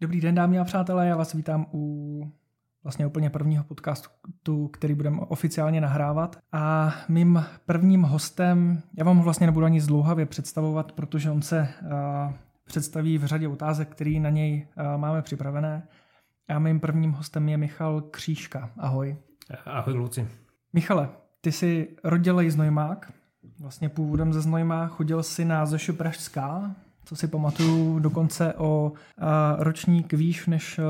Dobrý den, dámy a přátelé, já vás vítám u vlastně úplně prvního podcastu, který budeme oficiálně nahrávat. A mým prvním hostem, já vám ho vlastně nebudu ani zdlouhavě představovat, protože on se uh, představí v řadě otázek, které na něj uh, máme připravené. A mým prvním hostem je Michal Křížka. Ahoj. Ahoj, Luci. Michale, ty jsi rodilej Znojmák, vlastně původem ze Znojma, chodil si na Zešu Pražská, co si pamatuju dokonce o ročník výš než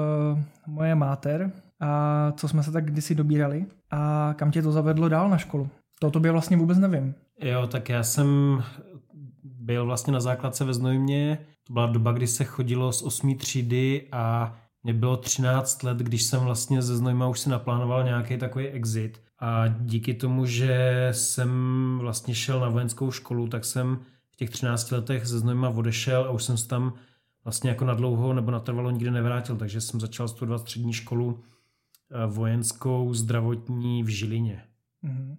moje máter, a co jsme se tak kdysi dobírali a kam tě to zavedlo dál na školu. To tobě vlastně vůbec nevím. Jo, tak já jsem byl vlastně na základce ve Znojmě. To byla doba, kdy se chodilo z 8. třídy a mě bylo 13 let, když jsem vlastně ze Znojma už si naplánoval nějaký takový exit. A díky tomu, že jsem vlastně šel na vojenskou školu, tak jsem těch 13 letech ze Znojma odešel a už jsem se tam vlastně jako na dlouho nebo natrvalo nikdy nevrátil, takže jsem začal studovat střední školu eh, vojenskou zdravotní v Žilině. Mm-hmm.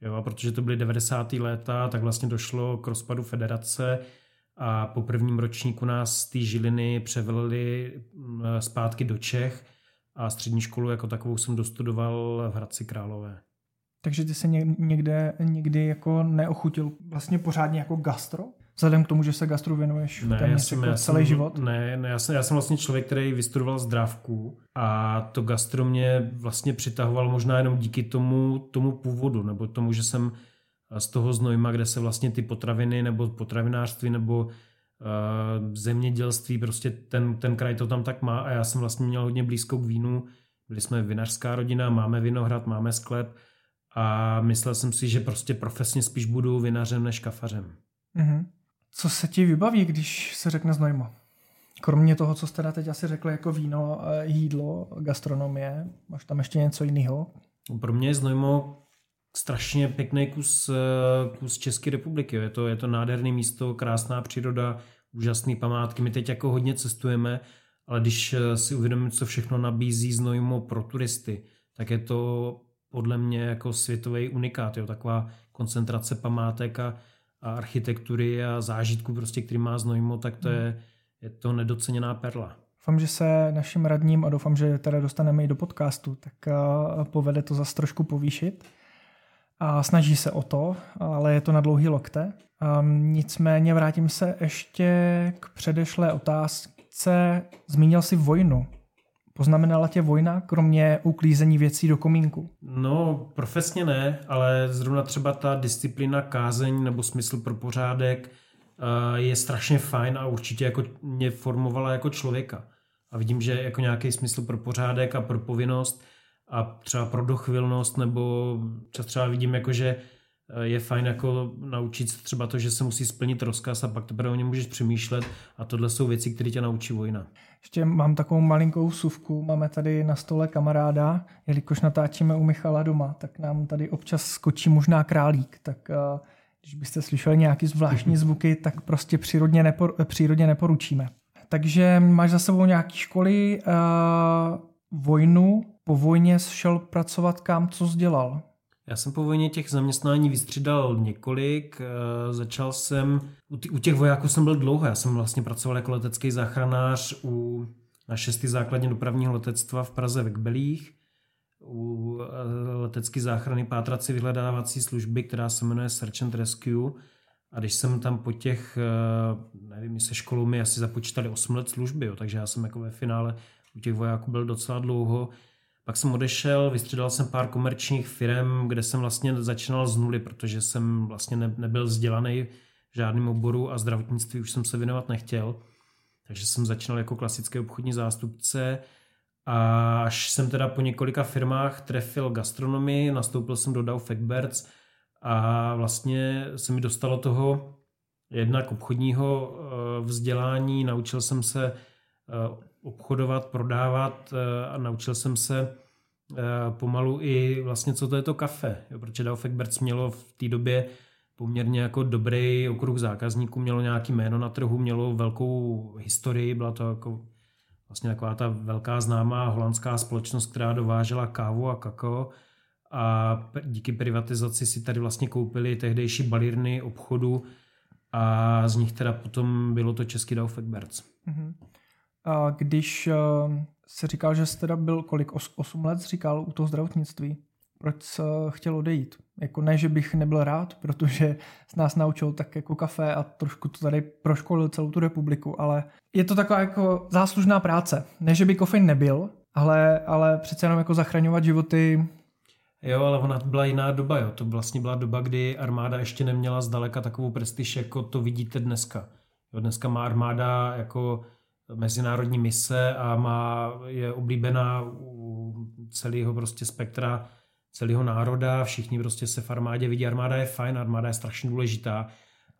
Jo, a protože to byly 90. léta, tak vlastně došlo k rozpadu federace a po prvním ročníku nás z té Žiliny převelili mm, zpátky do Čech a střední školu jako takovou jsem dostudoval v Hradci Králové. Takže ty se někde, někdy jako neochutil vlastně pořádně jako gastro? Vzhledem k tomu, že se gastro věnuješ ne, já jsem, jako já celý jsem, život? Ne, ne já, jsem, já jsem vlastně člověk, který vystudoval zdravku a to gastro mě vlastně přitahoval možná jenom díky tomu, tomu původu, nebo tomu, že jsem z toho znojma, kde se vlastně ty potraviny nebo potravinářství nebo uh, zemědělství, prostě ten, ten kraj to tam tak má a já jsem vlastně měl hodně blízko k vínu. Byli jsme vinařská rodina, máme vinohrad, máme sklep a myslel jsem si, že prostě profesně spíš budu vinařem než kafařem. Mm-hmm. Co se ti vybaví, když se řekne znojmo? Kromě toho, co jste teď asi řekli jako víno, eh, jídlo, gastronomie, máš tam ještě něco jiného? Pro mě je Znojmo strašně pěkný kus, eh, kus České republiky. Je to, je to nádherné místo, krásná příroda, úžasné památky. My teď jako hodně cestujeme, ale když eh, si uvědomím, co všechno nabízí Znojmo pro turisty, tak je to podle mě jako světový unikát. Jo? Taková koncentrace památek a, a architektury a zážitků, prostě, který má Znojmo, tak to je, je to nedoceněná perla. Doufám, že se našim radním a doufám, že teda dostaneme i do podcastu, tak povede to zase trošku povýšit a snaží se o to, ale je to na dlouhý lokte. Um, nicméně vrátím se ještě k předešlé otázce. Zmínil jsi vojnu. Poznamenala tě vojna, kromě uklízení věcí do komínku? No, profesně ne, ale zrovna třeba ta disciplína kázeň nebo smysl pro pořádek uh, je strašně fajn a určitě jako mě formovala jako člověka. A vidím, že jako nějaký smysl pro pořádek a pro povinnost a třeba pro dochvilnost, nebo třeba vidím, jako, že eh, je fajn jako naučit se třeba to, že se musí splnit rozkaz a pak teprve o něm můžeš přemýšlet a tohle jsou věci, které tě naučí vojna. Ještě mám takovou malinkou suvku, máme tady na stole kamaráda, jelikož natáčíme u Michala doma, tak nám tady občas skočí možná králík, tak uh, když byste slyšeli nějaký zvláštní zvuky, tak prostě přírodně, nepor, přírodně neporučíme. Takže máš za sebou nějaké školy, uh, vojnu, po vojně šel pracovat kam, co dělal? Já jsem po vojně těch zaměstnání vystřídal několik. Eh, začal jsem, u těch vojáků jsem byl dlouho, já jsem vlastně pracoval jako letecký záchranář u, na šestý základně dopravního letectva v Praze ve Kbelích, u eh, letecké záchrany pátrací vyhledávací služby, která se jmenuje Search and Rescue. A když jsem tam po těch, eh, nevím, se školou mi asi započítali 8 let služby, jo, takže já jsem jako ve finále u těch vojáků byl docela dlouho. Pak jsem odešel, vystřídal jsem pár komerčních firm, kde jsem vlastně začínal z nuly, protože jsem vlastně ne, nebyl vzdělaný v žádném oboru a zdravotnictví už jsem se věnovat nechtěl. Takže jsem začínal jako klasický obchodní zástupce a až jsem teda po několika firmách trefil gastronomii, nastoupil jsem do Dow Factberts a vlastně se mi dostalo toho jednak obchodního eh, vzdělání, naučil jsem se eh, obchodovat, prodávat eh, a naučil jsem se eh, pomalu i vlastně, co to je to kafe. Jo, protože Dow Berts mělo v té době poměrně jako dobrý okruh zákazníků, mělo nějaký jméno na trhu, mělo velkou historii, byla to jako vlastně taková ta velká známá holandská společnost, která dovážela kávu a kakao a díky privatizaci si tady vlastně koupili tehdejší balírny obchodu a z nich teda potom bylo to český Dow Berts. Mm-hmm. A když se říkal, že jste teda byl kolik, 8 let říkal u toho zdravotnictví, proč se chtěl odejít? Jako ne, že bych nebyl rád, protože z nás naučil tak jako kafe a trošku to tady proškolil celou tu republiku, ale je to taková jako záslužná práce. Ne, že by kofein nebyl, ale, ale přece jenom jako zachraňovat životy Jo, ale ona byla jiná doba, jo. To vlastně byla doba, kdy armáda ještě neměla zdaleka takovou prestiž, jako to vidíte dneska. Jo, dneska má armáda jako mezinárodní mise a má, je oblíbená u celého prostě spektra celého národa, všichni prostě se v armádě vidí, armáda je fajn, armáda je strašně důležitá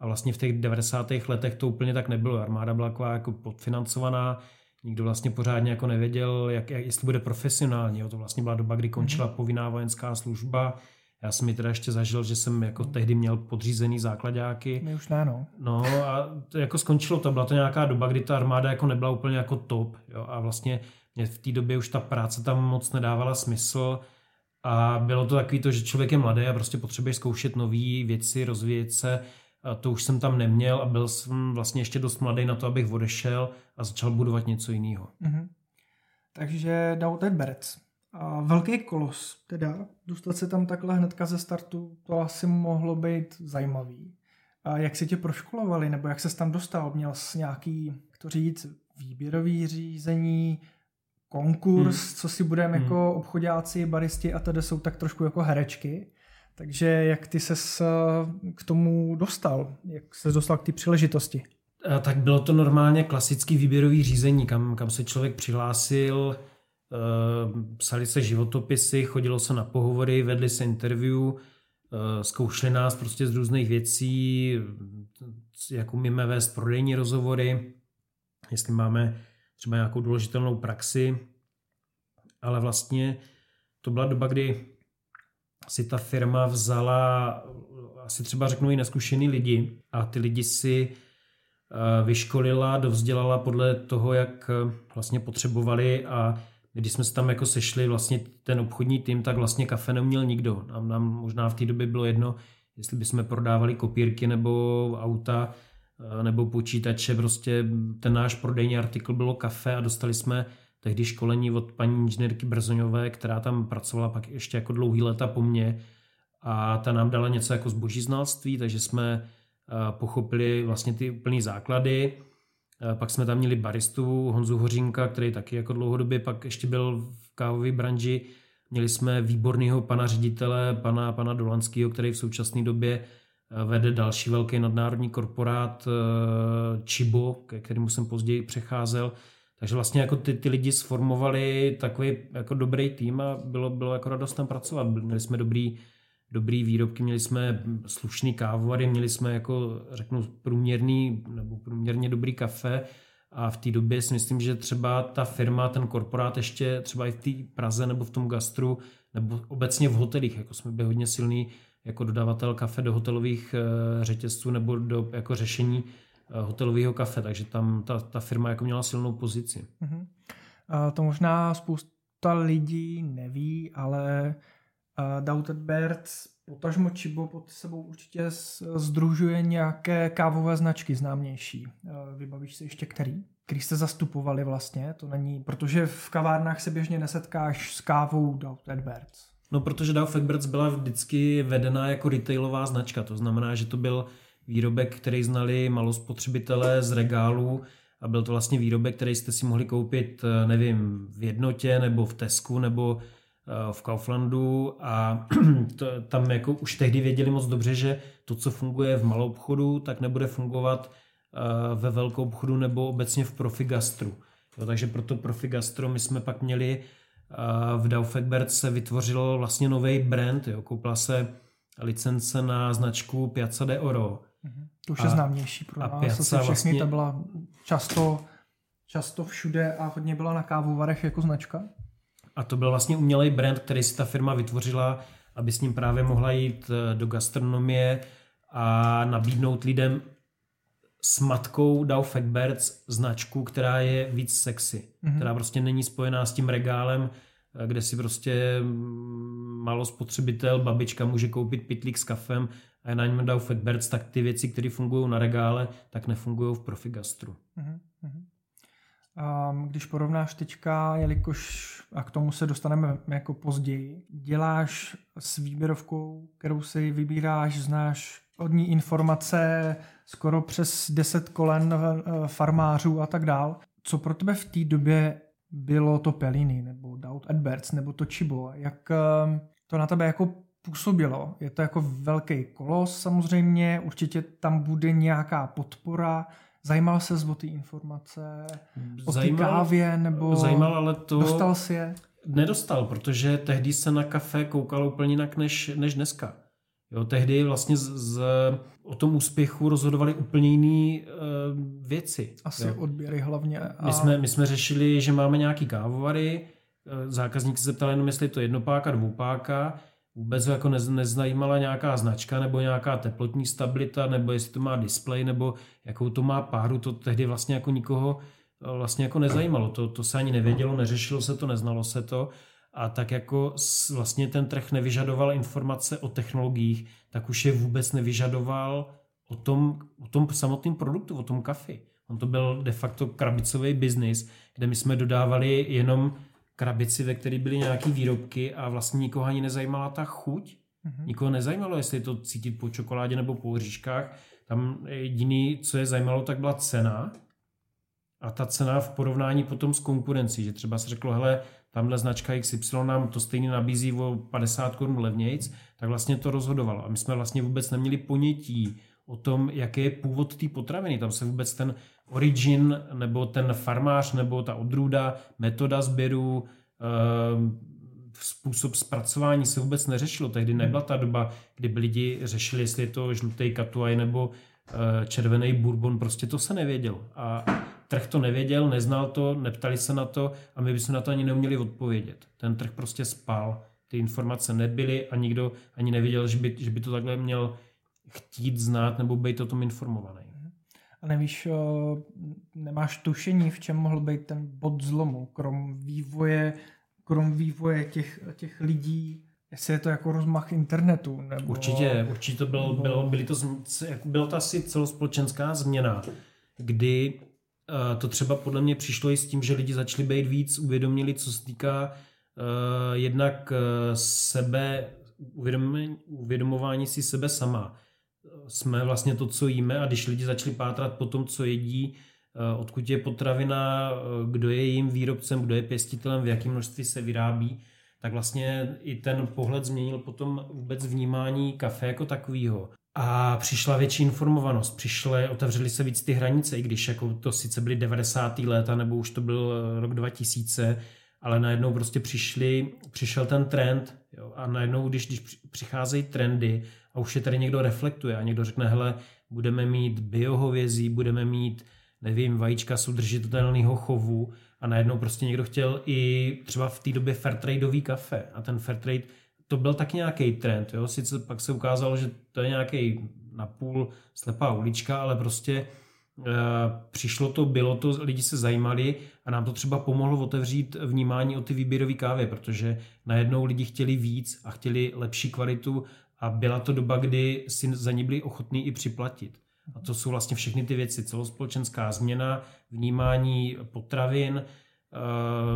a vlastně v těch 90. letech to úplně tak nebylo. Armáda byla taková jako podfinancovaná, nikdo vlastně pořádně jako nevěděl, jak, jak, jestli bude profesionální. Jo. To vlastně byla doba, kdy končila mm-hmm. povinná vojenská služba. Já jsem mi teda ještě zažil, že jsem jako tehdy měl podřízený základáky. My už ne, no. No a to jako skončilo to. Byla to nějaká doba, kdy ta armáda jako nebyla úplně jako top. Jo. A vlastně mě v té době už ta práce tam moc nedávala smysl. A bylo to takový to, že člověk je mladý a prostě potřebuje zkoušet nové věci, rozvíjet se a to už jsem tam neměl a byl jsem vlastně ještě dost mladý na to, abych odešel a začal budovat něco jiného. Mm-hmm. Takže Doughted Berets. A velký kolos, teda dostat se tam takhle hnedka ze startu, to asi mohlo být zajímavý. A jak se tě proškolovali, nebo jak se tam dostal? Měl jsi nějaký, jak to říct, výběrový řízení, konkurs, hmm. co si budeme hmm. jako obchodáci, baristi a tedy jsou tak trošku jako herečky. Takže jak ty se k tomu dostal? Jak se dostal k té příležitosti? Tak bylo to normálně klasický výběrový řízení, kam, kam se člověk přihlásil, psali se životopisy, chodilo se na pohovory, vedli se interview, zkoušeli nás prostě z různých věcí, jak umíme vést prodejní rozhovory, jestli máme třeba nějakou důležitelnou praxi, ale vlastně to byla doba, kdy si ta firma vzala asi třeba řeknu i neskušený lidi a ty lidi si eh, vyškolila, dovzdělala podle toho, jak eh, vlastně potřebovali a když jsme se tam jako sešli vlastně ten obchodní tým, tak vlastně kafe neuměl nikdo. Nám, nám možná v té době bylo jedno, jestli bychom prodávali kopírky nebo auta eh, nebo počítače, prostě ten náš prodejní artikl bylo kafe a dostali jsme tehdy školení od paní inženýrky Brzoňové, která tam pracovala pak ještě jako dlouhý leta po mně a ta nám dala něco jako zboží znalství, takže jsme eh, pochopili vlastně ty úplný základy. Eh, pak jsme tam měli baristu Honzu Hořínka, který taky jako dlouhodobě pak ještě byl v kávové branži. Měli jsme výborného pana ředitele, pana, pana Dolanského, který v současné době eh, vede další velký nadnárodní korporát Chibo, ke kterému jsem později přecházel. Takže vlastně jako ty, ty lidi sformovali takový jako dobrý tým a bylo, bylo jako radost tam pracovat. Měli jsme dobrý, dobrý výrobky, měli jsme slušný kávovary, měli jsme jako řeknu průměrný nebo průměrně dobrý kafe a v té době si myslím, že třeba ta firma, ten korporát ještě třeba i v té Praze nebo v tom gastru nebo obecně v hotelích, jako jsme byli hodně silný jako dodavatel kafe do hotelových eh, řetězců nebo do jako řešení Eh, hotelového kafe, takže tam ta, ta firma jako měla silnou pozici. Uh-huh. A to možná spousta lidí neví, ale uh, Doubted Birds, potažmo Chibo pod sebou určitě združuje nějaké kávové značky známější. Uh, vybavíš si ještě který? Který jste zastupovali vlastně? To není, protože v kavárnách se běžně nesetkáš s kávou Doubted Birds. No, protože Doubted Birds byla vždycky vedena jako retailová značka, to znamená, že to byl výrobek, který znali malospotřebitelé z regálu a byl to vlastně výrobek, který jste si mohli koupit, eh, nevím, v jednotě nebo v Tesku nebo eh, v Kauflandu a to, tam jako už tehdy věděli moc dobře, že to, co funguje v malou obchodu, tak nebude fungovat eh, ve velkou obchodu nebo obecně v profi gastru. Jo, takže proto profi gastro my jsme pak měli v Daufegbert se vytvořil vlastně nový brand, jo, koupila se licence na značku Piazza de Oro, Mm-hmm. To už a, je známější pro nás. A všechny vlastně... ta byla často, často všude a hodně byla na kávovarech jako značka. A to byl vlastně umělej brand, který si ta firma vytvořila, aby s ním právě mohla jít eh, do gastronomie a nabídnout lidem s matkou Dow Fagbirds značku, která je víc sexy, mm-hmm. která prostě není spojená s tím regálem, eh, kde si prostě mm, malo spotřebitel, babička může koupit pitlík s kafem a je na něm dal Fatbirds, tak ty věci, které fungují na regále, tak nefungují v profi gastru. Uh-huh. když porovnáš teďka, jelikož, a k tomu se dostaneme jako později, děláš s výběrovkou, kterou si vybíráš, znáš od ní informace skoro přes 10 kolen eh, farmářů a tak dál. Co pro tebe v té době bylo to Peliny, nebo Doubt Edwards, nebo to Chibo? Jak eh, to na tebe jako působilo? Je to jako velký kolos samozřejmě, určitě tam bude nějaká podpora, Zajímal se o ty informace, o té kávě, nebo zajímal, ale to... dostal si je? Nedostal, protože tehdy se na kafe koukalo úplně jinak než, než dneska. Jo, tehdy vlastně z, z, o tom úspěchu rozhodovali úplně jiné uh, věci. Asi jo. odběry hlavně. A... My, jsme, my jsme řešili, že máme nějaký kávovary, eh, zákazník se zeptal jenom, jestli je to jednopáka, dvoupáka, vůbec jako nez, nezajímala nějaká značka nebo nějaká teplotní stabilita, nebo jestli to má displej, nebo jakou to má páru, to tehdy vlastně jako nikoho eh, vlastně jako nezajímalo. To, to se ani nevědělo, neřešilo se to, neznalo se to. A tak jako vlastně ten trh nevyžadoval informace o technologiích, tak už je vůbec nevyžadoval o tom, o tom samotném produktu, o tom kafi. On to byl de facto krabicový biznis, kde my jsme dodávali jenom krabici, ve které byly nějaké výrobky a vlastně nikoho ani nezajímala ta chuť. Mm-hmm. Nikoho nezajímalo, jestli je to cítit po čokoládě nebo po hříškách. Tam jediný, co je zajímalo, tak byla cena. A ta cena v porovnání potom s konkurencí, že třeba se řeklo, hele, tamhle značka XY nám to stejně nabízí o 50 korun levnějc, tak vlastně to rozhodovalo. A my jsme vlastně vůbec neměli ponětí o tom, jaký je původ té potraviny. Tam se vůbec ten origin, nebo ten farmář, nebo ta odrůda, metoda sběru, ehm, způsob zpracování se vůbec neřešilo. Tehdy nebyla ta doba, kdy by lidi řešili, jestli je to žlutý katuaj nebo eh, červený bourbon, prostě to se nevědělo. A trh to nevěděl, neznal to, neptali se na to a my bychom na to ani neuměli odpovědět. Ten trh prostě spal, ty informace nebyly a nikdo ani nevěděl, že by, že by to takhle měl chtít znát nebo být o tom informovaný. A nevíš, nemáš tušení, v čem mohl být ten bod zlomu, krom vývoje, krom vývoje těch, těch lidí, jestli je to jako rozmach internetu. Nebo, určitě, určitě to bylo, nebo... bylo, byly to, bylo to asi celospolečenská změna, kdy uh, to třeba podle mě přišlo i s tím, že lidi začali být víc uvědomili, co se týká uh, jednak sebe, uvědom, uvědomování si sebe sama jsme vlastně to, co jíme a když lidi začali pátrat po tom, co jedí, eh, odkud je potravina, eh, kdo je jejím výrobcem, kdo je pěstitelem, v jakém množství se vyrábí, tak vlastně i ten pohled změnil potom vůbec vnímání kafe jako takového. A přišla větší informovanost, přišly, otevřely se víc ty hranice, i když jako to sice byly 90. léta, nebo už to byl eh, rok 2000, ale najednou prostě přišli, přišel ten trend jo, a najednou, když, když přicházejí trendy a už je tady někdo reflektuje a někdo řekne, hele, budeme mít biohovězí, budeme mít, nevím, vajíčka z udržitelného chovu a najednou prostě někdo chtěl i třeba v té době fairtradeový kafe a ten fairtrade to byl taky nějaký trend, jo? sice pak se ukázalo, že to je nějaký napůl slepá ulička, ale prostě e, přišlo to, bylo to, lidi se zajímali a nám to třeba pomohlo otevřít vnímání o ty výběrové kávy, protože najednou lidi chtěli víc a chtěli lepší kvalitu a byla to doba, kdy si za ní byli ochotní i připlatit. A to jsou vlastně všechny ty věci. Celospolečenská změna, vnímání potravin,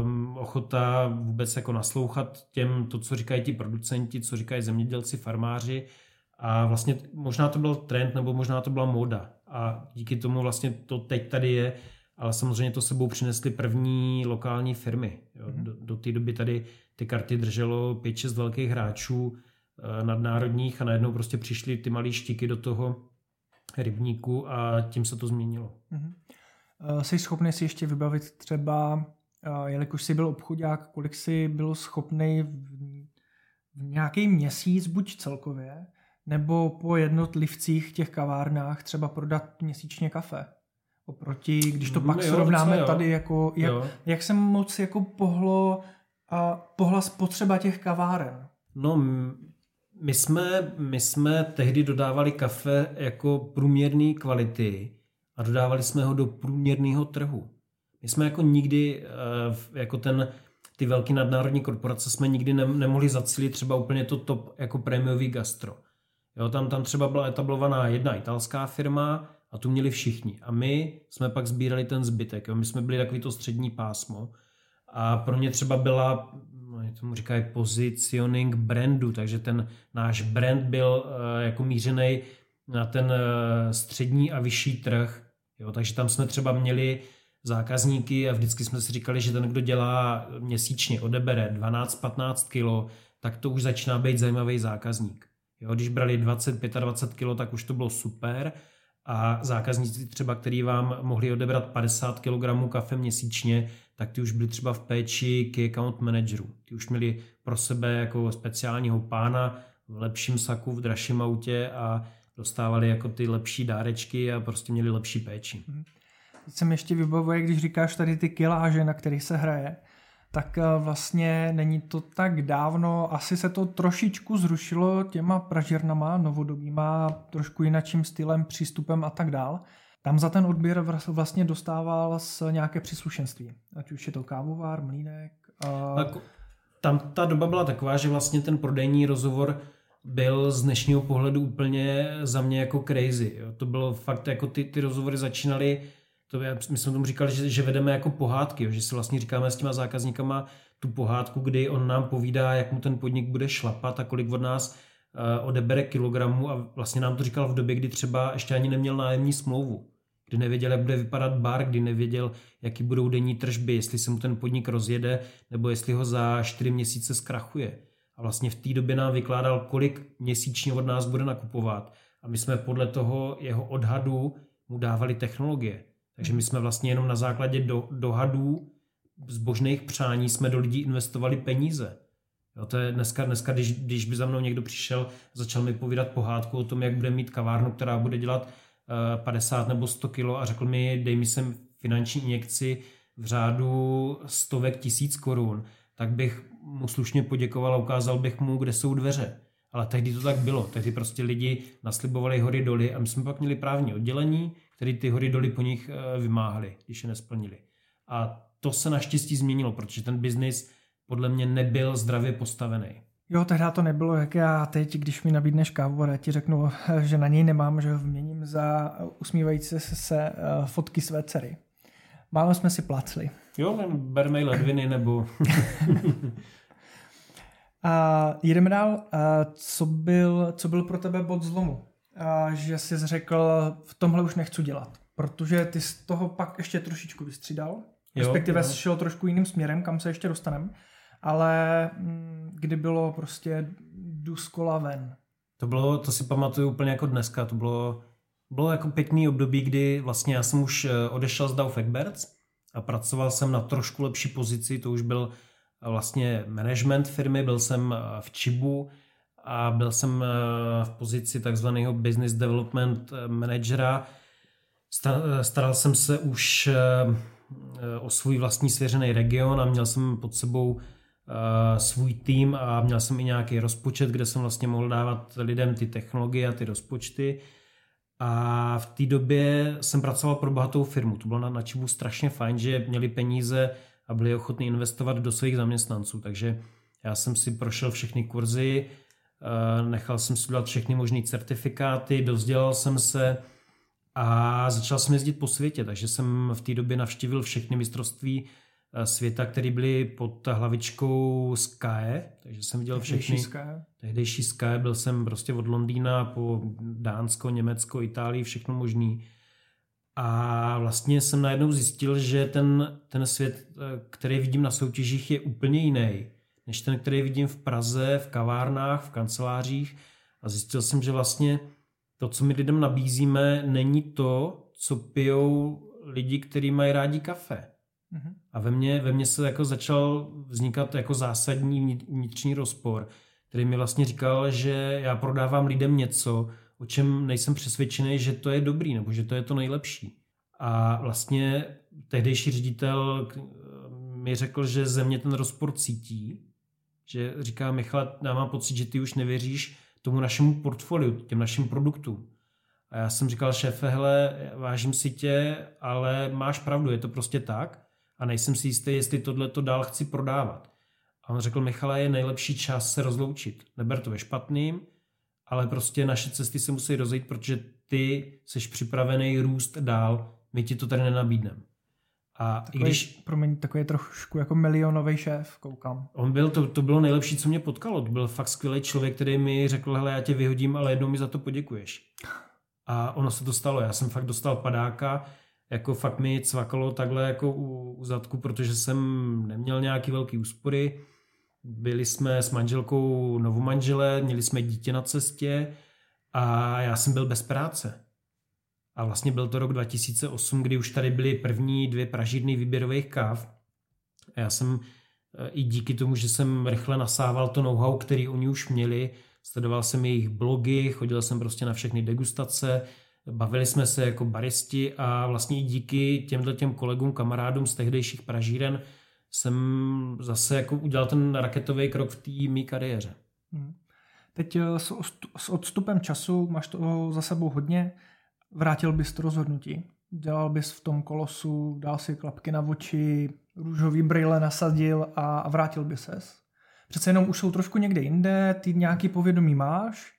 um, ochota vůbec jako naslouchat těm, to, co říkají ti producenti, co říkají zemědělci, farmáři. A vlastně možná to byl trend, nebo možná to byla móda. A díky tomu vlastně to teď tady je, ale samozřejmě to sebou přinesly první lokální firmy. Jo. Mhm. Do, do té doby tady ty karty drželo 5-6 velkých hráčů, nadnárodních a najednou prostě přišly ty malé štiky do toho rybníku a tím se to změnilo. Mm-hmm. Jsi schopný si ještě vybavit třeba, eh, jelikož jsi byl obchodák, kolik jsi byl schopný v, nějaký měsíc, buď celkově, nebo po jednotlivcích těch kavárnách třeba prodat měsíčně kafe? Oproti, když to mm, pak jo, srovnáme tady, jako, jak, jak se moc jako pohlo a pohla spotřeba těch kaváren? No, my jsme, my jsme tehdy dodávali kafe jako průměrné kvality a dodávali jsme ho do průměrného trhu. My jsme jako nikdy, eh, jako ten, ty velké nadnárodní korporace jsme nikdy nemohli zacílit třeba úplně to top jako prémiový gastro. Jo, tam, tam třeba byla etablovaná jedna italská firma a A tu měli všichni. A my jsme pak sbírali ten zbytek. Jo. My jsme byli takový to střední pásmo. A pro mě třeba byla, no, tomu říkají positioning brandu, takže ten náš brand byl uh, jako mířený na ten uh, střední a vyšší trh. Jo, takže tam jsme třeba měli zákazníky a vždycky jsme si říkali, že ten, kdo dělá měsíčně, odebere 12-15 kilo, tak to už začíná být zajímavý zákazník. Jo, když brali 20-25 kg, tak už to bylo super a zákazníci třeba, který vám mohli odebrat 50 kg kafe měsíčně, tak ty už byli třeba v péči key account managerů. Ty už měli pro sebe jako speciálního pána v lepším saku, v dražším autě a dostávali jako ty lepší dárečky a prostě měli lepší péči. Teď se mi ještě vybavuje, když říkáš tady ty kiláže, na kterých se hraje, tak eh, vlastně není to tak dávno, asi se to trošičku zrušilo těma pražírnama novodobýma, trošku jinakým stylem, přístupem a tak dál. Tam za ten odběr vlastně dostával s nějaké příslušenství, ať už je to kávovár, mlínek. A... Tak, tam ta doba byla taková, že vlastně ten prodejní rozhovor byl z dnešního pohledu úplně za mě jako crazy. Jo. To bylo fakt, jako ty, ty rozhovory začínaly to je, my jsme tomu říkali, že, že vedeme jako pohádky, že si vlastně říkáme s těma zákazníkama tu pohádku, kdy on nám povídá, jak mu ten podnik bude šlapat a kolik od nás uh, odebere kilogramů a vlastně nám to říkal v době, kdy třeba ještě ani neměl nájemní smlouvu, kdy nevěděl, jak bude vypadat bar, kdy nevěděl, jaký budou denní tržby, jestli se mu ten podnik rozjede, nebo jestli ho za čtyři měsíce zkrachuje. A vlastně v té době nám vykládal, kolik měsíčně od nás bude nakupovat. A my jsme podle toho jeho odhadu mu dávali technologie. Takže my jsme vlastně jenom na základě do, dohadů zbožných přání jsme do lidí investovali peníze. Jo, to je dneska, dneska když, když by za mnou někdo přišel, začal mi povídat pohádku o tom, jak bude mít kavárnu, která bude dělat uh, 50 nebo 100 kilo a řekl mi, dej mi sem finanční injekci v řádu stovek tisíc korun, tak bych mu slušně poděkoval a ukázal bych mu, kde jsou dveře. Ale tehdy to tak bylo. Tehdy prostě lidi naslibovali hory doly a my jsme pak měli právní oddělení, který ty hory doly po nich eh, vymáhali, když je nesplnili. A to se naštěstí změnilo, protože ten biznis podle mě nebyl zdravě postavený. Jo, tehdy to nebylo, jak já teď, když mi nabídneš kávu a já ti řeknu, že na něj nemám, že ho vyměním za usmívající se, se fotky své dcery. Málo jsme si plácli. Jo, berme ledviny nebo... a jedeme dál. A co, byl, co byl pro tebe bod zlomu? A že jsi řekl, v tomhle už nechci dělat. Protože ty z toho pak ještě trošičku vystřídal. Respektive jo. šel trošku jiným směrem, kam se ještě dostaneme. Ale mm, kdy bylo prostě jdu z kola ven. To bylo, to si pamatuju úplně jako dneska, to bylo, bylo jako pěkný období, kdy vlastně já jsem už eh, odešel z Dow Egberts a pracoval jsem na trošku lepší pozici, to už byl eh, vlastně management firmy, byl jsem eh, v Čibu, a byl jsem eh, v pozici takzvaného business development eh, managera. Eh, staral jsem se už o svůj vlastní svěřený region a měl jsem pod sebou svůj tým a měl jsem i nějaký rozpočet, kde jsem vlastně mohl dávat lidem ty technologie a ty rozpočty. A v té době jsem pracoval pro bohatou firmu. To bylo na, na Čibu strašně fajn, že měli peníze a byli ochotní investovat do svých zaměstnanců. Takže já jsem si prošel všechny kurzy, nechal jsem si dělat všechny možné certifikáty, dozdělal jsem se a začal jsem jezdit po světě, takže jsem v té době navštívil všechny mistrovství eh, světa, které byly pod hlavičkou Sky, takže jsem viděl všechny. Sky. Tehdejší Sky, byl jsem prostě od Londýna po Dánsko, Německo, Itálii, všechno možný. A vlastně jsem najednou zjistil, že ten, ten svět, eh, který vidím na soutěžích, je úplně jiný než ten, který vidím v Praze, v kavárnách, v kancelářích. A zjistil jsem, že vlastně to, co my lidem nabízíme, není to, co pijou lidi, kteří mají rádi kafe. Mm-hmm. A ve mně, ve mně se jako začal vznikat jako zásadní vnitřní rozpor, který mi vlastně říkal, že já prodávám lidem něco, o čem nejsem přesvědčený, že to je dobrý, nebo že to je to nejlepší. A vlastně tehdejší ředitel mi řekl, že ze mě ten rozpor cítí že říká Michal, já mám pocit, že ty už nevěříš tomu našemu portfoliu, těm našim produktům. A já jsem říkal, šéfe, hele, vážím si tě, ale máš pravdu, je to prostě tak a nejsem si jistý, jestli tohle to dál chci prodávat. A on řekl, Michale, je nejlepší čas se rozloučit. Neber to ve špatným, ale prostě naše cesty se musí rozejít, protože ty jsi připravený růst dál, my ti to tady nenabídneme. A takový, i když... Promiň, takový trošku jako milionový šéf, koukám. On byl, to, to bylo nejlepší, co mě potkalo. To byl fakt skvělý člověk, který mi řekl, hele, já tě vyhodím, ale jednou mi za to poděkuješ. A ono se to stalo. Já jsem fakt dostal padáka, jako fakt mi cvakalo takhle jako u, u zadku, protože jsem neměl nějaký velký úspory. Byli jsme s manželkou novomanžele, měli jsme dítě na cestě a já jsem byl bez práce. A vlastně byl to rok 2008, kdy už tady byly první dvě pražidny výběrových káv. A já jsem e, i díky tomu, že jsem rychle nasával to know-how, který oni už měli, sledoval jsem jejich blogy, chodil jsem prostě na všechny degustace, bavili jsme se jako baristi a vlastně i díky těmhle těm kolegům, kamarádům z tehdejších pražíren jsem zase jako udělal ten raketový krok v té mý kariéře. Hmm. Teď e, s odstupem času máš to za sebou hodně. Vrátil bys to rozhodnutí? Dělal bys v tom kolosu, dal si klapky na oči, růžový brýle nasadil a vrátil by ses? Přece jenom už jsou trošku někde jinde, ty nějaký povědomí máš,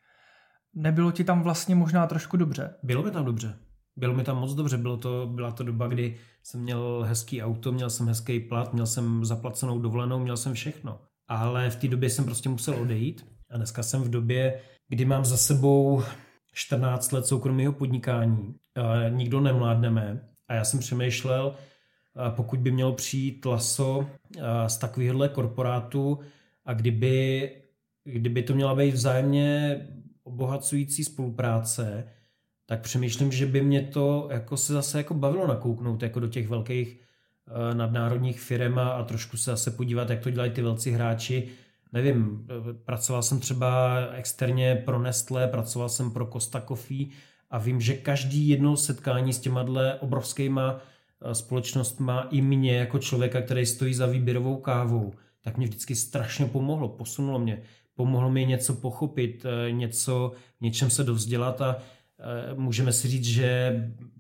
nebylo ti tam vlastně možná trošku dobře? Bylo mi tam dobře. Bylo mi tam moc dobře. Bylo to, byla to doba, kdy jsem měl hezký auto, měl jsem hezký plat, měl jsem zaplacenou dovolenou, měl jsem všechno. Ale v té době jsem prostě musel odejít. A dneska jsem v době, kdy mám za sebou 14 let soukromého podnikání, nikdo nemládneme. A já jsem přemýšlel, pokud by mělo přijít laso z takovéhohle korporátu a kdyby, kdyby to měla být vzájemně obohacující spolupráce, tak přemýšlím, že by mě to jako se zase jako bavilo nakouknout jako do těch velkých nadnárodních firm a, a trošku se zase podívat, jak to dělají ty velcí hráči, nevím, pracoval jsem třeba externě pro Nestlé, pracoval jsem pro Costa Coffee a vím, že každý jedno setkání s těma obrovskýma eh, společnostma i mě jako člověka, který stojí za výběrovou kávou, tak mě vždycky strašně pomohlo, posunulo mě. Pomohlo mi něco pochopit, eh, něco, něčem se dovzdělat a eh, můžeme si říct, že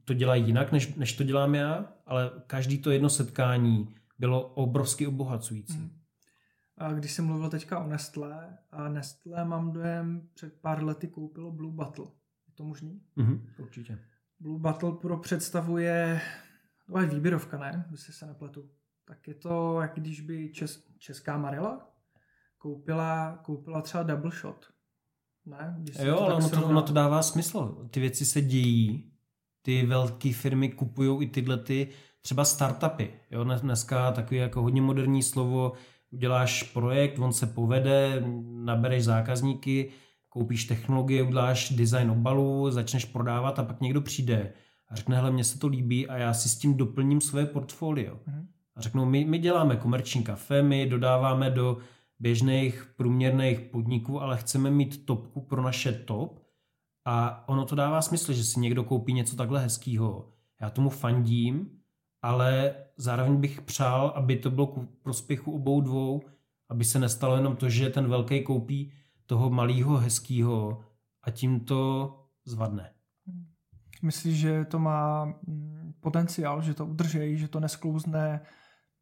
to dělají jinak, než, než to dělám já, ale každý to jedno setkání bylo obrovsky obohacující. Hmm. A když jsem mluvil teďka o Nestlé, a Nestlé mám dojem, před pár lety koupilo Blue Bottle. Je to možný? Mm-hmm, určitě. Blue Bottle pro představuje, to je výběrovka, ne? Když se nepletu. Tak je to, jak když by čes, česká Marila koupila, koupila třeba double shot. Ne? Když jo, ale ono to, ono to dává smysl. Ty věci se dějí, ty velké firmy kupují i tyhle ty třeba startupy. Jo, dneska takový jako hodně moderní slovo uděláš projekt, on se povede, nabereš zákazníky, koupíš technologie, uděláš design obalu, začneš prodávat a pak někdo přijde a řekne, hele, mně se to líbí a já si s tím doplním své portfolio. Mm-hmm. A řeknou, my, my děláme komerční kafe, my dodáváme do běžných průměrných podniků, ale chceme mít topku pro naše top a ono to dává smysl, že si někdo koupí něco takhle hezkého. Já tomu fandím, ale zároveň bych přál, aby to bylo ku prospěchu obou dvou, aby se nestalo jenom to, že ten velký koupí toho malého, hezkého a tím to zvadne. Myslíš, že to má mm, potenciál, že to udrží, že to nesklouzne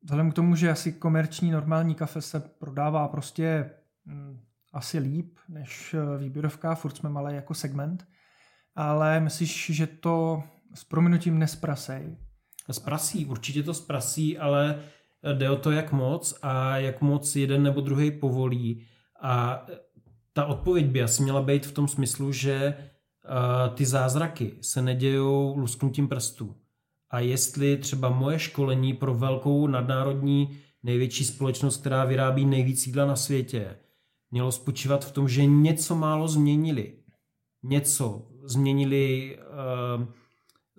vzhledem k tomu, že asi komerční normální kafe se prodává prostě mm, asi líp než eh, výběrovka, furt jsme malý jako segment, ale myslíš, že to s prominutím nesprasej, Zprasí, určitě to zprasí, ale jde o to, jak moc a jak moc jeden nebo druhý povolí. A ta odpověď by asi měla být v tom smyslu, že ty zázraky se nedějou lusknutím prstů. A jestli třeba moje školení pro velkou nadnárodní největší společnost, která vyrábí nejvíc jídla na světě, mělo spočívat v tom, že něco málo změnili. Něco. Změnili uh,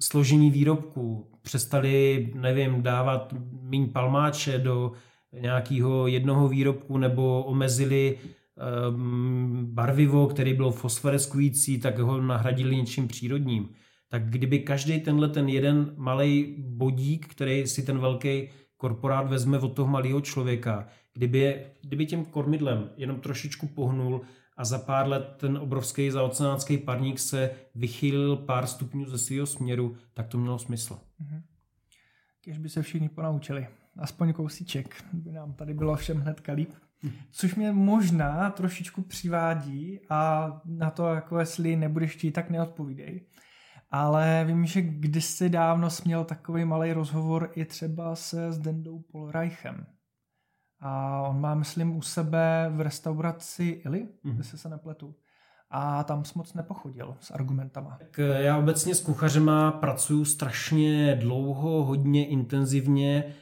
složení výrobku, přestali, nevím, dávat míň palmáče do nějakého jednoho výrobku nebo omezili um, barvivo, který byl fosforeskující, tak ho nahradili něčím přírodním. Tak kdyby každý tenhle ten jeden malý bodík, který si ten velký korporát vezme od toho malého člověka, kdyby, kdyby tím kormidlem jenom trošičku pohnul a za pár let ten obrovský zaoceánský parník se vychýlil pár stupňů ze svého směru, tak to mělo smysl. Mm-hmm. Když by se všichni ponaučili. Aspoň kousíček by nám tady bylo všem hned líp. Což mě možná trošičku přivádí a na to, jako jestli nebudeš chtít, tak neodpovídej. Ale vím, že kdysi dávno směl takový malý rozhovor i třeba se Zdendou Polreichem. A on má, myslím, u sebe v restauraci Ili, mm-hmm. se se nepletu. A tam jsem moc nepochodil s argumentama. Tak eh, já obecně s kuchařema pracuju strašně dlouho, hodně intenzivně.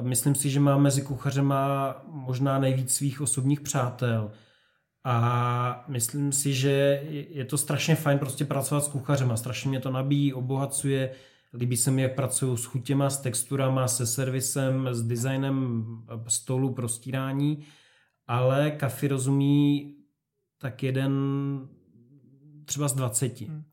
Myslím si, že mám mezi kuchařema možná nejvíc svých osobních přátel. A myslím si, že je to strašně fajn prostě pracovat s kuchařema. Strašně mě to nabíjí, obohacuje. Líbí se mi, jak pracuju s chutěma, s texturama, se servisem, s designem stolu pro stírání. Ale kafi rozumí tak jeden třeba z 20. Hmm.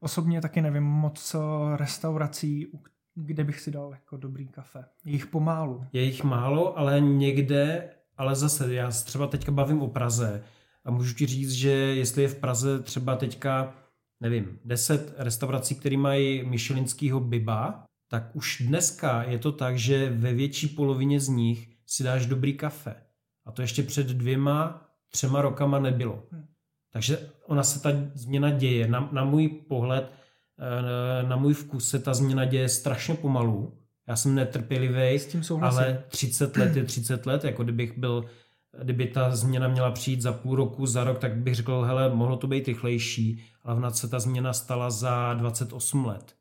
Osobně taky nevím moc restaurací, kde bych si dal jako dobrý kafe. Je jich pomálu. Je jich málo, ale někde, ale zase já třeba teďka bavím o Praze a můžu ti říct, že jestli je v Praze třeba teďka, nevím, 10 restaurací, které mají Michelinskýho biba, tak už dneska je to tak, že ve větší polovině z nich si dáš dobrý kafe. A to ještě před dvěma, třema rokama nebylo. Hmm. Takže ona se ta změna děje. Na, na můj pohled, eh, na můj vkus se ta změna děje strašně pomalu. Já jsem netrpělivý, ale 30 let je 30 let. Jako kdybych byl, kdyby ta změna měla přijít za půl roku, za rok, tak bych řekl, hele, mohlo to být rychlejší, ale v se ta změna stala za 28 let.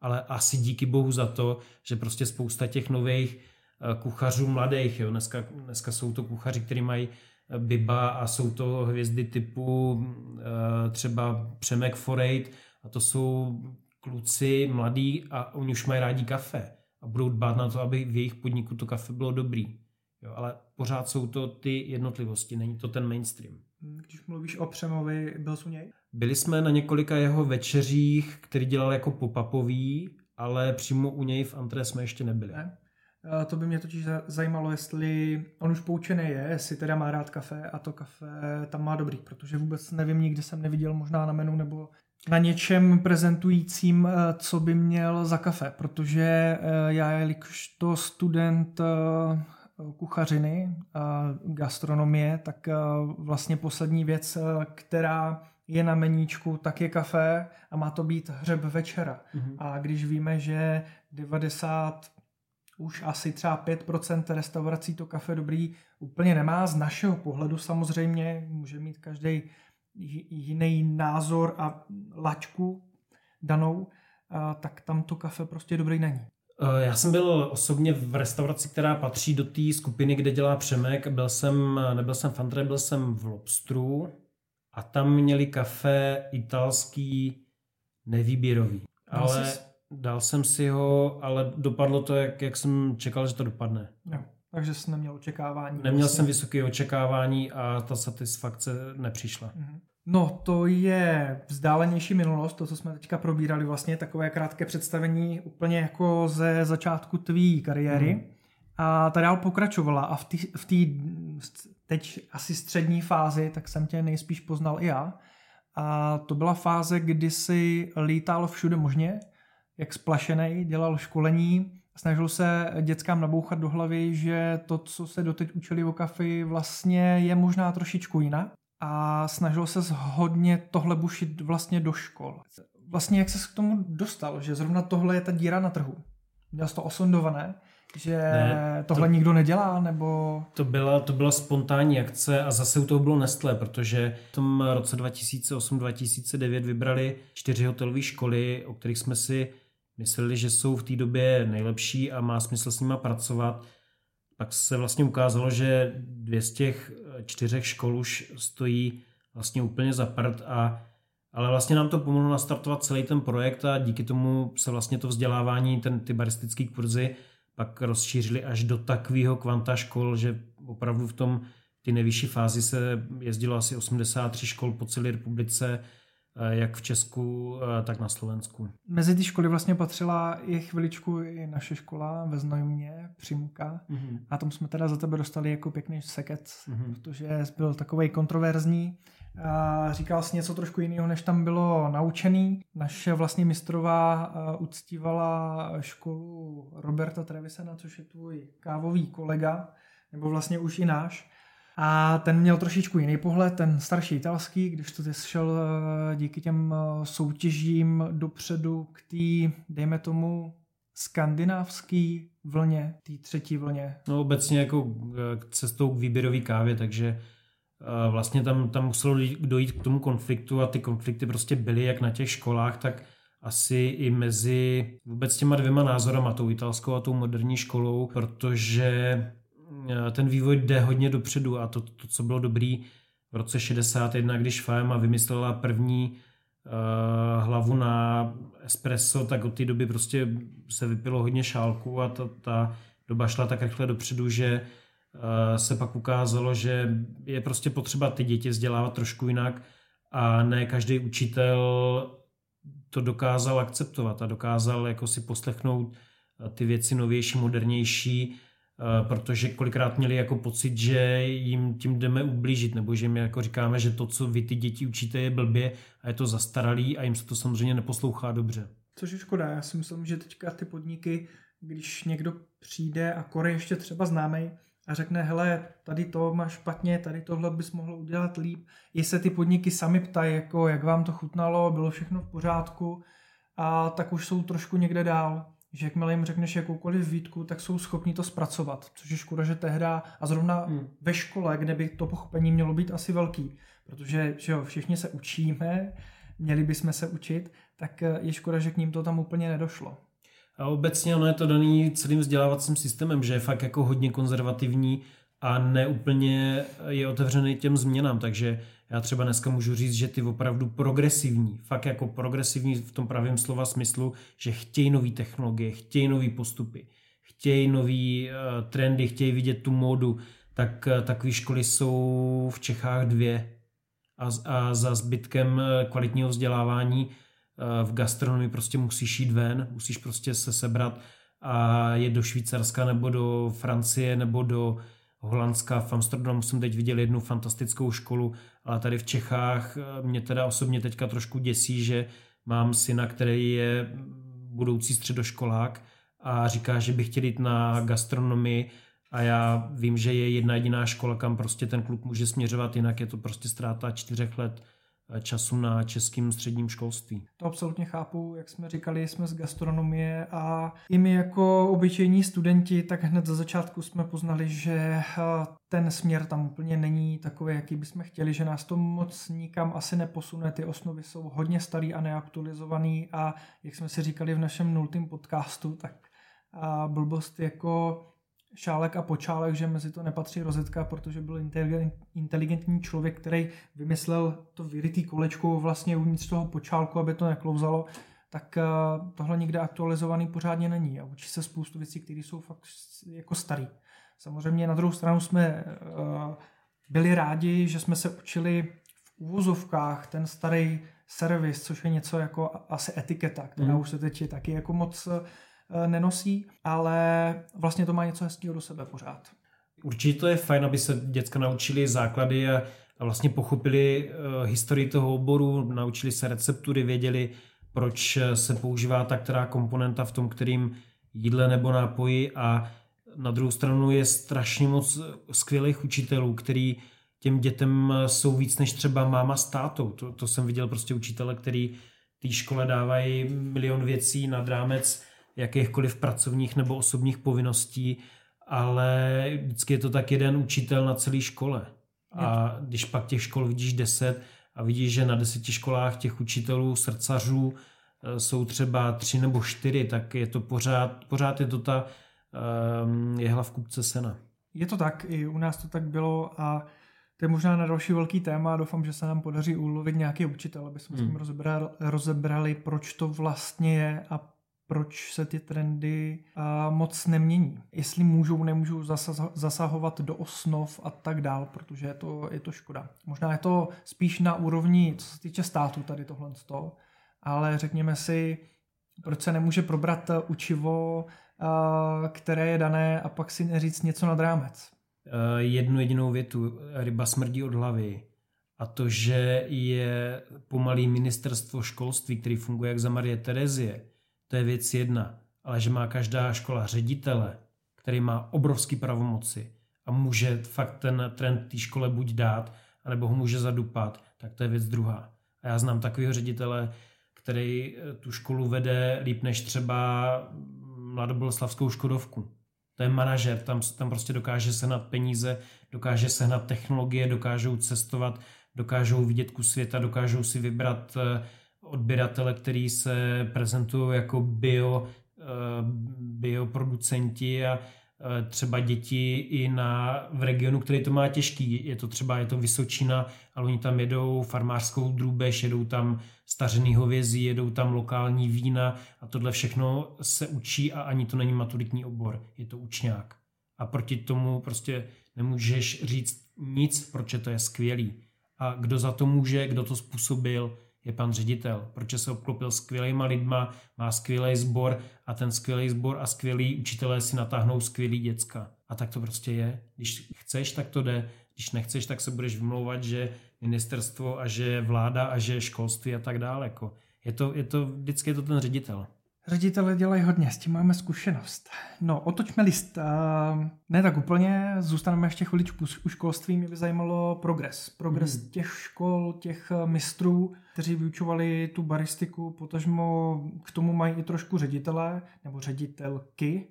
Ale asi díky bohu za to, že prostě spousta těch nových eh, kuchařů mladých, jo, dneska, dneska jsou to kuchaři, kteří mají Biba a jsou to hvězdy typu eh, třeba Přemek Forejt a to jsou kluci mladí a oni už mají rádi kafe a budou dbát na to, aby v jejich podniku to kafe bylo dobrý. Jo, ale pořád jsou to ty jednotlivosti, není to ten mainstream. Když mluvíš o Přemovi, byl jsi u něj? Byli jsme na několika jeho večeřích, který dělal jako pop-upový, ale přímo u něj v Antré jsme ještě nebyli. Ne? To by mě totiž zajímalo, jestli on už poučený je, jestli teda má rád kafe a to kafe tam má dobrý, protože vůbec nevím, nikdy jsem neviděl možná na menu nebo na něčem prezentujícím, eh, co by měl za kafe, protože eh, já, jelikož to student eh, kuchařiny a gastronomie, tak vlastně poslední věc, která je na meníčku, tak je kafe a má to být hřeb večera. Mm-hmm. A když víme, že 90 už asi třeba 5% restaurací to kafe dobrý úplně nemá. Z našeho pohledu samozřejmě může mít každý jiný názor a laťku danou, tak tam to kafe prostě dobrý není. Eh, já jsem byl osobně v restauraci, která patří do té skupiny, kde dělá Přemek. Byl jsem, nebyl jsem v Andre, byl jsem v Lobstru a tam měli kafe italský nevýběrový. Ale Dal jsem si ho, ale dopadlo to, jak, jak jsem čekal, že to dopadne. Jo, takže jsi neměl očekávání. Neměl vlastně. jsem vysoké očekávání a ta satisfakce nepřišla. Mhm. No, to je vzdálenější minulost, to, co jsme teďka probírali, vlastně takové krátké představení úplně jako ze začátku tvý kariéry. Mm. A ta dál pokračovala a v té v tý, teď asi střední fázi, tak jsem tě nejspíš poznal i já. A to byla fáze, kdy jsi lítal všude možně, jak splašený, dělal školení, snažil se dětskám nabouchat do hlavy, že to, co se doteď učili o kafy, vlastně je možná trošičku jinak a snažil se hodně tohle bušit vlastně do škol. Vlastně jak se k tomu dostal, že zrovna tohle je ta díra na trhu? Měl jsi to osondované, že ne, tohle to, nikdo nedělá, nebo... To byla, to byla spontánní akce a zase u toho bylo Nestlé, protože v tom roce 2008-2009 vybrali čtyři hotelové školy, o kterých jsme si mysleli, že jsou v té době nejlepší a má smysl s nima pracovat. Pak se vlastně ukázalo, že dvě z těch čtyřech škol už stojí vlastně úplně za prd a ale vlastně nám to pomohlo nastartovat celý ten projekt a díky tomu se vlastně to vzdělávání, ten, ty baristické kurzy pak rozšířili až do takového kvanta škol, že opravdu v tom ty nejvyšší fázi se jezdilo asi 83 škol po celé republice, jak v Česku, eh, tak na Slovensku. Mezi ty školy vlastně patřila i chviličku i naše škola ve Znojmě, Přimka. Mm-hmm. A tam jsme teda za tebe dostali jako pěkný sekec, mm-hmm. protože byl takový kontroverzní. A říkal jsi něco trošku jiného, než tam bylo naučený. Naše vlastně mistrová eh, uctívala školu Roberta Trevisena, což je tvůj kávový kolega, nebo vlastně už i náš. A ten měl trošičku jiný pohled, ten starší italský, když to šel eh, díky těm eh, soutěžím dopředu k té, dejme tomu, skandinávský vlně, té třetí vlně. No obecně jako cestou k výběrové kávě, takže vlastně tam, tam muselo dojít k tomu konfliktu a ty konflikty prostě byly jak na těch školách, tak asi i mezi vůbec těma dvěma názorama, tou italskou a tou moderní školou, protože eh, ten vývoj jde hodně dopředu a to, to co bylo dobrý v roce 61, když Faema vymyslela první uh, hlavu na espresso, tak od té doby prostě se vypilo hodně šálku a ta, ta doba šla tak rychle dopředu, že uh, se pak ukázalo, že je prostě potřeba ty děti vzdělávat trošku jinak a ne každý učitel to dokázal akceptovat a dokázal jako si poslechnout eh, ty věci novější, modernější, eh, protože kolikrát měli jako pocit, že jim tím jdeme ublížit, nebo že my jako říkáme, že to, co vy ty děti učíte, je blbě a je to zastaralý a jim se to samozřejmě neposlouchá dobře. Což je škoda, já si myslím, že teďka ty podniky, když někdo přijde a Kory ještě třeba známý, a řekne, hele, tady to máš špatně, tady tohle bys mohl udělat líp. I se ty podniky sami ptají, jako, jak vám to chutnalo, bylo všechno v pořádku a tak už jsou trošku někde dál. Že jakmile jim řekneš jakoukoliv výtku, tak jsou schopni to zpracovat. Což je škoda, že tehda a zrovna hmm. ve škole, kde by to pochopení mělo být asi velký, protože že jo, všichni se učíme, měli bychom se učit, tak je škoda, že k ním to tam úplně nedošlo. A obecně ono je to daný celým vzdělávacím systémem, že je fakt jako hodně konzervativní a neúplně je otevřený těm změnám, takže já třeba dneska můžu říct, že ty opravdu progresivní, fakt jako progresivní v tom pravém slova smyslu, že chtějí nové technologie, chtějí nové postupy, chtějí nové uh, trendy, chtějí vidět tu módu, tak uh, takové školy jsou v Čechách dvě. A, a za zbytkem uh, kvalitního vzdělávání v gastronomii prostě musíš jít ven, musíš prostě se sebrat a jet do Švýcarska nebo do Francie nebo do Holandska. V Amsterdamu jsem teď viděl jednu fantastickou školu, ale tady v Čechách eh, mě teda osobně teďka trošku děsí, že mám syna, který je budoucí středoškolák a říká, že by chtěl jít na gastronomii a já vím, že je jedna jediná škola, kam prostě ten kluk může směřovat, jinak je to prostě ztráta čtyřech let času na českém středním školství. To absolutně chápu, jak jsme říkali, jsme z gastronomie a i my jako obyčejní studenti, tak hned za začátku jsme poznali, že eh, ten směr tam úplně není takový, jaký bychom chtěli, že nás to moc nikam asi neposune, ty osnovy jsou hodně starý a neaktualizovaný a jak jsme si říkali v našem nultým podcastu, tak a blbost jako šálek a počálek, že mezi to nepatří rozetka, protože byl inteligentní člověk, který vymyslel to vyrytý kolečko vlastně uvnitř toho počálku, aby to neklouzalo, tak eh, tohle nikde aktualizovaný pořádně není a učí se spoustu věcí, které jsou fakt jako starý. Samozřejmě na druhou stranu jsme eh, byli rádi, že jsme se učili v úvozovkách ten starý servis, což je něco jako asi etiketa, která mm. už se teď je taky jako moc Eh, nenosí, ale vlastně to má něco hezkého do sebe pořád. Určitě to je fajn, aby se děcka naučili základy a, vlastně pochopili uh, historii toho oboru, naučili se receptury, věděli, proč se používá ta která komponenta v tom, kterým jídle nebo nápoji a na druhou stranu je strašně moc skvělých učitelů, který těm dětem jsou víc než třeba máma s tátou. To, to jsem viděl prostě učitele, který té škole dávají milion věcí nad rámec jakýchkoliv pracovních nebo osobních povinností, ale vždycky je to tak jeden učitel na celé škole. A když pak těch škol vidíš deset a vidíš, že na deseti školách těch učitelů, srdcařů eh, jsou třeba tři nebo čtyři, tak je to pořád, pořád je to ta um, jehla v kupce sena. Je to tak, i u nás to tak bylo a to je možná na další velký téma. Doufám, že se nám podaří ulovit nějaký učitel, aby jsme hmm. s tím rozebrali, rozebrali, proč to vlastně je a proč se ty trendy uh, moc nemění. Jestli můžou, nemůžou zasahovat do osnov a tak dál, protože je to, je to škoda. Možná je to spíš na úrovni, co se týče státu tady tohle, ale řekněme si, proč se nemůže probrat učivo, uh, které je dané a pak si neříct něco nad rámec. Jednu jedinou větu, ryba smrdí od hlavy. A to, že je pomalý ministerstvo školství, který funguje jak za Marie Terezie, to je věc jedna, ale že má každá škola ředitele, který má obrovský pravomoci a může fakt ten trend té škole buď dát, anebo ho může zadupat, tak to je věc druhá. A já znám takového ředitele, který eh, tu školu vede líp než třeba mladoboleslavskou Škodovku. To je manažer, tam, tam prostě dokáže sehnat peníze, dokáže sehnat technologie, dokážou cestovat, dokážou vidět kus světa, dokážou si vybrat eh, odběratele, který se prezentují jako bio, eh, bioproducenti a Eh, třeba děti i na, v regionu, který to má těžký. Je to třeba je to Vysočina, ale oni tam jedou farmářskou drůbež, jedou tam stařený hovězí, jedou tam lokální vína a tohle všechno se učí a ani to není maturitní obor, je to učňák. A proti tomu prostě nemůžeš říct nic, proč to je skvělý. A kdo za to může, kdo to způsobil, je pan ředitel, protože se obklopil skvělýma lidma, má skvělý sbor a ten skvělý sbor a skvělí učitelé si natáhnou skvělý děcka. A tak to prostě je. Když chceš, tak to jde. Když nechceš, tak se budeš vymlouvat, že ministerstvo a že vláda a že školství a tak dále. Jako je, to, je to, vždycky je to ten ředitel. Ředitele dělají hodně, s tím máme zkušenost. No, otočme list. Ne tak úplně, zůstaneme ještě chviličku u školství. Mě by zajímalo progres. Progres hmm. těch škol, těch eh, mistrů, kteří vyučovali tu baristiku, potažmo k tomu mají i trošku ředitele nebo ředitelky,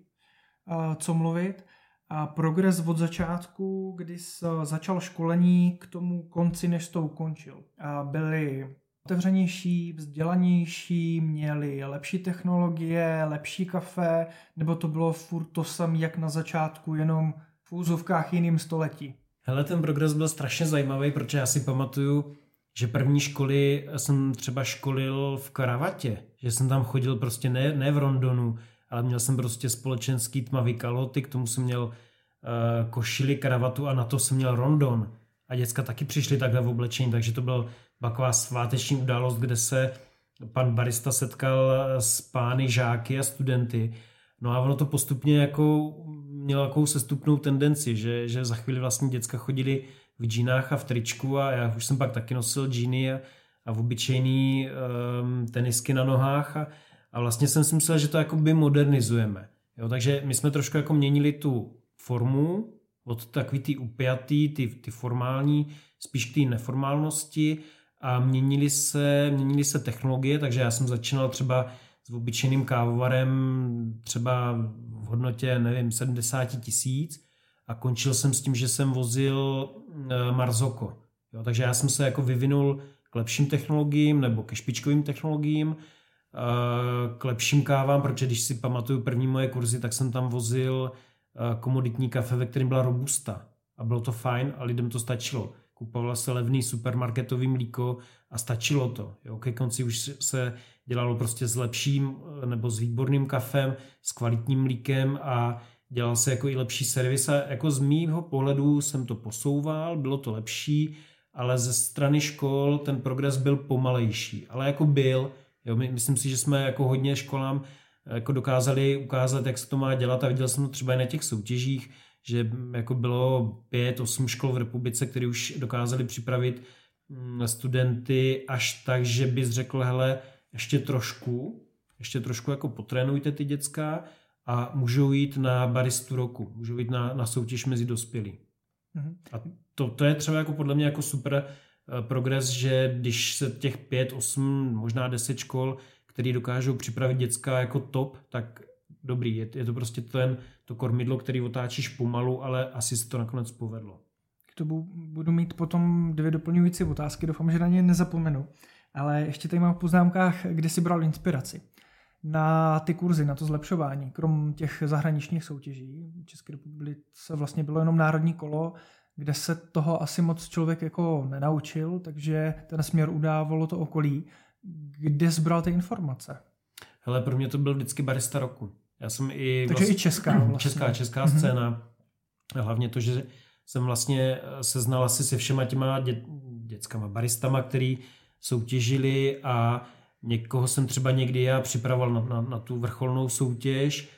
eh, co mluvit. A progres od začátku, kdy začal školení k tomu konci, než to ukončil. A byly otevřenější, vzdělanější, měli lepší technologie, lepší kafe, nebo to bylo furt to samé, jak na začátku, jenom v úzovkách jiným století? Hele, ten progres byl strašně zajímavý, protože já si pamatuju, že první školy jsem třeba školil v Karavatě, že jsem tam chodil prostě ne, ne v Rondonu, ale měl jsem prostě společenský tmavý kaloty, k tomu jsem měl uh, košili, kravatu a na to jsem měl rondon. A děcka taky přišly takhle v oblečení, takže to byl taková sváteční událost, kde se pan barista setkal s pány, žáky a studenty. No a ono to postupně jako mělo takovou sestupnou tendenci, že, že za chvíli vlastně děcka chodili v džínách a v tričku a já už jsem pak taky nosil džíny a, a v obyčejný um, tenisky na nohách a, a vlastně jsem si myslel, že to jakoby modernizujeme. Jo, takže my jsme trošku jako měnili tu formu od takový ty upjatý, ty, ty formální, spíš k té neformálnosti a měnily se, měnily se technologie, takže já jsem začínal třeba s obyčejným kávovarem třeba v hodnotě, nevím, 70 tisíc a končil jsem s tím, že jsem vozil e, Marzoko. Jo, takže já jsem se jako vyvinul k lepším technologiím nebo ke špičkovým technologiím, e, k lepším kávám, protože když si pamatuju první moje kurzy, tak jsem tam vozil e, komoditní kafe, ve kterém byla robusta. A bylo to fajn a lidem to stačilo kupovala se levný supermarketový mlíko a stačilo to. Jo. Ke konci už se dělalo prostě s lepším eh, nebo s výborným kafem, s kvalitním mlíkem a dělal se jako i lepší servis a jako z mýho pohledu jsem to posouval, bylo to lepší, ale ze strany škol ten progres byl pomalejší, ale jako byl, jo, myslím si, že jsme jako hodně školám eh, jako dokázali ukázat, jak se to má dělat a viděl jsem to třeba i na těch soutěžích, že jako bylo pět, osm škol v republice, které už dokázali připravit mm, studenty až tak, že bys řekl, hele, ještě trošku, ještě trošku jako potrénujte ty děcka a můžou jít na baristu roku, můžou jít na, na soutěž mezi dospělí. Mm-hmm. A to, to je třeba jako podle mě jako super eh, progres, že když se těch pět, osm, možná deset škol, který dokážou připravit děcka jako top, tak dobrý. Je, je to prostě ten, to kormidlo, který otáčíš pomalu, ale asi se to nakonec povedlo. K tomu budu mít potom dvě doplňující otázky, doufám, že na ně nezapomenu. Ale ještě tady mám v poznámkách, kde si bral inspiraci. Na ty kurzy, na to zlepšování, krom těch zahraničních soutěží, v České republice vlastně bylo jenom národní kolo, kde se toho asi moc člověk jako nenaučil, takže ten směr udávalo to okolí. Kde zbral ty informace? Hele, pro mě to byl vždycky barista roku. Já jsem i... Takže vlastně, i česká vlastně. Česká, česká mm-hmm. scéna. Hlavně to, že jsem vlastně se znal asi se všema těma dě, dětskama baristama, který soutěžili a někoho jsem třeba někdy já připravoval na, na, na tu vrcholnou soutěž,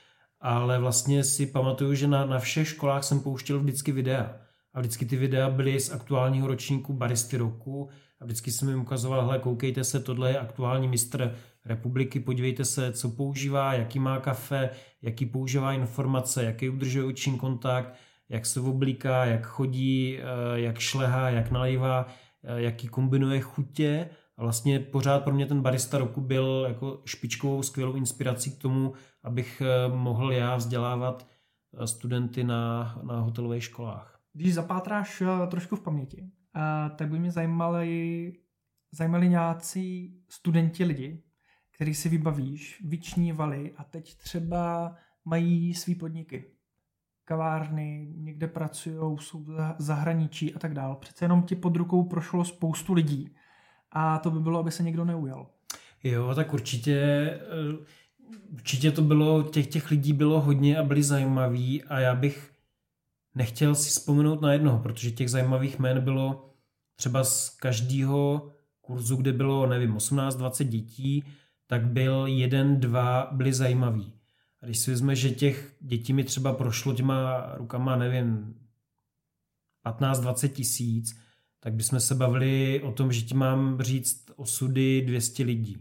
ale vlastně si pamatuju, že na, na všech školách jsem pouštěl vždycky videa. A vždycky ty videa byly z aktuálního ročníku baristy roku a vždycky jsem jim ukazoval, hele, koukejte se, tohle je aktuální mistr republiky, podívejte se, co používá, jaký má kafe, jaký používá informace, jaký udržuje oční kontakt, jak se oblíká, jak chodí, jak šlehá, jak nalívá, jaký kombinuje chutě a vlastně pořád pro mě ten barista roku byl jako špičkovou skvělou inspirací k tomu, abych mohl já vzdělávat studenty na, na hotelových školách. Když zapátráš trošku v paměti, tak by mě zajímali, zajímali nějací studenti lidi, který si vybavíš, vyčnívali a teď třeba mají svý podniky. Kavárny, někde pracují, jsou v zahraničí a tak dále. Přece jenom ti pod rukou prošlo spoustu lidí a to by bylo, aby se někdo neujal. Jo, tak určitě, eh, určitě to bylo, těch, těch lidí bylo hodně a byli zajímaví a já bych nechtěl si vzpomenout na jednoho, protože těch zajímavých jmén bylo třeba z každého kurzu, kde bylo, nevím, 18-20 dětí, tak byl jeden, dva, byli zajímaví. A když si vezme, že těch dětí mi třeba prošlo těma rukama, nevím, 15-20 tisíc, tak bychom se bavili o tom, že ti mám říct osudy 200 lidí.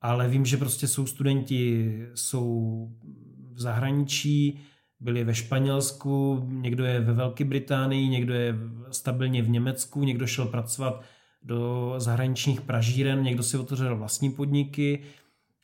Ale vím, že prostě jsou studenti, jsou v zahraničí, byli ve Španělsku, někdo je ve Velké Británii, někdo je stabilně v Německu, někdo šel pracovat do zahraničních pražíren, někdo si otevřel vlastní podniky,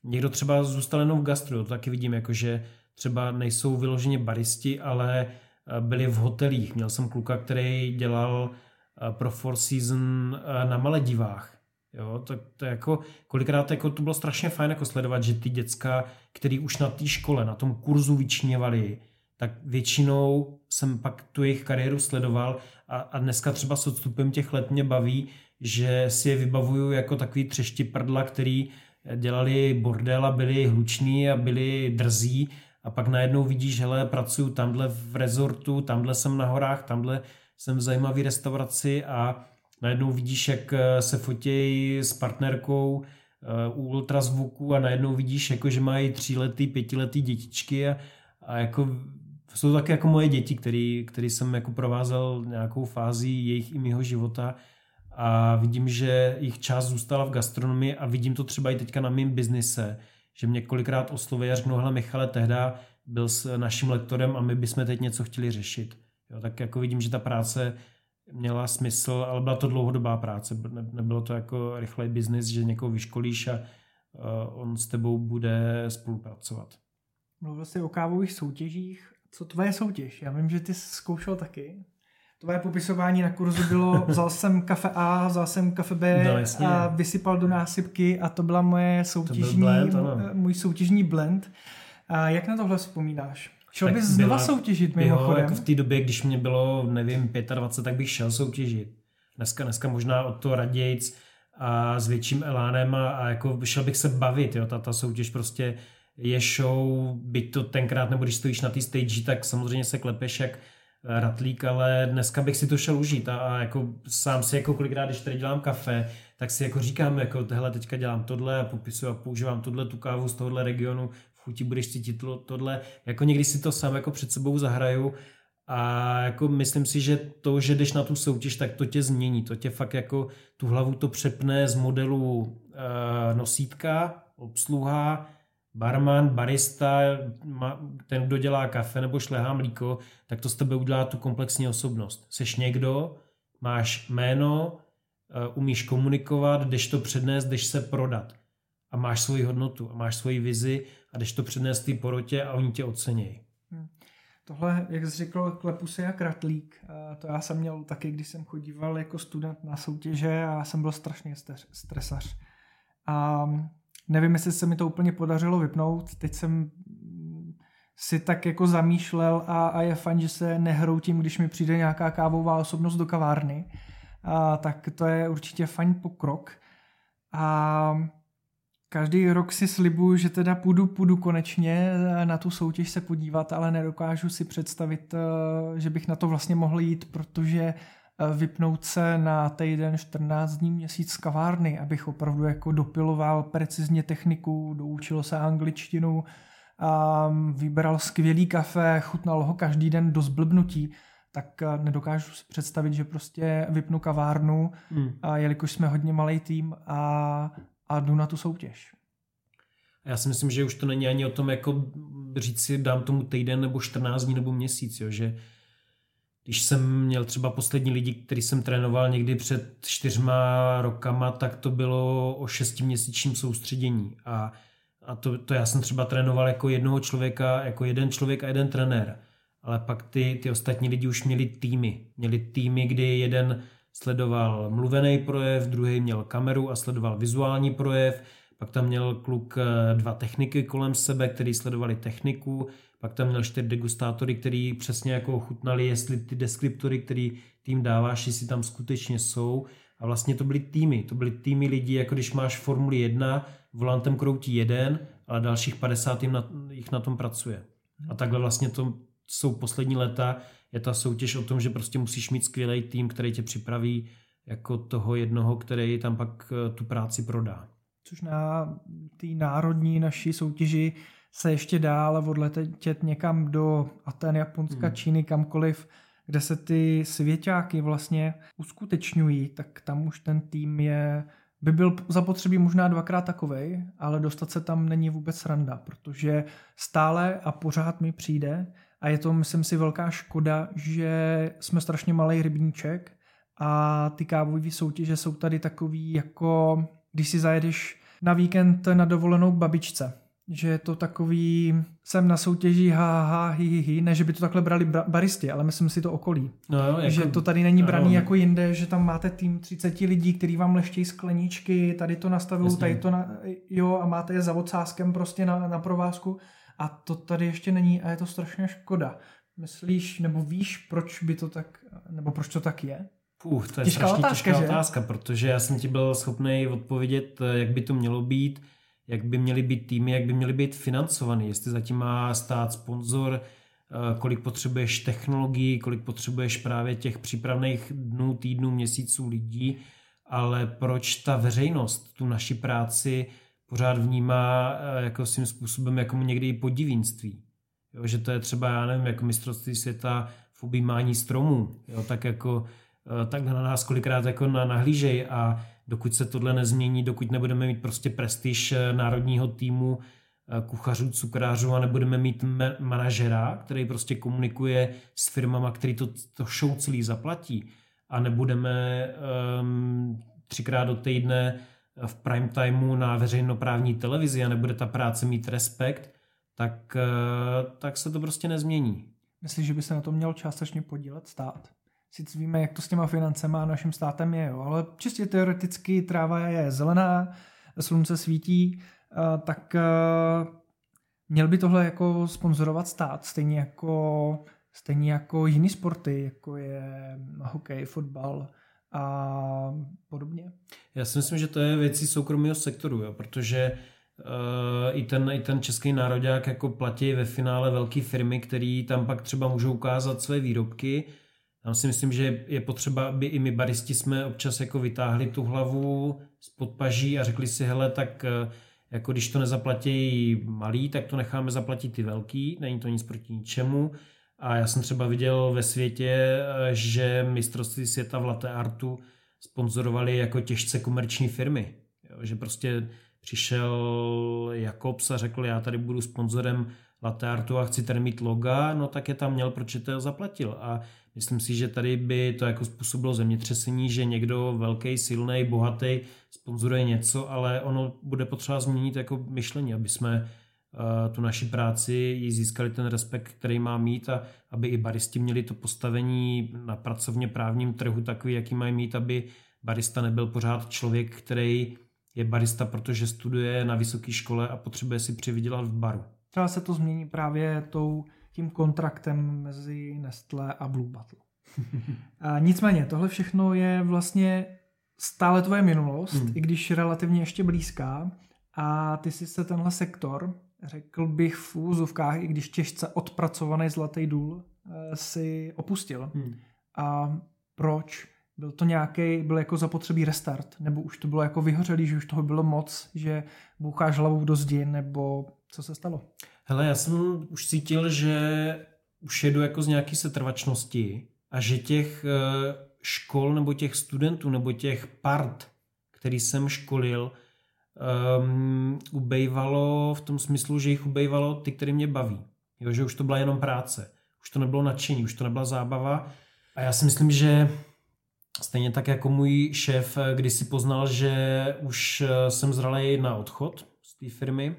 někdo třeba zůstal jenom v gastru, to taky vidím, jakože třeba nejsou vyloženě baristi, ale eh, byli v hotelích. Měl jsem kluka, který dělal eh, pro Four Season eh, na Maledivách. Jo, to, to jako, kolikrát jako to bylo strašně fajn jako sledovat, že ty děcka, který už na té škole, na tom kurzu vyčněvali, tak většinou jsem pak tu jejich kariéru sledoval a, a dneska třeba s odstupem těch let mě baví, že si je vybavuju jako takový třešti prdla, který dělali bordel a byli hluční a byli drzí a pak najednou vidíš, hele, pracuju tamhle v rezortu, tamhle jsem na horách, tamhle jsem v zajímavé restauraci a najednou vidíš, jak se fotějí s partnerkou eh, u ultrazvuku a najednou vidíš, jako, že mají tříletý, pětiletý dětičky a, a jako jsou také jako moje děti, který, který jsem jako provázel nějakou fázi jejich i mého života a vidím, že jich část zůstala v gastronomii a vidím to třeba i teďka na mém biznise, že mě kolikrát osloví a řeknou, hele Michale, tehda byl s naším lektorem a my bychom teď něco chtěli řešit. Jo, tak jako vidím, že ta práce měla smysl, ale byla to dlouhodobá práce. Ne, nebylo to jako rychlej biznis, že někoho vyškolíš a uh, on s tebou bude spolupracovat. Mluvil jsi o kávových soutěžích. Co tvoje soutěž? Já vím, že ty jsi zkoušel taky. Tvoje popisování na kurzu bylo, vzal jsem kafe A, vzal jsem kafe B no, a vysypal do násypky a to byla moje soutěžní, blend, můj soutěžní blend. A jak na tohle vzpomínáš? Šel bys znova soutěžit mimochodem? Jako v té době, když mě bylo, nevím, 25, tak bych šel soutěžit. Dneska, dneska možná o to radějc a s větším elánem a, a jako šel bych se bavit, jo, ta, ta soutěž prostě je show, byť to tenkrát, nebo když stojíš na té stage, tak samozřejmě se klepeš jak ratlík, ale dneska bych si to šel užít a, a jako sám si jako kolikrát, když tady dělám kafe, tak si jako říkám, jako tohle teďka dělám tohle a popisuju a používám tohle tu kávu z tohohle regionu, v chuti budeš cítit to, tohle, jako někdy si to sám jako před sebou zahraju a jako myslím si, že to, že jdeš na tu soutěž, tak to tě změní, to tě fakt jako tu hlavu to přepne z modelu e, nosítka, obsluha, barman, barista, ten, kdo dělá kafe nebo šlehá mlíko, tak to z tebe udělá tu komplexní osobnost. Seš někdo, máš jméno, eh, umíš komunikovat, jdeš to přednést, jdeš se prodat. A máš svoji hodnotu, a máš svoji vizi a jdeš to přednést té porotě a oni tě ocenějí. Hmm. Tohle, jak jsi řekl, klepu se jak ratlík. To já jsem měl taky, když jsem chodíval jako student na soutěže a jsem byl strašně stresař. A Nevím, jestli se mi to úplně podařilo vypnout. Teď jsem si tak jako zamýšlel a, a je fajn, že se nehroutím, když mi přijde nějaká kávová osobnost do kavárny. A, tak to je určitě fajn pokrok. A každý rok si slibuju, že teda půjdu, půjdu konečně na tu soutěž se podívat, ale nedokážu si představit, eh, že bych na to vlastně mohl jít, protože vypnout se na týden 14 dní měsíc z kavárny, abych opravdu jako dopiloval precizně techniku, doučil se angličtinu, a vybral skvělý kafe, chutnal ho každý den do zblbnutí, tak eh, nedokážu si představit, že prostě vypnu kavárnu, hmm. a jelikož jsme hodně malý tým a, a jdu na tu soutěž. Já si myslím, že už to není ani o tom, jako říct si, dám tomu týden nebo 14 dní nebo měsíc, jo, že když jsem měl třeba poslední lidi, který jsem trénoval někdy před čtyřma rokama, tak to bylo o šestiměsíčním soustředění. A, a to, to já jsem třeba trénoval jako jednoho člověka, jako jeden člověk a jeden trenér. Ale pak ty, ty ostatní lidi už měli týmy. Měli týmy, kdy jeden sledoval mluvený projev, druhý měl kameru a sledoval vizuální projev, pak tam měl kluk eh, dva techniky kolem sebe, který sledovali techniku, pak tam měl čtyři degustátory, který přesně jako chutnali, jestli ty deskriptory, který tým dáváš, jestli tam skutečně jsou. A vlastně to byly týmy, to byly týmy lidí, jako když máš Formuli 1, volantem kroutí jeden, ale dalších 50 jim na, jich na tom pracuje. A takhle vlastně to jsou poslední léta, je ta soutěž o tom, že prostě musíš mít skvělý tým, který tě připraví jako toho jednoho, který tam pak eh, tu práci prodá. Což na té národní naší soutěži se ještě dál odletět někam do Aten, Japonska, hmm. Číny, kamkoliv, kde se ty svěťáky vlastně uskutečňují, tak tam už ten tým je by byl zapotřebí možná dvakrát takovej, ale dostat se tam není vůbec sranda, protože stále a pořád mi přijde a je to, myslím si, velká škoda, že jsme strašně malý rybníček a ty kávové soutěže jsou tady takový jako, když si zajedeš na víkend na dovolenou k babičce, že je to takový, jsem na soutěži ha, ha, hi, hi, hi, ne, že by to takhle brali baristi, ale myslím si to okolí. No jo, jako, že to tady není braný no, jako jinde, že tam máte tým 30 lidí, který vám leštějí skleničky, tady to nastavují, tady to, na, jo, a máte je za ocáskem prostě na, na provázku a to tady ještě není a je to strašně škoda. Myslíš, nebo víš, proč by to tak, nebo proč to tak je? Puh, to je těžká strašně otázka, těžká že? otázka, protože já jsem ti byl schopný odpovědět, jak by to mělo být, jak by měly být týmy, jak by měly být financovaný, jestli zatím má stát sponzor, eh, kolik potřebuješ technologií, kolik potřebuješ právě těch přípravných dnů, týdnů, měsíců lidí, ale proč ta veřejnost tu naši práci pořád vnímá eh, jako svým způsobem jako někdy i podivínství. Jo, že to je třeba, já nevím, jako mistrovství světa v objímání stromů. Jo, tak jako eh, tak na nás kolikrát jako na, nahlížej a dokud se tohle nezmění, dokud nebudeme mít prostě prestiž eh, národního týmu kuchařů, cukrářů a nebudeme mít manažera, který prostě komunikuje s firmama, který to, to show celý zaplatí a nebudeme um, třikrát do týdne v prime timeu na veřejnoprávní televizi a nebude ta práce mít respekt, tak, eh, tak se to prostě nezmění. Myslíš, že by se na to měl částečně podílet stát? Sice víme, jak to s těma financema a naším státem je, jo, ale čistě teoreticky tráva je zelená, slunce svítí, eh, tak eh, měl by tohle jako sponzorovat stát, stejně jako, stejně jako jiný sporty, jako je hokej, fotbal, a podobně. Já si myslím, že to je věcí soukromého sektoru, jo, protože uh, i, ten, i ten český národák jako platí ve finále velké firmy, které tam pak třeba můžou ukázat své výrobky. Tam si myslím, že je potřeba, aby i my baristi jsme občas jako vytáhli tu hlavu z podpaží a řekli si, hele, tak uh, jako když to nezaplatí malý, tak to necháme zaplatit ty velký, není to nic proti ničemu. A já jsem třeba viděl ve světě, eh, že mistrovství světa v latte artu sponzorovali jako těžce komerční firmy. Jo, že prostě přišel Jakobs a řekl, já tady budu sponzorem latte artu a chci tady mít loga, no tak je tam měl, proč to zaplatil. A myslím si, že tady by to jako způsobilo zemětřesení, že někdo velký, silný, bohatý sponzoruje něco, ale ono bude potřeba změnit jako myšlení, aby jsme tu naši práci, jí získali ten respekt, který má mít a aby i baristi měli to postavení na pracovně právním trhu takový, jaký mají mít, aby barista nebyl pořád člověk, který je barista, protože studuje na vysoké škole a potřebuje si přivydělat v baru. Třeba se to změní právě tou, tím kontraktem mezi Nestlé a Blue Bottle. a nicméně, tohle všechno je vlastně stále tvoje minulost, hmm. i když relativně ještě blízká. A ty jsi se tenhle sektor řekl bych v úzovkách, i když těžce odpracovaný zlatý důl, eh, si opustil. Hmm. A proč? Byl to nějaký, byl jako zapotřebí restart, nebo už to bylo jako vyhořelý, že už toho bylo moc, že boucháš hlavou do zdi, nebo co se stalo? Hele, já jsem už cítil, že už jedu jako z nějaký setrvačnosti a že těch eh, škol nebo těch studentů nebo těch part, který jsem školil, um, ubejvalo v tom smyslu, že jich ubejvalo ty, které mě baví. Jo, že už to byla jenom práce. Už to nebylo nadšení, už to nebyla zábava. A já si myslím, že stejně tak jako můj šéf, když si poznal, že už jsem zralý na odchod z té firmy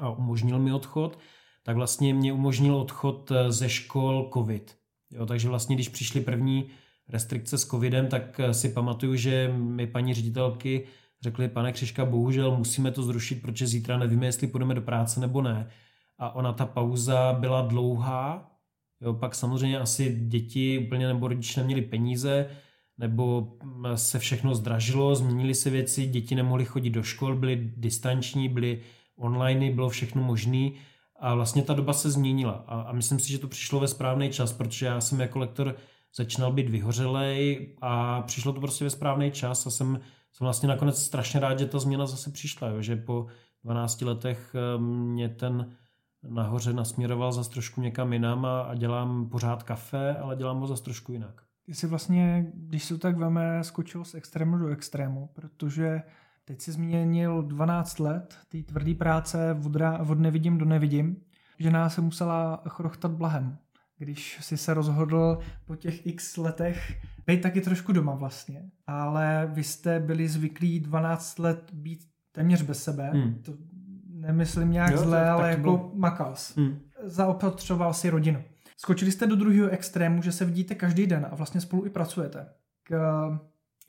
a umožnil mi odchod, tak vlastně mě umožnil odchod ze škol COVID. Jo, takže vlastně, když přišly první restrikce s covidem, tak si pamatuju, že mi paní ředitelky řekli, pane Křiška, bohužel musíme to zrušit, protože zítra nevíme, jestli půjdeme do práce nebo ne. A ona ta pauza byla dlouhá, jo, pak samozřejmě asi děti úplně nebo rodiče neměli peníze, nebo se všechno zdražilo, změnily se věci, děti nemohly chodit do škol, byly distanční, byly online, bylo všechno možné a vlastně ta doba se změnila a, a myslím si, že to přišlo ve správný čas, protože já jsem jako lektor začínal být vyhořelej a přišlo to prostě ve správný čas a jsem jsem vlastně nakonec strašně rád, že ta změna zase přišla, jo, že po 12 letech eh, mě ten nahoře nasměroval zase trošku někam jinam a, a dělám pořád kafe, ale dělám ho zase trošku jinak. Ty jsi vlastně, když se tak veme, skočil z extrému do extrému, protože teď jsi zmínil 12 let té tvrdé práce od, od nevidím do nevidím. Žena se musela chrochtat blahem, když si se rozhodl po těch x letech být taky trošku doma vlastně, ale vy jste byli zvyklí 12 let být téměř bez sebe. Hmm. To nemyslím nějak jo, zle, ale jako bylo... makal hmm. Zaopatřoval si rodinu. Skočili jste do druhého extrému, že se vidíte každý den a vlastně spolu i pracujete. K...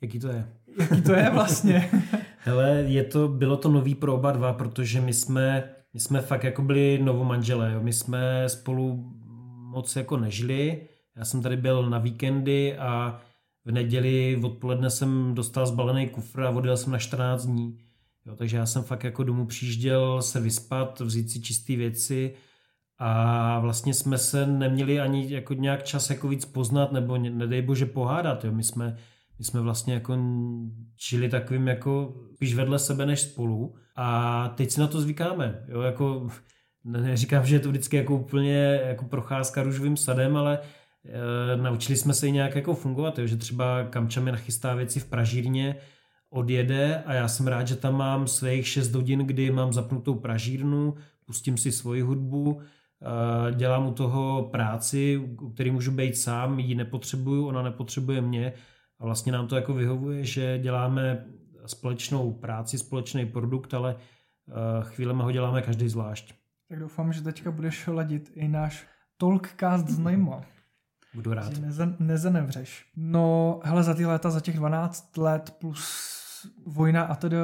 Jaký to je? Jaký to je vlastně? Hele, je to, bylo to nový pro oba dva, protože my jsme, my jsme fakt jako byli novomanželé. Jo. My jsme spolu moc jako nežili. Já jsem tady byl na víkendy a v neděli odpoledne jsem dostal zbalený kufr a odjel jsem na 14 dní. Jo, takže já jsem fakt jako domů přijížděl se vyspat, vzít si čisté věci a vlastně jsme se neměli ani jako nějak čas jako víc poznat nebo nedej bože pohádat. Jo. My, jsme, my jsme vlastně jako žili takovým jako spíš vedle sebe než spolu a teď si na to zvykáme. Jo, jako, neříkám, že je to vždycky jako úplně jako procházka růžovým sadem, ale e, naučili jsme se i nějak jako fungovat, jo, že třeba Kamča mi nachystá věci v pražírně, odjede a já jsem rád, že tam mám svých 6 hodin, kdy mám zapnutou pražírnu, pustím si svoji hudbu, e, dělám u toho práci, u který můžu být sám, ji nepotřebuju, ona nepotřebuje mě a vlastně nám to jako vyhovuje, že děláme společnou práci, společný produkt, ale e, chvílemi ho děláme každý zvlášť. Tak doufám, že teďka budeš ladit i náš Talkcast s Nejma. Budu rád. Neze, nezanevřeš. No, hele, za ty léta, za těch 12 let plus vojna a tedy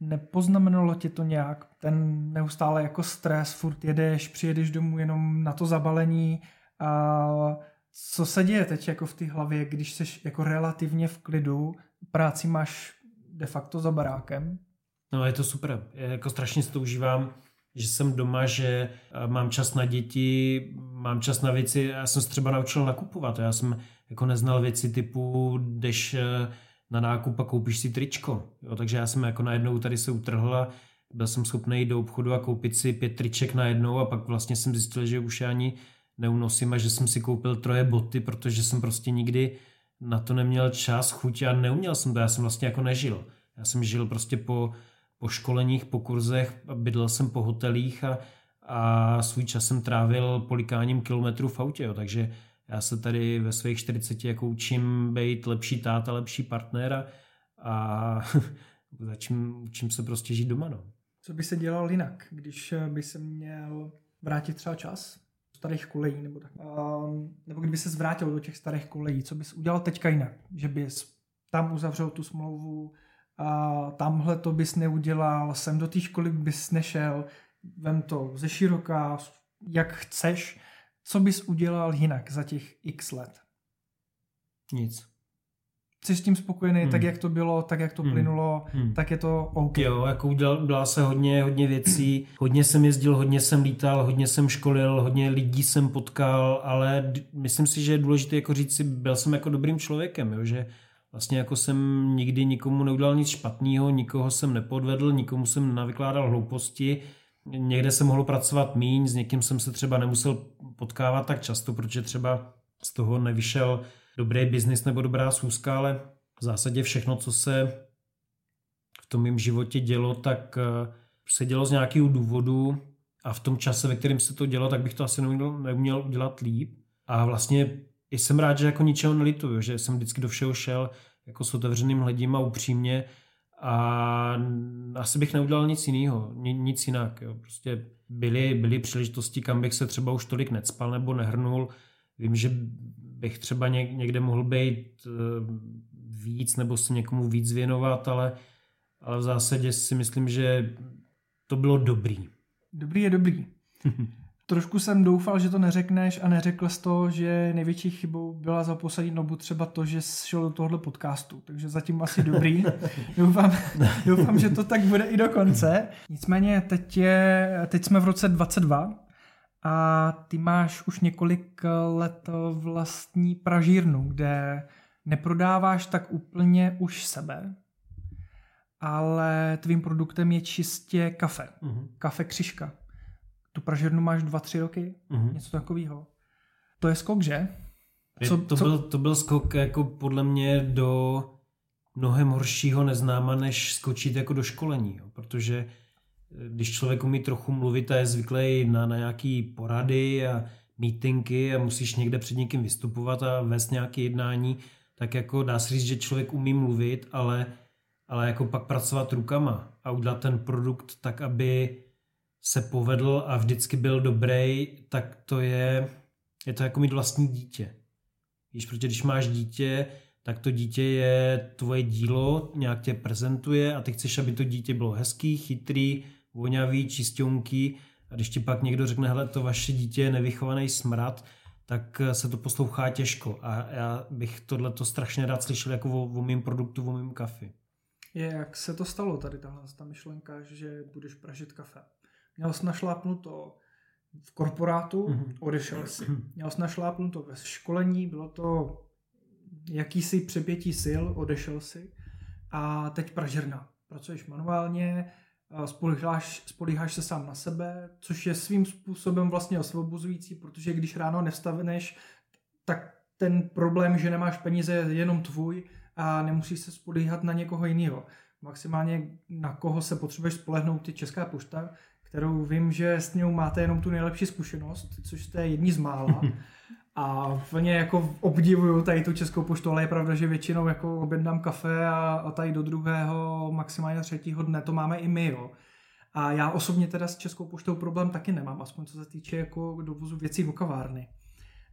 nepoznamenalo tě to nějak? Ten neustále jako stres, furt jedeš, přijedeš domů jenom na to zabalení a co se děje teď jako v té hlavě, když jsi jako relativně v klidu, práci máš de facto za barákem? No je to super, je, jako strašně si to užívám že jsem doma, že mám čas na děti, mám čas na věci, já jsem se třeba naučil nakupovat, já jsem jako neznal věci typu, jdeš e, na nákup a koupíš si tričko, jo, takže já jsem jako najednou tady se utrhl a byl jsem schopný jít do obchodu a koupit si pět triček najednou a pak vlastně jsem zjistil, že už ani neunosím a že jsem si koupil troje boty, protože jsem prostě nikdy na to neměl čas, chuť a neuměl jsem to, já jsem vlastně jako nežil. Já jsem žil prostě po po školeních, po kurzech, bydlel jsem po hotelích a, a svůj čas jsem trávil polikáním kilometrů v autě, jo. takže já se tady ve svých 40 jako učím být lepší táta, lepší partner a, a začím, učím se prostě žít doma. No. Co by se dělal jinak, když by se měl vrátit třeba čas starých kolejí, nebo tak. Um, nebo kdyby se zvrátil do těch starých kolejí, co bys udělal teďka jinak? Že bys tam uzavřel tu smlouvu, a tamhle to bys neudělal, sem do té školy bys nešel, vem to ze široká, jak chceš, co bys udělal jinak za těch x let? Nic. Jsi s tím spokojený, hmm. tak jak to bylo, tak jak to hmm. plynulo, hmm. tak je to OK. Jo, jako udělal, se hodně, hodně věcí, hodně jsem jezdil, hodně jsem lítal, hodně jsem školil, hodně lidí jsem potkal, ale myslím si, že je důležité jako říct si, byl jsem jako dobrým člověkem, jo, že Vlastně jako jsem nikdy nikomu neudělal nic špatného, nikoho jsem nepodvedl, nikomu jsem navykládal hlouposti. Někde jsem mohl pracovat míň, s někým jsem se třeba nemusel potkávat tak často, protože třeba z toho nevyšel dobrý biznis nebo dobrá schůzka, ale v zásadě všechno, co se v tom mém životě dělo, tak eh, se dělo z nějakého důvodu a v tom čase, ve kterém se to dělo, tak bych to asi neuměl, neuměl udělat líp. A vlastně jsem rád, že jako ničeho nelituju, že jsem vždycky do všeho šel jako s otevřeným hledím a upřímně a asi bych neudělal nic jiného, nic jinak. Jo. Prostě byly, byly příležitosti, kam bych se třeba už tolik necpal nebo nehrnul. Vím, že bych třeba někde mohl být eh, víc nebo se někomu víc věnovat, ale, ale v zásadě si myslím, že to bylo dobrý. Dobrý je dobrý. Trošku jsem doufal, že to neřekneš a neřekl jsi to, že největší chybou byla za poslední dobu třeba to, že šel do tohohle podcastu. Takže zatím asi dobrý. doufám, doufám, že to tak bude i do konce. Nicméně teď, je, teď jsme v roce 22 a ty máš už několik let vlastní pražírnu, kde neprodáváš tak úplně už sebe, ale tvým produktem je čistě kafe. Uh-huh. Kafe Křiška. Tu pražírnu máš dva, tři roky, uh-huh. něco takového. To je skok, že? Co, to, co? Byl, to byl skok jako podle mě do mnohem horšího neznáma, než skočit jako do školení, jo. protože eh, když člověk umí trochu mluvit a je zvyklý na, na nějaký porady a meetingy a musíš někde před někým vystupovat a vést nějaké jednání, tak jako dá se říct, že člověk umí mluvit, ale, ale jako pak pracovat rukama a udělat ten produkt tak, aby se povedl a vždycky byl dobrý, tak to je, je to jako mít vlastní dítě. Víš, protože když máš dítě, tak to dítě je tvoje dílo, nějak tě prezentuje a ty chceš, aby to dítě bylo hezký, chytrý, voňavý, čistěnký a když ti pak někdo řekne, hele, to vaše dítě je nevychovaný smrad, tak se to poslouchá těžko a já bych tohle to strašně rád slyšel jako o, o mým produktu, o mým kafi. Je, jak se to stalo tady tahle ta myšlenka, že budeš pražit kafe? Měl jsi našlápnuto v korporátu, mm-hmm. odešel si. Měl jsi našlápnuto ve školení, bylo to jakýsi přepětí sil, odešel si. A teď pražerna. Pracuješ manuálně, spolíháš, spolíháš se sám na sebe, což je svým způsobem vlastně osvobozující, protože když ráno nevstaveneš, tak ten problém, že nemáš peníze, je jenom tvůj a nemusíš se spolíhat na někoho jiného. Maximálně na koho se potřebuješ spolehnout je Česká pošta, kterou vím, že s ním máte jenom tu nejlepší zkušenost, což jste jedni z mála. A plně jako obdivuju tady tu Českou poštu, ale je pravda, že většinou jako objednám kafe a, a tady do druhého, maximálně třetího dne to máme i my, jo. A já osobně teda s Českou poštou problém taky nemám, aspoň co se týče jako dovozu věcí v kavárny.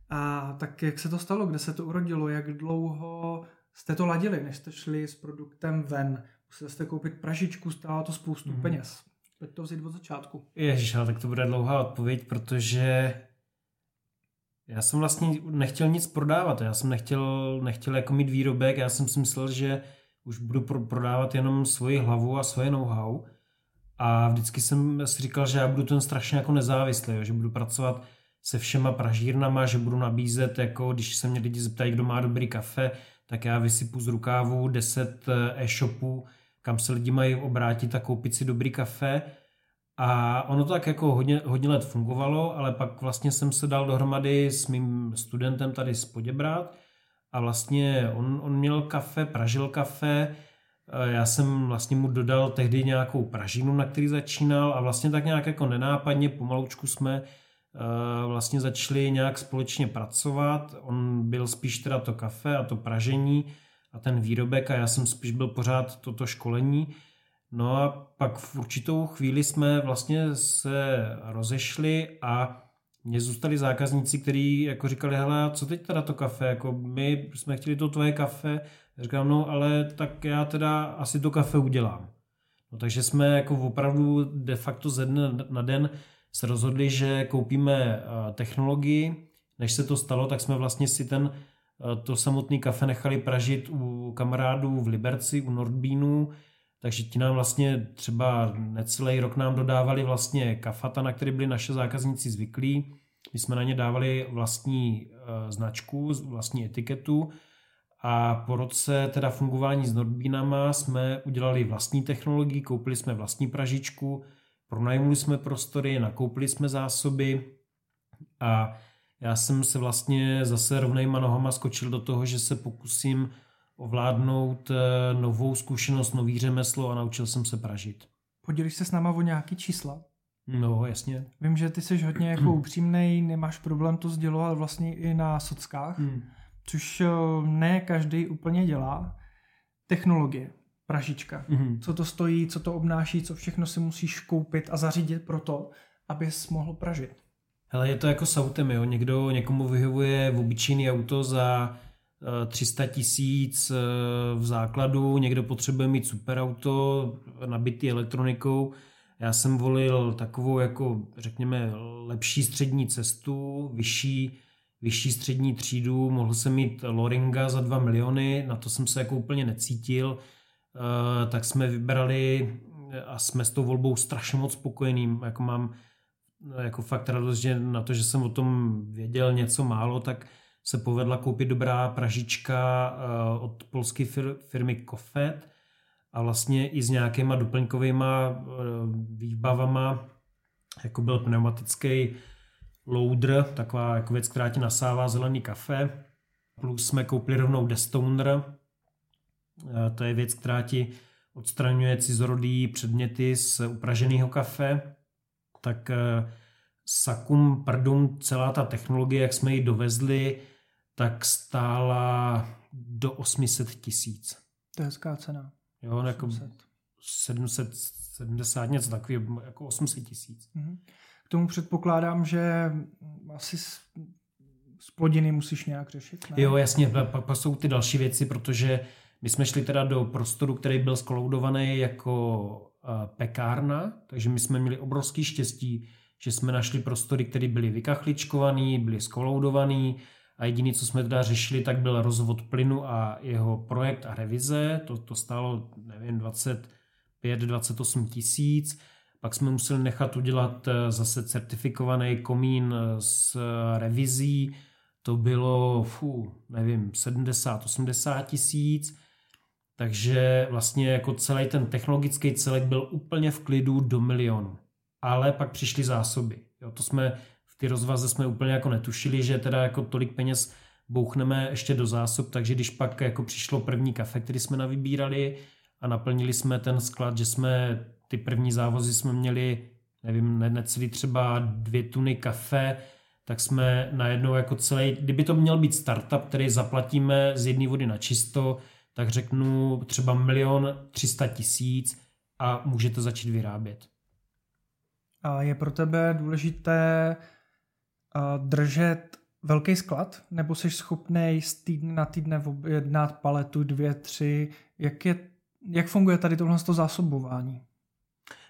A tak jak se to stalo, kde se to urodilo, jak dlouho jste to ladili, než jste šli s produktem ven? Museli jste koupit pražičku, stálo to spoustu mm-hmm. peněz. Pojď to vzít od začátku. Ježiš, ale tak to bude dlouhá odpověď, protože já jsem vlastně nechtěl nic prodávat, já jsem nechtěl, nechtěl jako mít výrobek, já jsem si myslel, že už budu pro, prodávat jenom svoji hlavu a svoje know-how. A vždycky jsem si říkal, že já budu ten strašně jako nezávislý, jo, že budu pracovat se všema pražírnama, že budu nabízet, jako když se mě lidi zeptají, kdo má dobrý kafe, tak já vysypu z rukávu 10 eh, e-shopů, kam se lidi mají obrátit a koupit si dobrý kafe a ono to tak jako hodně, hodně let fungovalo, ale pak vlastně jsem se dal dohromady s mým studentem tady z Poděbrat a vlastně on, on měl kafe, pražil kafe, já jsem vlastně mu dodal tehdy nějakou pražinu, na který začínal a vlastně tak nějak jako nenápadně pomalučku jsme vlastně začali nějak společně pracovat. On byl spíš teda to kafe a to pražení a ten výrobek a já jsem spíš byl pořád toto školení. No a pak v určitou chvíli jsme vlastně se rozešli a mě zůstali zákazníci, kteří jako říkali, hele, co teď teda to kafe, jako my jsme chtěli to tvoje kafe, říkám, no ale tak já teda asi to kafe udělám. No takže jsme jako opravdu de facto ze dne na den se rozhodli, že koupíme eh, technologii. Než se to stalo, tak jsme vlastně si ten eh, to samotný kafe nechali pražit u kamarádů v Liberci, u Nordbínu, takže ti nám vlastně třeba necelý rok nám dodávali vlastně kafata, na který byli naše zákazníci zvyklí. My jsme na ně dávali vlastní e, značku, vlastní etiketu a po roce teda fungování s Nordbínama jsme udělali vlastní technologii, koupili jsme vlastní pražičku, pronajmuli jsme prostory, nakoupili jsme zásoby a já jsem se vlastně zase rovnejma nohama skočil do toho, že se pokusím ovládnout eh, novou zkušenost, nový řemeslo a naučil jsem se pražit. Podělíš se s náma o nějaký čísla? No, jasně. Vím, že ty jsi hodně jako upřímnej, nemáš problém to sdělovat vlastně i na sockách, hmm. což eh, ne každý úplně dělá. Technologie, pražička. Hmm. Co to stojí, co to obnáší, co všechno si musíš koupit a zařídit pro to, abys mohl pražit. Hele, je to jako s autem, jo. Někdo, někomu vyhovuje v obyčejný auto za 300 tisíc eh, v základu, někdo potřebuje mít superauto nabitý elektronikou. Já jsem volil takovou jako, řekněme, lepší střední cestu, vyšší, vyšší střední třídu, mohl jsem mít Loringa za 2 miliony, na to jsem se jako úplně necítil, eh, tak jsme vybrali a jsme s tou volbou strašně moc spokojeným, jako mám jako fakt radost, že na to, že jsem o tom věděl něco málo, tak se povedla koupit dobrá pražička eh, od polské firmy Kofet a vlastně i s nějakýma doplňkovýma eh, výbavama, jako byl pneumatický loader, taková jako věc, která ti nasává zelený kafe. Plus jsme koupili rovnou Destoner, eh, to je věc, která ti odstraňuje cizorodý předměty z upraženého kafe. Tak Sakum Pardum, celá ta technologie, jak jsme ji dovezli, tak stála do 800 tisíc. To je hezká cena. Jo, jako 770, něco takového, jako 800 tisíc. Mm-hmm. K tomu předpokládám, že asi z, z plodiny musíš nějak řešit, ne? Jo, jasně, pak, pak jsou ty další věci, protože my jsme šli teda do prostoru, který byl skoloudovaný jako uh, pekárna, takže my jsme měli obrovský štěstí, že jsme našli prostory, které byly vykachličkované, byly skoloudované a jediné, co jsme teda řešili, tak byl rozvod plynu a jeho projekt a revize. To, to stálo, nevím, 25-28 tisíc. Pak jsme museli nechat udělat eh, zase certifikovaný komín eh, s revizí. To bylo, fů, nevím, 70-80 tisíc. Takže vlastně jako celý ten technologický celek byl úplně v klidu do milionu ale pak přišly zásoby. Jo, to jsme ty rozvaze jsme úplně jako netušili, že teda jako tolik peněz bouchneme ještě do zásob, takže když pak jako přišlo první kafe, který jsme navybírali a naplnili jsme ten sklad, že jsme ty první závozy jsme měli, nevím, ne, necelý třeba dvě tuny kafe, tak jsme najednou jako celý, kdyby to měl být startup, který zaplatíme z jedné vody na čisto, tak řeknu třeba milion třista tisíc a můžete začít vyrábět. A je pro tebe důležité držet velký sklad, nebo jsi schopný z týdne na týdne objednat paletu, dvě, tři? Jak, je, jak funguje tady tohle zásobování?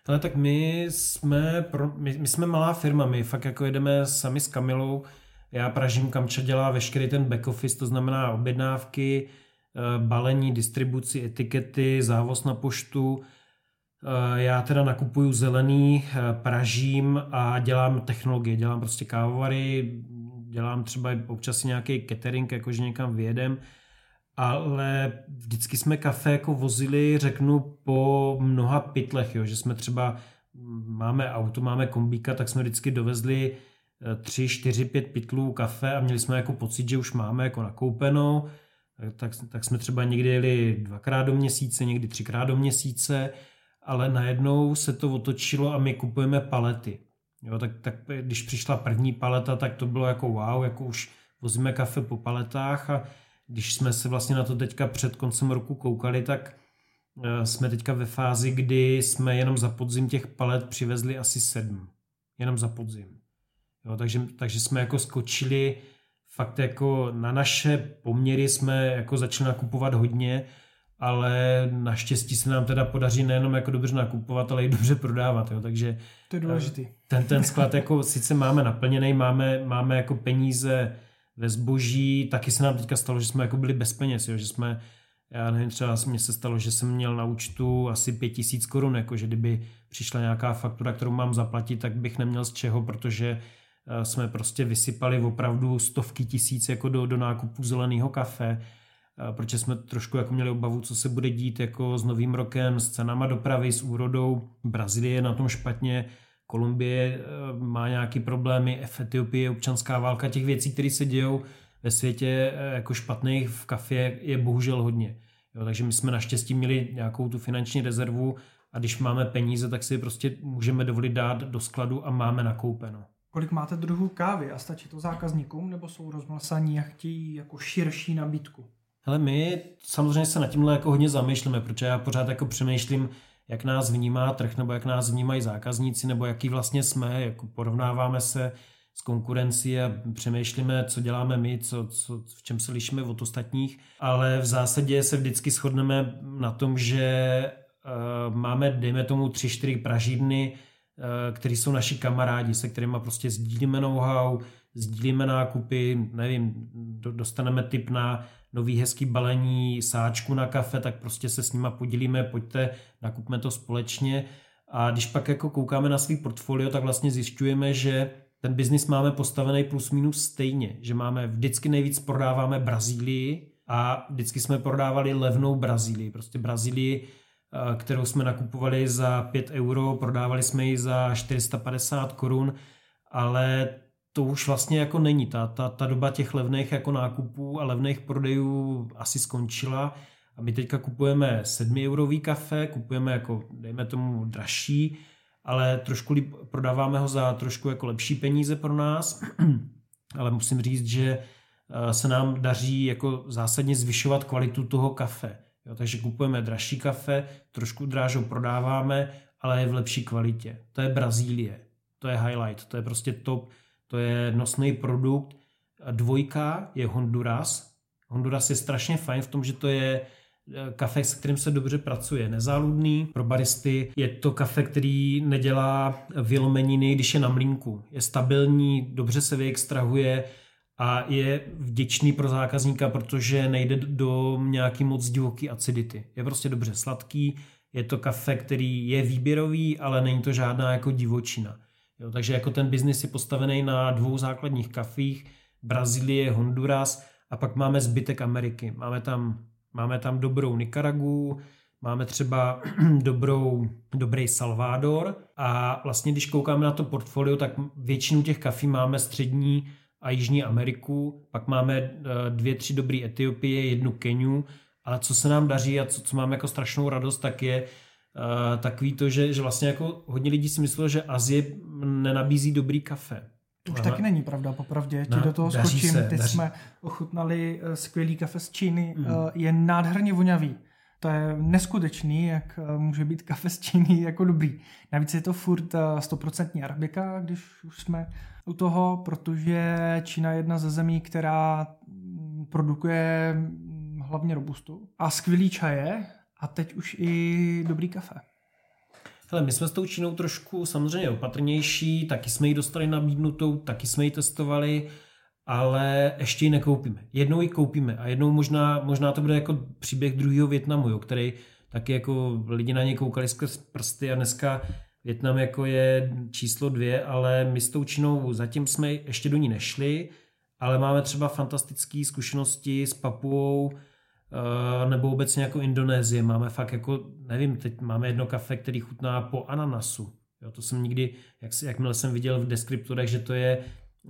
Ale tak my jsme, pro, my, my jsme malá firma, my fakt jako jedeme sami s Kamilou, já pražím, Kamča dělá veškerý ten back office, to znamená objednávky, e, balení, distribuci, etikety, závoz na poštu, Eh, já teda nakupuju zelený, eh, pražím a dělám technologie, dělám prostě kávovary, dělám třeba občas nějaký catering, jakože někam vyjedem, ale vždycky jsme kafe jako vozili, řeknu, po mnoha pytlech, jo, že jsme třeba, máme auto, máme kombíka, tak jsme vždycky dovezli eh, tři, čtyři, pět pytlů kafe a měli jsme jako pocit, že už máme jako nakoupenou, tak, tak jsme třeba někdy jeli dvakrát do měsíce, někdy třikrát do měsíce, ale najednou se to otočilo a my kupujeme palety. Jo, tak, tak když přišla první paleta, tak to bylo jako wow, jako už vozíme kafe po paletách a když jsme se vlastně na to teďka před koncem roku koukali, tak eh, jsme teďka ve fázi, kdy jsme jenom za podzim těch palet přivezli asi sedm. Jenom za podzim. Jo, takže, takže jsme jako skočili fakt jako na naše poměry jsme jako začali nakupovat hodně ale naštěstí se nám teda podaří nejenom jako dobře nakupovat, ale i dobře prodávat, jo, takže to je důležitý. Eh, ten, ten sklad jako sice máme naplněný, máme, máme jako peníze ve zboží, taky se nám teďka stalo, že jsme jako byli bez peněz, jo, že jsme, já nevím, třeba mně se stalo, že jsem měl na účtu asi pět tisíc korun, jako že kdyby přišla nějaká faktura, kterou mám zaplatit, tak bych neměl z čeho, protože eh, jsme prostě vysypali opravdu stovky tisíc jako do, do nákupu zeleného kafe, protože jsme trošku jako měli obavu, co se bude dít jako s novým rokem, s cenama dopravy, s úrodou. Brazílie je na tom špatně, Kolumbie eh, má nějaký problémy, Etiopie, občanská válka, těch věcí, které se dějou ve světě eh, jako špatných v kafě je bohužel hodně. Jo, takže my jsme naštěstí měli nějakou tu finanční rezervu, a když máme peníze, tak si je prostě můžeme dovolit dát do skladu a máme nakoupeno. Kolik máte druhů kávy a stačí to zákazníkům, nebo jsou rozmlasaní a chtějí jako širší nabídku? Hele, my samozřejmě se nad tímhle jako hodně zamýšlíme, protože já pořád jako přemýšlím, jak nás vnímá trh, nebo jak nás vnímají zákazníci, nebo jaký vlastně jsme, jako porovnáváme se s konkurencí a přemýšlíme, co děláme my, co, co, v čem se lišíme od ostatních, ale v zásadě se vždycky shodneme na tom, že uh, máme, dejme tomu, tři, čtyři pražidny, uh, který jsou naši kamarádi, se kterými prostě sdílíme know-how, sdílíme nákupy, nevím, dostaneme tip na nový hezký balení sáčku na kafe, tak prostě se s nima podělíme, pojďte, nakupme to společně. A když pak jako koukáme na svý portfolio, tak vlastně zjišťujeme, že ten biznis máme postavený plus minus stejně, že máme vždycky nejvíc prodáváme Brazílii a vždycky jsme prodávali levnou Brazílii, prostě Brazílii, eh, kterou jsme nakupovali za 5 euro, prodávali jsme ji za 450 korun, ale to už vlastně jako není. Ta, ta, ta doba těch levných jako nákupů a levných prodejů asi skončila a my teďka kupujeme 7 eurový kafe, kupujeme jako, dejme tomu, dražší, ale trošku líp, prodáváme ho za trošku jako lepší peníze pro nás, ale musím říct, že eh, se nám daří jako zásadně zvyšovat kvalitu toho kafe. Jo, takže kupujeme dražší kafe, trošku drážou prodáváme, ale je v lepší kvalitě. To je Brazílie, to je highlight, to je prostě top, to je nosný produkt. Dvojka je Honduras. Honduras je strašně fajn v tom, že to je Eh, kafe, s kterým se dobře pracuje, nezáludný pro baristy. Je to kafe, který nedělá vylomeniny, když je na mlínku. Je stabilní, dobře se vyextrahuje a je vděčný pro zákazníka, protože nejde do nějaký moc divoký acidity. Je prostě dobře sladký, je to kafe, který je výběrový, ale není to žádná jako divočina. Jo, takže jako ten biznis je postavený na dvou základních kafích, Brazílie, Honduras a pak máme zbytek Ameriky. Máme tam Máme tam dobrou Nikaragu, máme třeba dobrou, dobrý Salvador a vlastně když koukáme na to portfolio, tak většinu těch kafí máme střední a Jižní Ameriku, pak máme eh, dvě, tři dobrý Etiopie, jednu Keniu, ale co se nám daří a co, co máme jako strašnou radost, tak je takový to, že, že vlastně jako hodně lidí si myslelo, že Azie nenabízí dobrý kafe. To už taky není pravda, popravdě. Ti no, do toho skočím. Se, Teď daří. jsme ochutnali eh, skvělý kafe z Číny. Mm. Je nádherně vonavý. To je neskutečný, jak eh, může být kafe z Číny jako dobrý. Navíc je to furt 100% arabika, když už jsme u toho, protože Čína je jedna ze zemí, která mm, produkuje mm, hlavně robustu a skvělý čaje a teď už i dobrý kafe. Hele, my jsme s tou Čínou trošku samozřejmě opatrnější, taky jsme ji dostali nabídnutou, taky jsme ji testovali, ale ještě ji nekoupíme. Jednou ji koupíme a jednou možná, možná to bude jako příběh druhého Větnamu, jo, který taky jako lidi na ně koukali skrz prsty a dneska Větnam jako je číslo dvě, ale my s tou Čínou zatím jsme ještě do ní nešli, ale máme třeba fantastické zkušenosti s Papuou, nebo obecně jako Indonésie. Máme fakt jako, nevím, teď máme jedno kafe, který chutná po ananasu. Jo, to jsem nikdy, jak, jakmile jsem viděl v deskriptorech, že to je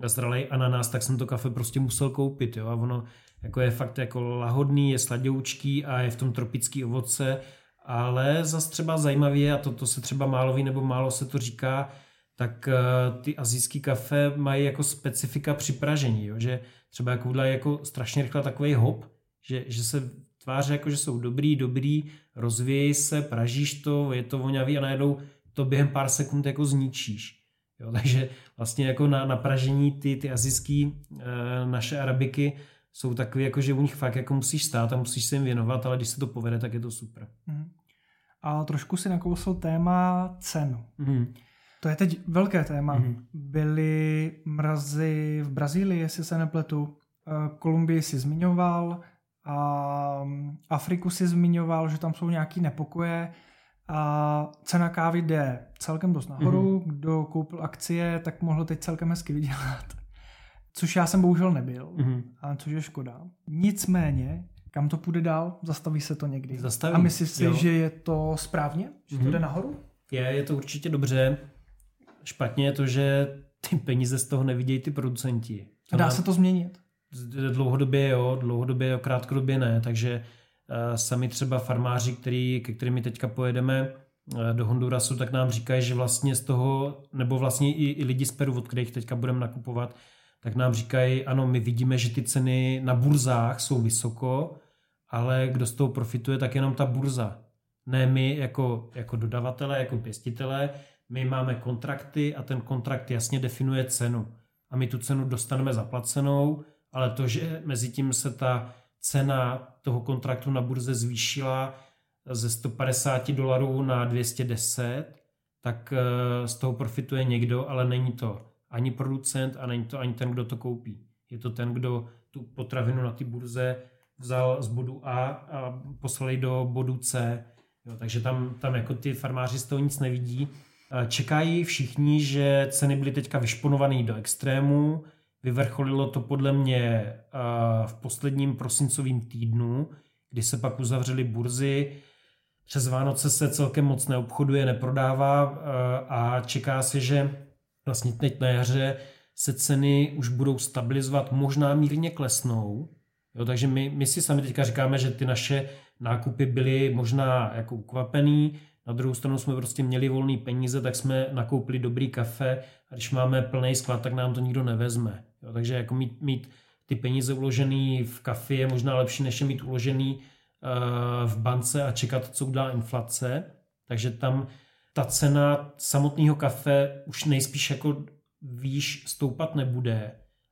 zralej ananas, tak jsem to kafe prostě musel koupit. Jo, a ono jako je fakt jako lahodný, je sladoučký a je v tom tropický ovoce, ale zase třeba zajímavě, a to, to se třeba málo ví nebo málo se to říká, tak uh, ty azijský kafe mají jako specifika při pražení, jo? že třeba jako udělají jako strašně rychle takový hop, že, že se tváří jako, že jsou dobrý, dobrý, rozvíjí se, pražíš to, je to vonavý a najednou to během pár sekund jako zničíš. Jo, takže vlastně jako na, na pražení ty, ty azijský e, naše arabiky jsou takové, jako že u nich fakt jako musíš stát a musíš se jim věnovat, ale když se to povede, tak je to super. Mm. A trošku si nakousl téma cen. Mm. To je teď velké téma. Mm. Byly mrazy v Brazílii, jestli se nepletu. Eh, Kolumbii si zmiňoval, a mm, Afriku si zmiňoval, že tam jsou nějaké nepokoje a cena kávy jde celkem dost nahoru. Mm-hmm. Kdo koupil akcie, tak mohl teď celkem hezky vydělat. Což já jsem bohužel nebyl, mm-hmm. a což je škoda. Nicméně, kam to půjde dál? Zastaví se to někdy. Zastaví. A myslíš si, jo. že je to správně? Že mm-hmm. to mhm. jde nahoru? Je, je to určitě dobře. Špatně je to, že ty peníze z toho nevidějí ty producenti. Dá se to změnit? Dlouhodobě jo, dlouhodobě jo, krátkodobě ne, takže uh, sami třeba farmáři, který, ke kterými teďka pojedeme, eh, do Hondurasu, tak nám říkají, že vlastně z toho, nebo vlastně i, i lidi z Peru, od kterých teďka budeme nakupovat, tak nám říkají, ano, my vidíme, že ty ceny na burzách jsou vysoko, ale kdo z toho profituje, tak jenom ta burza. Ne my jako, jako dodavatele, jako pěstitele, my máme kontrakty a ten kontrakt jasně definuje cenu. A my tu cenu dostaneme zaplacenou, ale to, že mezi tím se ta cena toho kontraktu na burze zvýšila ze 150 dolarů na 210, tak eh, z toho profituje někdo, ale není to ani producent a není to ani ten, kdo to koupí. Je to ten, kdo tu potravinu na ty burze vzal z bodu A a poslal do bodu C. Jo, takže tam, tam jako ty farmáři z toho nic nevidí. Čekají všichni, že ceny byly teďka vyšponované do extrému. Vyvrcholilo to podle mě v posledním prosincovém týdnu, kdy se pak uzavřely burzy. Přes Vánoce se celkem moc neobchoduje, neprodává a čeká se, že vlastně teď na jaře se ceny už budou stabilizovat, možná mírně klesnou. Jo, takže my, my si sami teďka říkáme, že ty naše nákupy byly možná jako ukvapený, na druhou stranu jsme prostě měli volné peníze, tak jsme nakoupili dobrý kafe a když máme plný sklad, tak nám to nikdo nevezme. Jo, takže jako mít, mít ty peníze uložený v kafe je možná lepší, než je mít uložený uh, v bance a čekat, co udělá inflace. Takže tam ta cena samotného kafe už nejspíš jako výš stoupat nebude,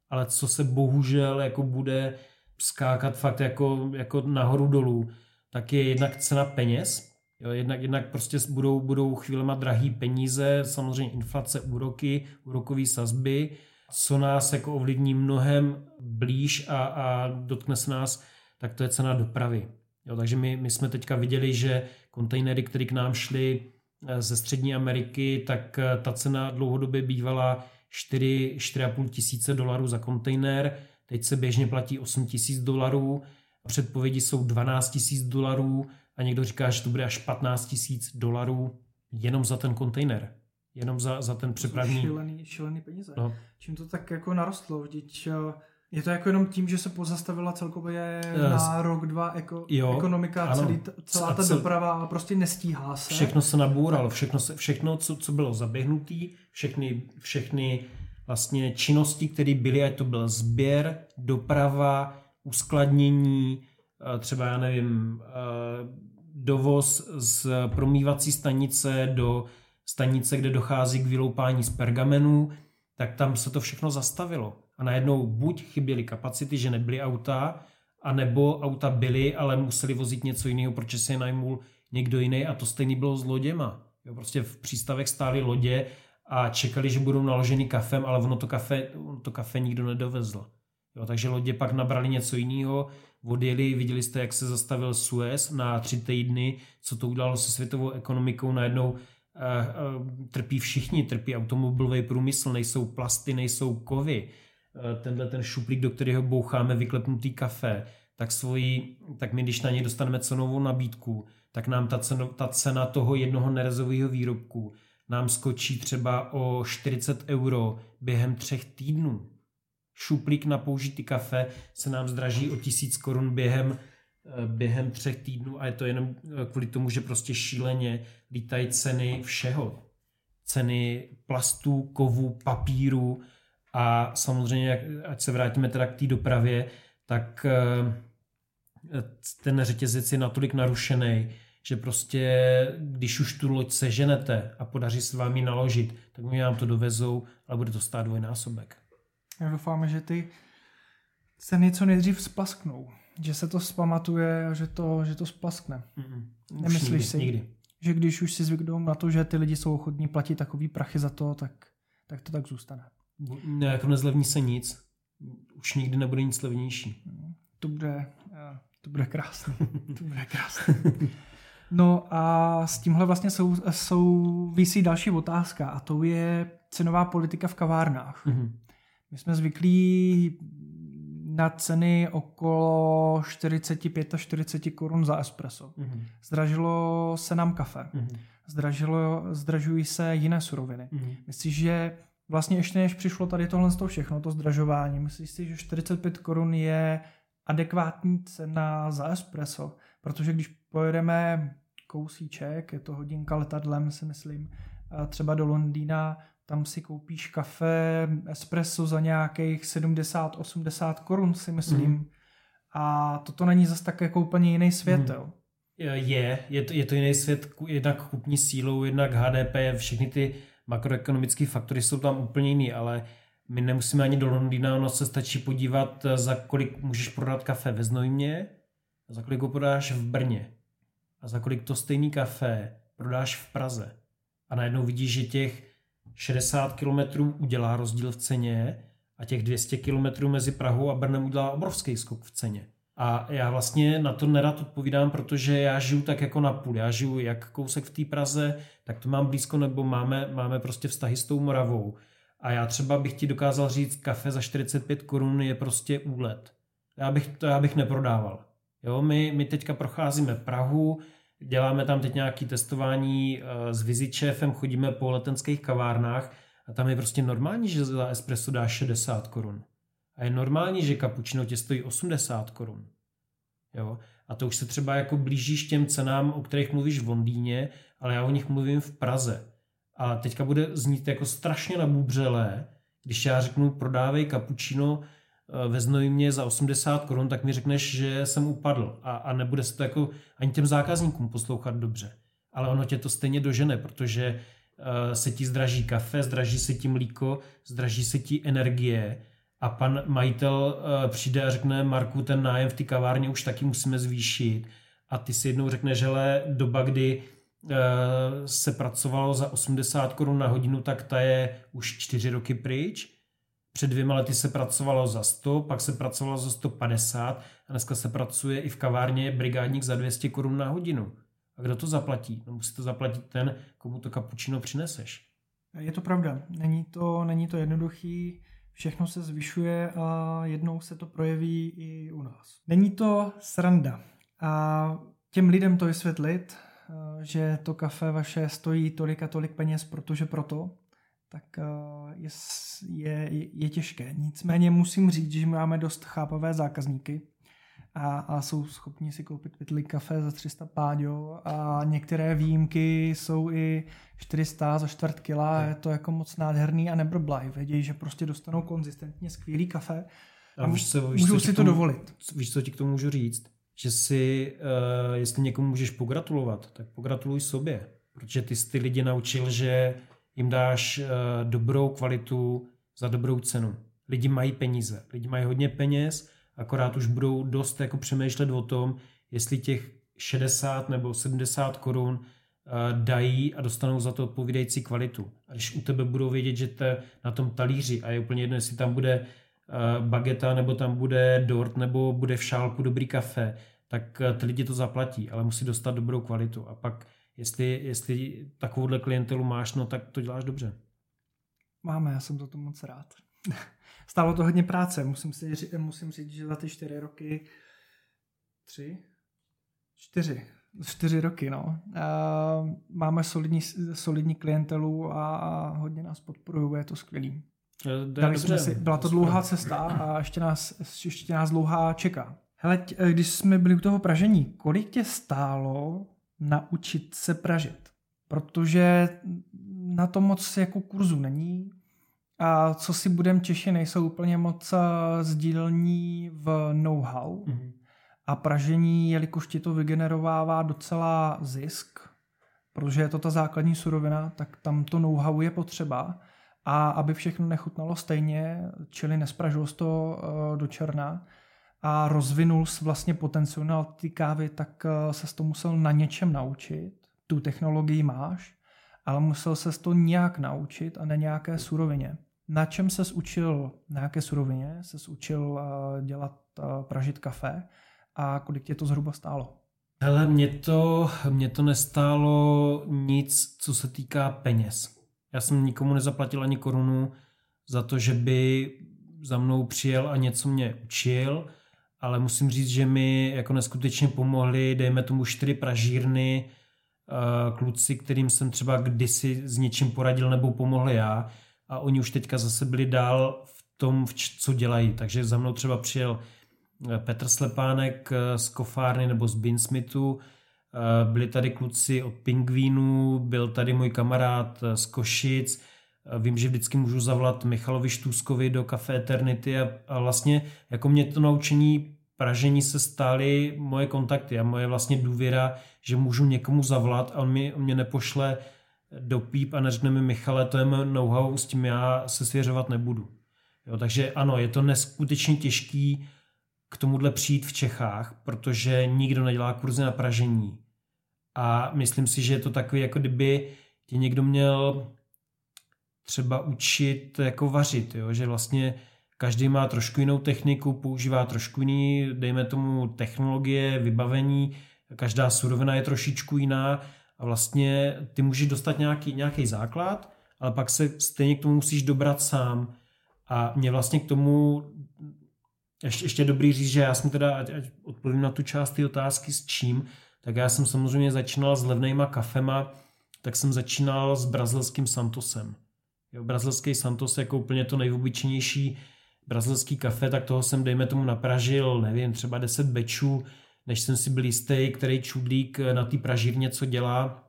ale co se bohužel jako bude skákat fakt jako, jako nahoru dolů, tak je jednak cena peněz, jo, jednak, jednak prostě budou, budou chvílema drahý peníze, samozřejmě inflace, úroky, úrokové sazby, co nás jako ovlivní mnohem blíž a, a dotkne se nás, tak to je cena dopravy. Jo, takže my, my jsme teďka viděli, že kontejnery, které k nám šly Eh, ze Střední Ameriky, tak eh, ta cena dlouhodobě bývala 4, 4,5 tisíce dolarů za kontejner, teď se běžně platí 8 tisíc dolarů, předpovědi jsou 12 tisíc dolarů a někdo říká, že to bude až 15 tisíc dolarů jenom za ten kontejner. Jenom za, za ten přepravní... Šílený, šílený peníze. No. Čím to tak jako narostlo, vždyť eh, je to jako jenom tím, že se pozastavila celkově uh, na rok, dva eko, jo, ekonomika, ano, celý, celá ta cel, doprava a prostě nestíhá se. Všechno se nabůralo, všechno, se, všechno co, co bylo zaběhnutý, všechny, všechny vlastně činnosti, které byly, ať to byl sběr, doprava, uskladnění, eh, třeba já nevím, eh, dovoz z promývací stanice do stanice, kde dochází k vyloupání z pergamenů, tak tam se to všechno zastavilo a najednou buď chyběly kapacity, že nebyly auta, anebo auta byly, ale museli vozit něco jiného, protože se je najmul někdo jiný a to stejný bylo s loděma. Jo, prostě v přístavech stály lodě a čekali, že budou naloženy kafem, ale ono to kafe, ono to kafe nikdo nedovezl. Jo, takže lodě pak nabrali něco jiného, odjeli, viděli jste, jak se zastavil Suez na tři týdny, co to udělalo se světovou ekonomikou, najednou trpí všichni, trpí automobilový průmysl, nejsou plasty, nejsou kovy, Eh, tenhle ten šuplík, do kterého boucháme vyklepnutý kafe, tak, svoji, tak my, když na něj dostaneme cenovou nabídku, tak nám ta, ceno, ta cena toho jednoho nerezového výrobku nám skočí třeba o 40 euro během třech týdnů. Šuplík na použitý kafe se nám zdraží o 1000 korun během, eh, během třech týdnů a je to jenom eh, kvůli tomu, že prostě šíleně lítají ceny všeho. Ceny plastů, kovů, papíru, a samozřejmě, ať se vrátíme teda k té dopravě, tak eh, ten řetězec je natolik narušený, že prostě, když už tu loď seženete a podaří se vám ji naložit, tak mi vám to dovezou, ale bude to stát dvojnásobek. Já doufám, že ty ceny co nejdřív splasknou. Že se to spamatuje a že to, že to splaskne. Mm-mm. Nemyslíš nikdy, si, nikdy. že když už si zvyknou na to, že ty lidi jsou ochotní platit takový prachy za to, tak, tak to tak zůstane. Ne, jako nezlevní se nic. Už nikdy nebude nic levnější. To bude, eh, to bude krásné. to bude krásné. No a s tímhle vlastně sou, souvisí další otázka a to je cenová politika v kavárnách. Mm-hmm. My jsme zvyklí na ceny okolo 45 a 40 korun za espresso. Mm-hmm. Zdražilo se nám kafe. Mm-hmm. Zdražilo, zdražují se jiné suroviny. Mm-hmm. Myslíš, že vlastně ještě než přišlo tady tohle z toho všechno, to zdražování, myslíš si, že 45 korun je adekvátní cena za espresso? Protože když pojedeme kousíček, je to hodinka letadlem, si myslím, třeba do Londýna, tam si koupíš kafe, espresso za nějakých 70-80 korun, si myslím. Mm. A toto není zase tak jako úplně jiný svět, mm. jo. Je, je to, je to jiný svět, jednak kupní sílou, jednak HDP, všechny ty makroekonomické faktory jsou tam úplně jiný, ale my nemusíme ani do Londýna, ono se stačí podívat, za kolik můžeš prodat kafe ve Znojmě, a za kolik ho prodáš v Brně a za kolik to stejný kafe prodáš v Praze. A najednou vidíš, že těch 60 km udělá rozdíl v ceně a těch 200 km mezi Prahou a Brnem udělá obrovský skok v ceně. A já vlastně na to nerad odpovídám, protože já žiju tak jako na půl. Já žiju jak kousek v té Praze, tak to mám blízko, nebo máme, máme prostě vztahy s tou Moravou. A já třeba bych ti dokázal říct, kafe za 45 korun je prostě úlet. Já bych, to já bych neprodával. Jo, my, my teďka procházíme Prahu, děláme tam teď nějaké testování eh, s vizičefem, chodíme po letenských kavárnách a tam je prostě normální, že za espresso dá 60 korun. A je normální, že kapučino tě stojí 80 korun. Jo? A to už se třeba jako blížíš těm cenám, o kterých mluvíš v Londýně, ale já o nich mluvím v Praze. A teďka bude znít jako strašně nabubřelé, když já řeknu prodávej kapučino ve Znojmě za 80 korun, tak mi řekneš, že jsem upadl a, a nebude se to jako ani těm zákazníkům poslouchat dobře. Ale ono tě to stejně dožene, protože uh, se ti zdraží kafe, zdraží se ti mlíko, zdraží se ti energie a pan majitel uh, přijde a řekne Marku, ten nájem v té kavárně už taky musíme zvýšit a ty si jednou řekneš, že doba, kdy uh, se pracovalo za 80 korun na hodinu, tak ta je už čtyři roky pryč. Před dvěma lety se pracovalo za 100, pak se pracovalo za 150 a dneska se pracuje i v kavárně brigádník za 200 korun na hodinu. A kdo to zaplatí? No musí to zaplatit ten, komu to kapučino přineseš. Je to pravda. Není to, není to jednoduchý všechno se zvyšuje a jednou se to projeví i u nás. Není to sranda. A těm lidem to vysvětlit, že to kafe vaše stojí tolik a tolik peněz, protože proto, tak eh, je, je, je těžké. Nicméně musím říct, že máme dost chápavé zákazníky, a, a jsou schopni si koupit pytli kafe za 300 páďo a některé výjimky jsou i 400 za čtvrt kila, je to jako moc nádherný a nebrblaj. Vědějí, že prostě dostanou konzistentně skvělý kafe a, a víš co, víš, můžou co si to tomu, dovolit. Víš, co ti k tomu můžu říct? Že si, uh, jestli někomu můžeš pogratulovat, tak pogratuluj sobě. Protože ty jsi ty lidi naučil, že jim dáš uh, dobrou kvalitu za dobrou cenu. Lidi mají peníze, lidi mají hodně peněz, akorát už budou dost jako přemýšlet o tom, jestli těch 60 nebo 70 korun eh, dají a dostanou za to odpovídající kvalitu. A když u tebe budou vědět, že to na tom talíři a je úplně jedno, jestli tam bude eh, bageta, nebo tam bude dort, nebo bude v šálku dobrý kafe, tak eh, ty lidi to zaplatí, ale musí dostat dobrou kvalitu. A pak, jestli, jestli takovouhle klientelu máš, no tak to děláš dobře. Máme, já jsem za to moc rád. Stálo to hodně práce, musím, si, musím říct, že za ty čtyři roky, tři, čtyři, čtyři roky, no. A máme solidní, solidní klientelu a, a hodně nás podporují, je to skvělý. Dali jsme si, byla to dlouhá cesta a ještě nás, ještě nás dlouhá čeká. Hele, když jsme byli u toho pražení, kolik tě stálo naučit se pražit? Protože na to moc jako kurzu není, a co si budem Češi, nejsou úplně moc eh, sdílní v know-how. Mm-hmm. A pražení, jelikož ti to vygenerovává docela zisk, protože je to ta základní surovina, tak tam to know-how je potřeba. A aby všechno nechutnalo stejně, čili nespražil to uh, do černa a rozvinul vlastně potenciál ty kávy, tak uh, se to musel na něčem naučit. Tu technologii máš, ale musel se to nějak naučit a na nějaké surovině. Na čem se učil, na jaké surovině se učil eh, dělat, eh, pražit kafe a kolik tě to zhruba stálo? Hele, mě to, mě to nestálo nic, co se týká peněz. Já jsem nikomu nezaplatil ani korunu za to, že by za mnou přijel a něco mě učil, ale musím říct, že mi jako neskutečně pomohli, dejme tomu čtyři pražírny, eh, kluci, kterým jsem třeba kdysi s něčím poradil nebo pomohl já, a oni už teďka zase byli dál v tom, co dělají. Takže za mnou třeba přijel eh, Petr Slepánek eh, z Kofárny nebo z Binsmithu, byli tady kluci od Pingvínu, byl tady můj kamarád z Košic, Vím, že vždycky můžu zavolat Michalovi Štůzkovi do Café Eternity a, a vlastně jako mě to naučení pražení se stály moje kontakty a moje vlastně důvěra, že můžu někomu zavolat a on, mi, on mě nepošle do píp a neřekne mi Michale, to je know-how, s tím já se svěřovat nebudu. Jo, takže ano, je to neskutečně těžký k tomuhle přijít v Čechách, protože nikdo nedělá kurzy na pražení. A myslím si, že je to takový, jako kdyby tě někdo měl třeba učit jako vařit, jo? že vlastně každý má trošku jinou techniku, používá trošku jiný, dejme tomu technologie, vybavení, každá surovina je trošičku jiná a vlastně ty můžeš dostat nějaký, nějaký základ, ale pak se stejně k tomu musíš dobrat sám. A mě vlastně k tomu ještě, ještě dobrý říct, že já jsem teda, ať, ať odpovím na tu část ty otázky s čím, tak já jsem samozřejmě začínal s levnejma kafema, tak jsem začínal s brazilským Santosem. Jo, brazilský Santos jako úplně to nejobyčejnější brazilský kafe, tak toho jsem, dejme tomu, napražil, nevím, třeba 10 bečů, než jsem si byl jistý, který čudlík na té pražírně co dělá,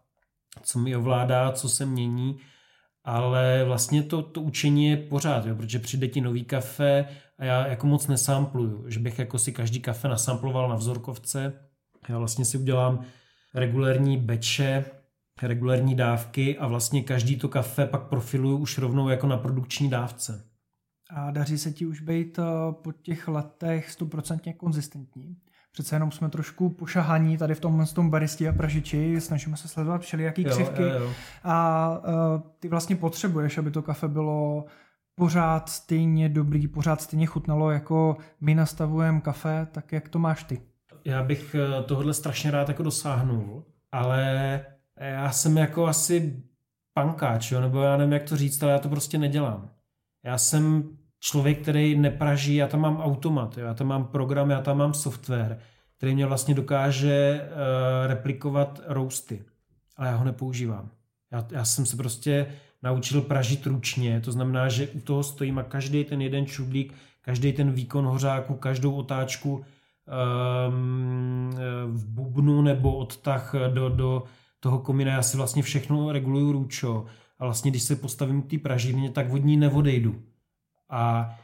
co mi ovládá, co se mění, ale vlastně to, to učení je pořád, jo, protože přijde ti nový kafe a já jako moc nesampluju, že bych jako si každý kafe nasamploval na vzorkovce. Já vlastně si udělám regulérní beče, regulární dávky a vlastně každý to kafe pak profiluju už rovnou jako na produkční dávce. A daří se ti už být eh, po těch letech stoprocentně konzistentní? Přece jenom jsme trošku pošahaní tady v tom, tom baristi a pražiči, snažíme se sledovat všelijaký křivky jo, jo, jo. a uh, ty vlastně potřebuješ, aby to kafe bylo pořád stejně dobrý, pořád stejně chutnalo, jako my nastavujeme kafe, tak jak to máš ty? Já bych eh, tohle strašně rád jako dosáhnul, ale já jsem jako asi pankáč, jo, nebo já nevím, jak to říct, ale já to prostě nedělám. Já jsem člověk, který nepraží, já tam mám automat, jo, já tam mám program, já tam mám software, který mě vlastně dokáže uh, replikovat roasty, ale já ho nepoužívám. Já, já jsem se prostě naučil pražit ručně, to znamená, že u toho stojím a každý ten jeden čudlík, každý ten výkon hořáku, každou otáčku um, v bubnu nebo odtah do, do toho komina, já si vlastně všechno reguluju růčo. A vlastně když se postavím k té pražírně, tak vodní neodejdu. A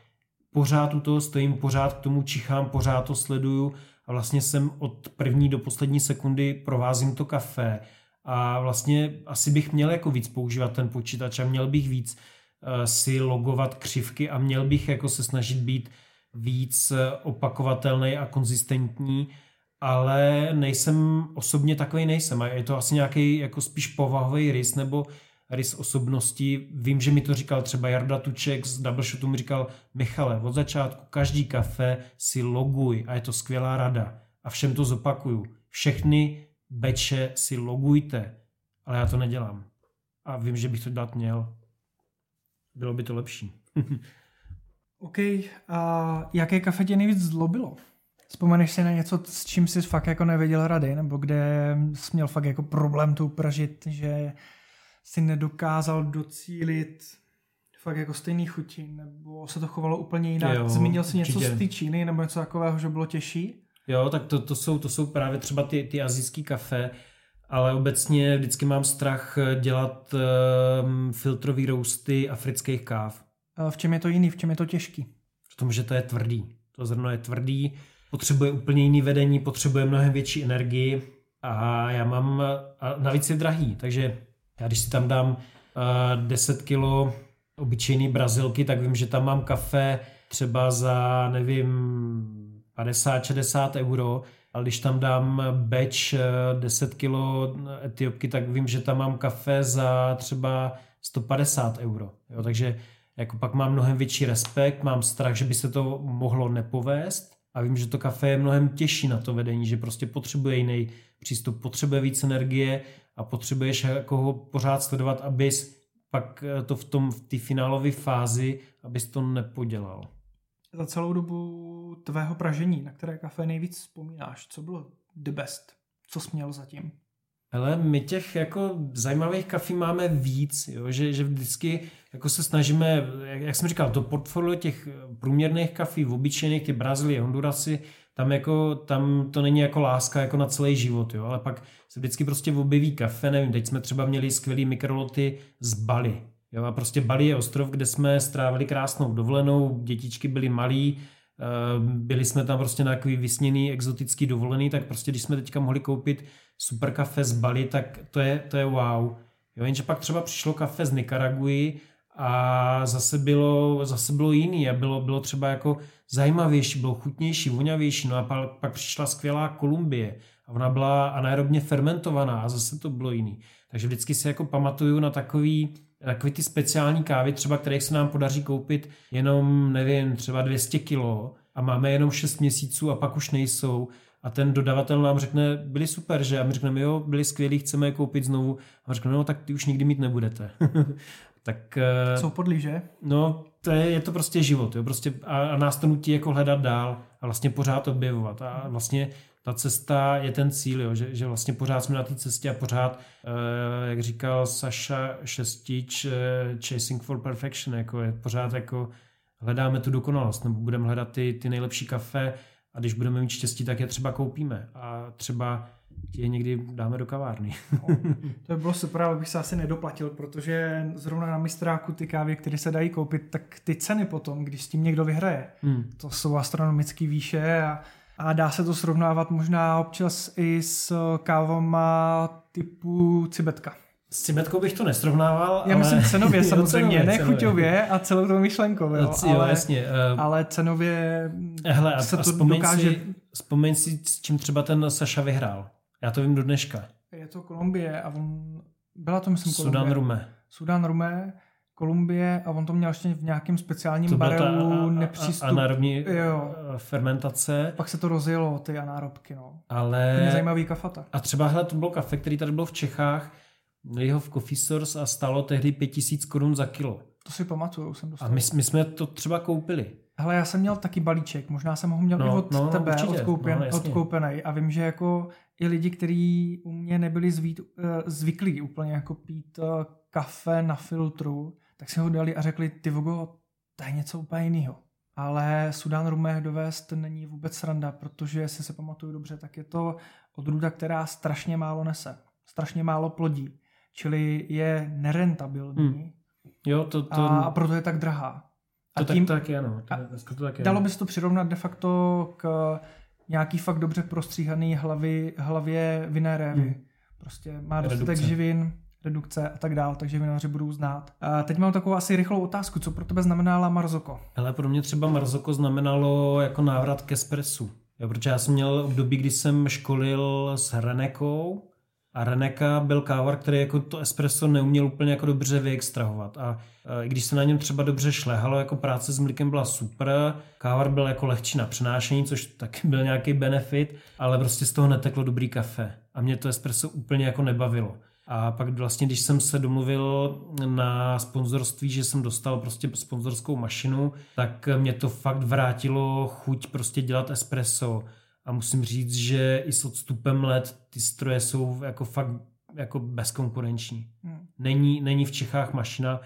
pořád u toho stojím, pořád k tomu čichám, pořád to sleduju. A vlastně jsem od první do poslední sekundy provázím to kafe. A vlastně asi bych měl jako víc používat ten počítač a měl bych víc uh, si logovat křivky a měl bych jako se snažit být víc eh, opakovatelný a konzistentní, ale nejsem osobně takový nejsem a je to asi nějaký jako spíš povahový rys nebo rys osobnosti. Vím, že mi to říkal třeba Jarda Tuček z Double Shotu mi říkal Michale, od začátku každý kafe si loguj a je to skvělá rada a všem to zopakuju. Všechny beče si logujte, ale já to nedělám. A vím, že bych to dát měl. Bylo by to lepší. OK, a jaké kafe tě nejvíc zlobilo? Vzpomeneš si na něco, s čím jsi fakt jako nevěděl rady, nebo kde jsi měl fakt jako problém tu pražit, že si nedokázal docílit fakt jako stejný chuti, nebo se to chovalo úplně jinak? Jo, Zmínil jsi něco určitě. z té Číny, nebo něco takového, že bylo těžší? Jo, tak to, to, jsou, to jsou právě třeba ty, ty azijské kafe, ale obecně vždycky mám strach dělat um, filtrový rousty afrických káv. A v čem je to jiný, v čem je to těžký? V tom, že to je tvrdý. To zrno je tvrdý, potřebuje úplně jiný vedení, potřebuje mnohem větší energii a já mám, a navíc je drahý, takže já když si tam dám uh, 10 kilo obyčejný brazilky, tak vím, že tam mám kafe třeba za, nevím, 50-60 euro, ale když tam dám beč 10 kilo etiopky, tak vím, že tam mám kafe za třeba 150 euro. Jo, takže jako pak mám mnohem větší respekt, mám strach, že by se to mohlo nepovést a vím, že to kafe je mnohem těžší na to vedení, že prostě potřebuje jiný přístup, potřebuje víc energie a potřebuješ jako ho pořád sledovat, abys pak eh, to v tom v té finálové fázi, abys to nepodělal. Za celou dobu tvého pražení, na které kafe nejvíc vzpomínáš, co bylo the best? Co jsi měl zatím? Ale my těch jako zajímavých kafí máme víc, jo? Že, že vždycky jako se snažíme, jak, jak jsem říkal, to portfolio těch průměrných kafí, v obyčejných, ty Brazílie, Hondurasy, tam, jako, tam to není jako láska jako na celý život, jo, ale pak se vždycky prostě objeví kafe, nevím, teď jsme třeba měli skvělý mikroloty z Bali, jo, a prostě Bali je ostrov, kde jsme strávili krásnou dovolenou, dětičky byly malí, byli jsme tam prostě na takový vysněný exotický dovolený, tak prostě když jsme teďka mohli koupit super kafe z Bali, tak to je, to je wow. Jo, jenže pak třeba přišlo kafe z Nikaraguji a zase bylo, zase bylo jiný a bylo, bylo třeba jako zajímavější, bylo chutnější, voňavější. No a pak, pak přišla skvělá Kolumbie a ona byla anaerobně fermentovaná a zase to bylo jiný. Takže vždycky si jako pamatuju na takový, takový ty speciální kávy, třeba kterých se nám podaří koupit jenom, nevím, třeba 200 kilo a máme jenom 6 měsíců a pak už nejsou a ten dodavatel nám řekne, byli super, že? A my řekneme, jo, byli skvělí, chceme je koupit znovu. A řekne, no tak ty už nikdy mít nebudete. tak... Eh, Jsou podlí, že? No, to je, je to prostě život. Jo? Prostě a, a nás to nutí jako hledat dál a vlastně pořád objevovat. A vlastně ta cesta je ten cíl, jo? Že, že vlastně pořád jsme na té cestě a pořád, eh, jak říkal Saša Šestič, eh, chasing for perfection, jako je pořád jako hledáme tu dokonalost, nebo budeme hledat ty, ty nejlepší kafe, a když budeme mít štěstí, tak je třeba koupíme a třeba je někdy dáme do kavárny. No, to by bylo super, ale bych se asi nedoplatil, protože zrovna na mistráku ty kávy, které se dají koupit, tak ty ceny potom, když s tím někdo vyhraje, hmm. to jsou astronomické výše a, a dá se to srovnávat možná občas i s kávama typu cibetka. S cimetkou bych to nesrovnával. Já ale... myslím cenově samozřejmě, ne chuťově a celou tou myšlenkou. Jo, jo, ale, jasně. Uh... ale cenově Hele, se a, to vzpomeň dokáže... Si, vzpomeň si, s čím třeba ten Saša vyhrál. Já to vím do dneška. Je to Kolumbie a on... Byla to, myslím, Kolumbie. Sudan Rume. Sudan Rume, Kolumbie a on to měl ještě v nějakém speciálním to barelu nepřístup. Anaerobní jo. fermentace. Pak se to rozjelo, ty anaerobky, no. Ale... To zajímavý kafata. A třeba, hele, to bylo kafe, který tady bylo v Čechách, Měli ho v Coffee Source a stálo tehdy 5000 korun za kilo. To si pamatuju, jsem dostal. A my, my jsme to třeba koupili. Hele, já jsem měl taky balíček, možná jsem ho měl no, i od no, no tebe no, odkoupen, no, odkoupený a vím, že jako i lidi, kteří u mě nebyli zvít, uh, zvyklí úplně jako pít uh, kafe na filtru, tak si ho dali a řekli, ty vogo, to je něco úplně jiného. Ale Sudán Rumé dovést není vůbec sranda, protože, jestli se pamatuju dobře, tak je to odrůda, která strašně málo nese. Strašně málo plodí čili je nerentabilní. Hmm. Jo, to, to... A proto je tak drahá. A to tím, tak, tak je, no. To, to tak je, dalo by se to přirovnat de facto k nějaký fakt dobře prostříhaný hlavy, hlavě vinné révy. Hmm. Prostě má dostatek živin, redukce a tak dál, takže vinaři budou znát. A teď mám takovou asi rychlou otázku, co pro tebe znamenala Marzoko? Ale pro mě třeba Marzoko znamenalo jako návrat ke espressu. Jo, protože já jsem měl období, kdy jsem školil s Renekou a Reneka byl kávar, který jako to espresso neuměl úplně jako dobře vyextrahovat. A i když se na něm třeba dobře šlehalo, jako práce s mlíkem byla super, kávar byl jako lehčí na přenášení, což taky byl nějaký benefit, ale prostě z toho neteklo dobrý kafe. A mě to espresso úplně jako nebavilo. A pak vlastně, když jsem se domluvil na sponzorství, že jsem dostal prostě sponzorskou mašinu, tak mě to fakt vrátilo chuť prostě dělat espresso a musím říct, že i s odstupem let ty stroje jsou jako fakt jako bezkonkurenční. Hmm. Není, není v Čechách mašina,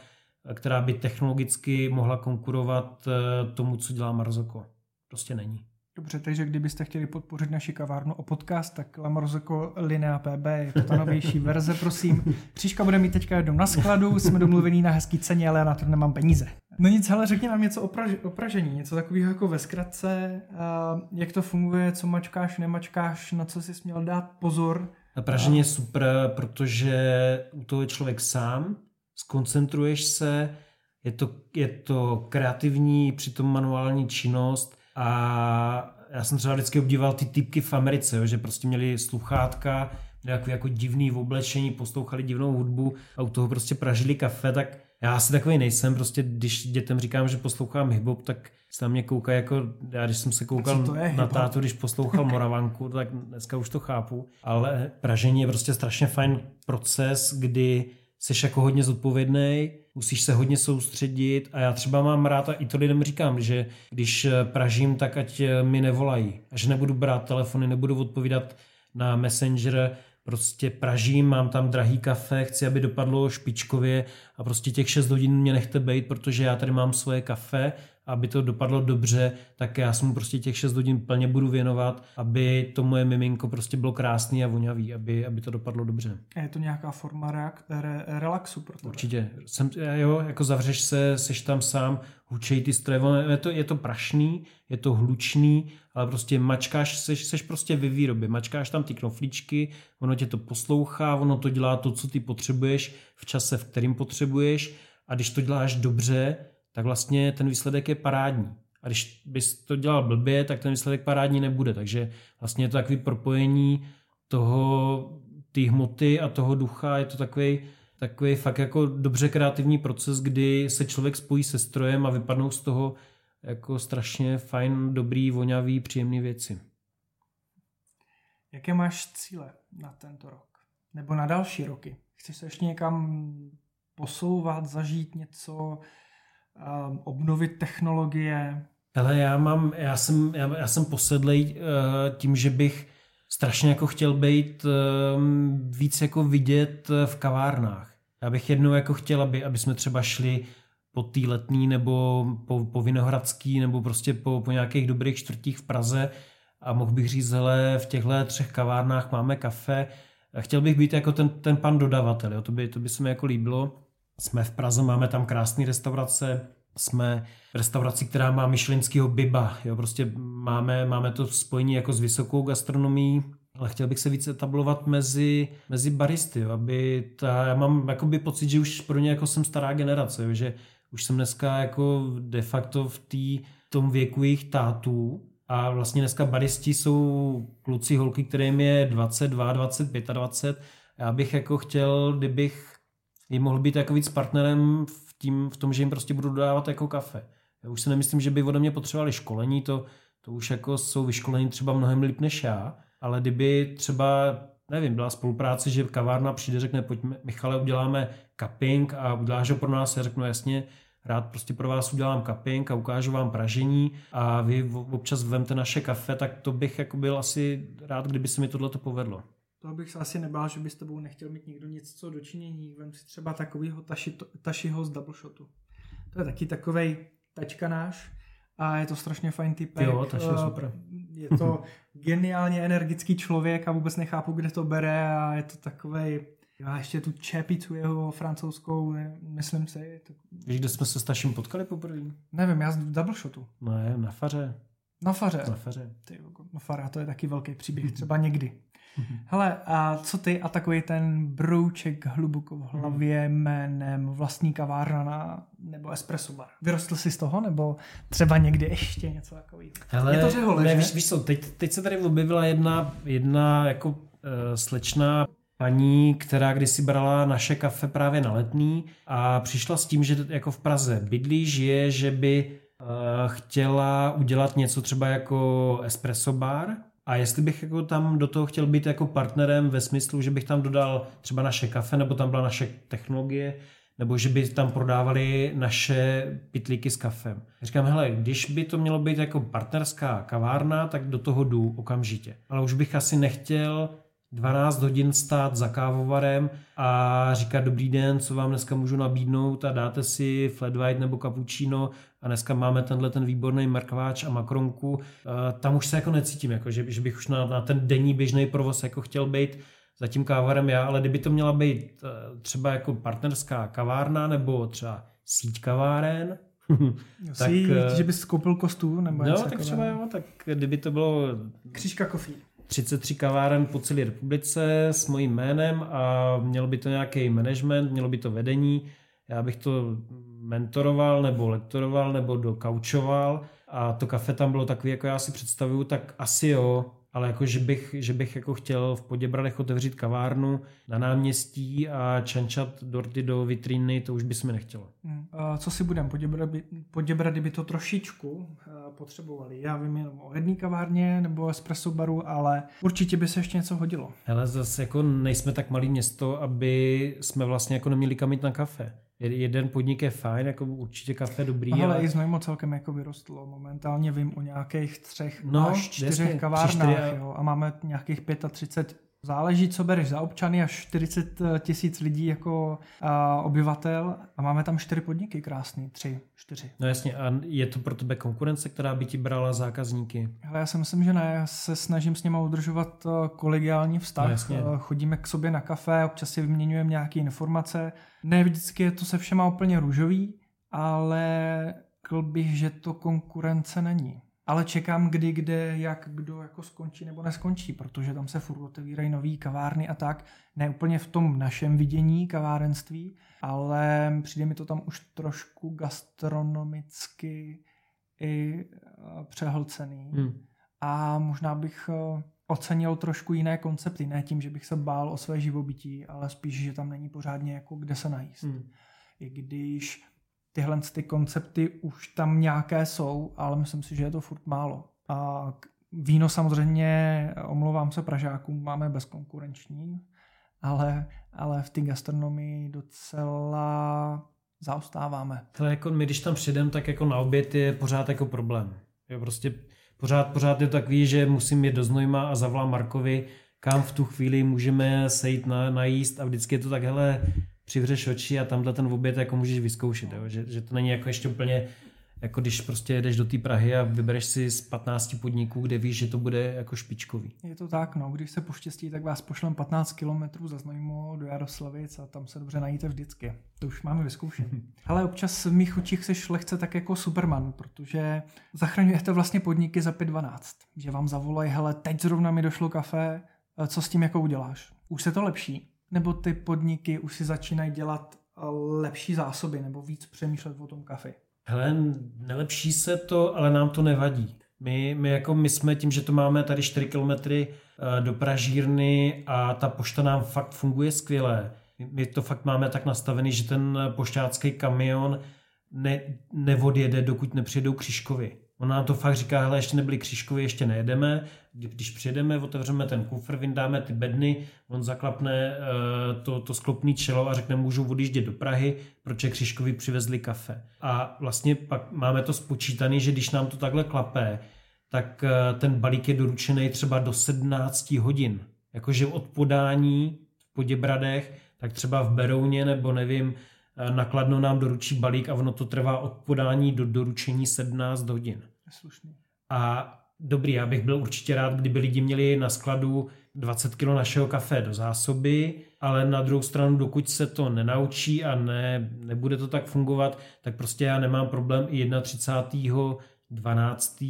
která by technologicky mohla konkurovat eh, tomu, co dělá Marzoko. Prostě není. Dobře, takže kdybyste chtěli podpořit naši kavárnu o podcast, tak La Marzoko Linea PB je to ta novější verze, prosím. Příška bude mít teďka jednou na skladu, jsme domluvení na hezký ceně, ale já na to nemám peníze. No nic, ale řekni nám něco o, praž, o pražení, něco takového jako ve zkratce, a jak to funguje, co mačkáš, nemačkáš, na co jsi měl dát pozor. Na pražení a... je super, protože u toho je člověk sám, skoncentruješ se, je to, je to kreativní, přitom manuální činnost a já jsem třeba vždycky obdival ty typky v Americe, jo, že prostě měli sluchátka, nějaký jako divný v oblečení, poslouchali divnou hudbu a u toho prostě pražili kafe, tak já asi takový nejsem, prostě když dětem říkám, že poslouchám hip tak se na mě koukají jako, já když jsem se koukal na tátu, když poslouchal Moravanku, tak dneska už to chápu, ale pražení je prostě strašně fajn proces, kdy jsi jako hodně zodpovědný, musíš se hodně soustředit a já třeba mám rád a i to lidem říkám, že když pražím, tak ať mi nevolají. A že nebudu brát telefony, nebudu odpovídat na Messenger, prostě pražím, mám tam drahý kafe, chci, aby dopadlo špičkově a prostě těch 6 hodin mě nechte bejt, protože já tady mám svoje kafe aby to dopadlo dobře, tak já se mu prostě těch 6 hodin plně budu věnovat, aby to moje miminko prostě bylo krásný a vonavý, aby, aby to dopadlo dobře. A je to nějaká forma reak- re- relaxu pro tebe? Určitě. Jsem, jo, jako zavřeš se, seš tam sám, hučej ty stroje, je to, je to prašný, je to hlučný, ale prostě mačkáš, seš, seš prostě ve výrobě, mačkáš tam ty knoflíčky, ono tě to poslouchá, ono to dělá to, co ty potřebuješ v čase, v kterým potřebuješ a když to děláš dobře, tak vlastně ten výsledek je parádní. A když bys to dělal blbě, tak ten výsledek parádní nebude. Takže vlastně je to takový propojení toho, té hmoty a toho ducha, je to takový takový fakt jako dobře kreativní proces, kdy se člověk spojí se strojem a vypadnou z toho jako strašně fajn, dobrý, vonavý, příjemné věci. Jaké máš cíle na tento rok? Nebo na další roky? Chceš se ještě někam posouvat, zažít něco, um, obnovit technologie? Ale já mám, já jsem, já, já jsem posedlej uh, tím, že bych strašně jako chtěl být um, víc jako vidět v kavárnách. Já bych jednou jako chtěl, aby, aby jsme třeba šli po té letní nebo po, po Vinohradský nebo prostě po, po nějakých dobrých čtvrtích v Praze a mohl bych říct, hele, v těchto třech kavárnách máme kafe. Chtěl bych být jako ten, ten pan dodavatel, jo? To, by, to by se mi jako líbilo. Jsme v Praze, máme tam krásné restaurace, jsme v restauraci, která má myšlinského biba, jo? prostě máme, máme to spojení jako s vysokou gastronomií, ale chtěl bych se víc etablovat mezi, mezi baristy, jo? aby ta, já mám jakoby pocit, že už pro ně jako jsem stará generace, jo? že už jsem dneska jako de facto v tý, tom věku jejich tátů a vlastně dneska baristi jsou kluci, holky, kterým je 22, 25, 20. Já bych jako chtěl, kdybych jim mohl být jako víc partnerem v, tím, v tom, že jim prostě budu dodávat jako kafe. Já už si nemyslím, že by ode mě potřebovali školení, to, to už jako jsou vyškolení třeba mnohem líp než já, ale kdyby třeba nevím, byla spolupráce, že kavárna přijde, řekne, pojďme, Michale, uděláme cupping a uděláš ho pro nás, já řeknu jasně, rád prostě pro vás udělám cupping a ukážu vám pražení a vy občas vemte naše kafe, tak to bych jako byl asi rád, kdyby se mi tohle to povedlo. To bych se asi nebál, že by s tebou nechtěl mít nikdo nic co dočinění. Vem si třeba takovýho taši, tašiho z double shotu. To je taky takovej tačka náš a je to strašně fajn typ. Jo, taši je super. Je to geniálně energický člověk a vůbec nechápu, kde to bere a je to takovej já ještě tu čepicu jeho francouzskou, myslím si. To... Víš, kde jsme se s Taším potkali poprvé? Nevím, já z double shotu. Ne, na faře. Na faře? Na faře. Ty, no fara, to je taky velký příběh, třeba někdy. Hele, a co ty a takový ten brouček hluboko v hlavě jménem vlastní kavárna nebo espresso bar? Vyrostl jsi z toho nebo třeba někdy ještě něco takového? Hele, je to řehole, ne, víš, víš co, teď, teď se tady objevila jedna, jedna jako uh, slečna paní, která kdysi brala naše kafe právě na letní a přišla s tím, že jako v Praze bydlí, žije, že by uh, chtěla udělat něco třeba jako espresso bar, a jestli bych jako tam do toho chtěl být jako partnerem ve smyslu, že bych tam dodal třeba naše kafe, nebo tam byla naše technologie, nebo že by tam prodávali naše pitlíky s kafem. Říkám, hele, když by to mělo být jako partnerská kavárna, tak do toho jdu okamžitě. Ale už bych asi nechtěl 12 hodin stát za kávovarem a říkat dobrý den, co vám dneska můžu nabídnout a dáte si flat white nebo cappuccino a dneska máme tenhle ten výborný mrkváč a makronku. Tam už se jako necítím, jako, že, že bych už na, na ten denní běžný provoz jako chtěl být za tím kávarem já, ale kdyby to měla být e, třeba jako partnerská kavárna nebo třeba síť kaváren, tak, síť, e, že bys koupil kostů? Nebo no, tak třeba jo, tak kdyby to bylo... Křížka kofí. 33 kaváren po celé republice s mojím jménem a mělo by to nějaký management, mělo by to vedení. Já bych to mentoroval nebo lektoroval nebo dokaučoval a to kafe tam bylo takový, jako já si představuju, tak asi jo, ale jako, že bych, že bych jako chtěl v Poděbradech otevřít kavárnu na náměstí a čančat dorty do vitríny, to už by se mi nechtělo. Hmm. Co si budem, Poděbrady, Poděbrady by to trošičku eh, potřebovali. Já vím jenom o jedné kavárně nebo espresso baru, ale určitě by se ještě něco hodilo. Ale zase jako nejsme tak malý město, aby jsme vlastně jako neměli kam jít na kafe. Jeden podnik je fajn, jako určitě kafe dobrý. Ale, ale... i Znojmo celkem jako vyrostlo. Momentálně vím o nějakých třech no, až čtyřech jasně, kavárnách. Čtyři... Jo, a máme nějakých 35 záleží, co bereš za občany, až 40 tisíc lidí jako a, obyvatel a máme tam čtyři podniky krásný, tři, čtyři. No jasně, a je to pro tebe konkurence, která by ti brala zákazníky? Hele, já si myslím, že ne, já se snažím s nimi udržovat kolegiální vztah, no, jasně. chodíme k sobě na kafe, občas si vyměňujeme nějaké informace, ne vždycky je to se všema úplně růžový, ale řekl bych, že to konkurence není. Ale čekám, kdy, kde, jak, kdo jako skončí nebo neskončí, protože tam se furt otevírají nové kavárny a tak. Ne úplně v tom našem vidění kavárenství, ale přijde mi to tam už trošku gastronomicky i eh, přehlcený. Hmm. A možná bych eh, ocenil trošku jiné koncepty, ne tím, že bych se bál o své živobytí, ale spíš, že tam není pořádně jako kde se najíst. Hmm. I když tyhle ty koncepty už tam nějaké jsou, ale myslím si, že je to furt málo. A víno samozřejmě, omlouvám se Pražákům, máme bezkonkurenční, ale, ale v té gastronomii docela zaostáváme. Ale jako my, když tam přijdeme, tak jako na oběd je pořád jako problém. Je prostě pořád, pořád je to takový, že musím jít do Znojma a zavolám Markovi, kam v tu chvíli můžeme sejít na, najíst a vždycky je to tak, hele, přivřeš oči a tamhle ten oběd jako můžeš vyzkoušet, jo? Že, že to není jako ještě úplně jako když prostě jedeš do té Prahy a vybereš si z 15 podniků, kde víš, že to bude jako špičkový. Je to tak, no. Když se poštěstí, tak vás pošlem 15 kilometrů za Znojmo do Jaroslavic a tam se dobře najíte vždycky. To už máme vyzkoušet. Ale občas v mých očích seš lehce tak jako Superman, protože zachraňujete vlastně podniky za 5.12. Že vám zavolají, hele, teď zrovna mi došlo kafe, co s tím jako uděláš? Už se to lepší? Nebo ty podniky už si začínají dělat eh, lepší zásoby nebo víc přemýšlet o tom kafi? Hele, nelepší se to, ale nám to nevadí. My, my, jako my jsme tím, že to máme tady 4 kilometry eh, do Pražírny a ta pošta nám fakt funguje skvěle. My to fakt máme tak nastavený, že ten pošťácký kamion ne, neodjede, dokud nepřijedou křižkovi. On nám to fakt říká, hele, ještě nebyli křížkovi, ještě nejedeme. Když přijedeme, otevřeme ten kufr, vyndáme ty bedny, on zaklapne uh, to, to sklopný čelo a řekne, můžu odjíždět do Prahy, proč křížkovi přivezli kafe. A vlastně pak máme to spočítané, že když nám to takhle klapé, tak uh, ten balík je doručený třeba do 17 hodin. Jakože od podání v Poděbradech, tak třeba v Berouně nebo nevím, Eh, nakladno nám doručí balík a ono to trvá od podání do doručení 17 hodin. Slušný. A dobrý, já bych byl určitě rád, kdyby lidi měli na skladu 20 kg našeho kafe do zásoby, ale na druhou stranu, dokud se to nenaučí a ne, nebude to tak fungovat, tak prostě já nemám problém i 31. 12.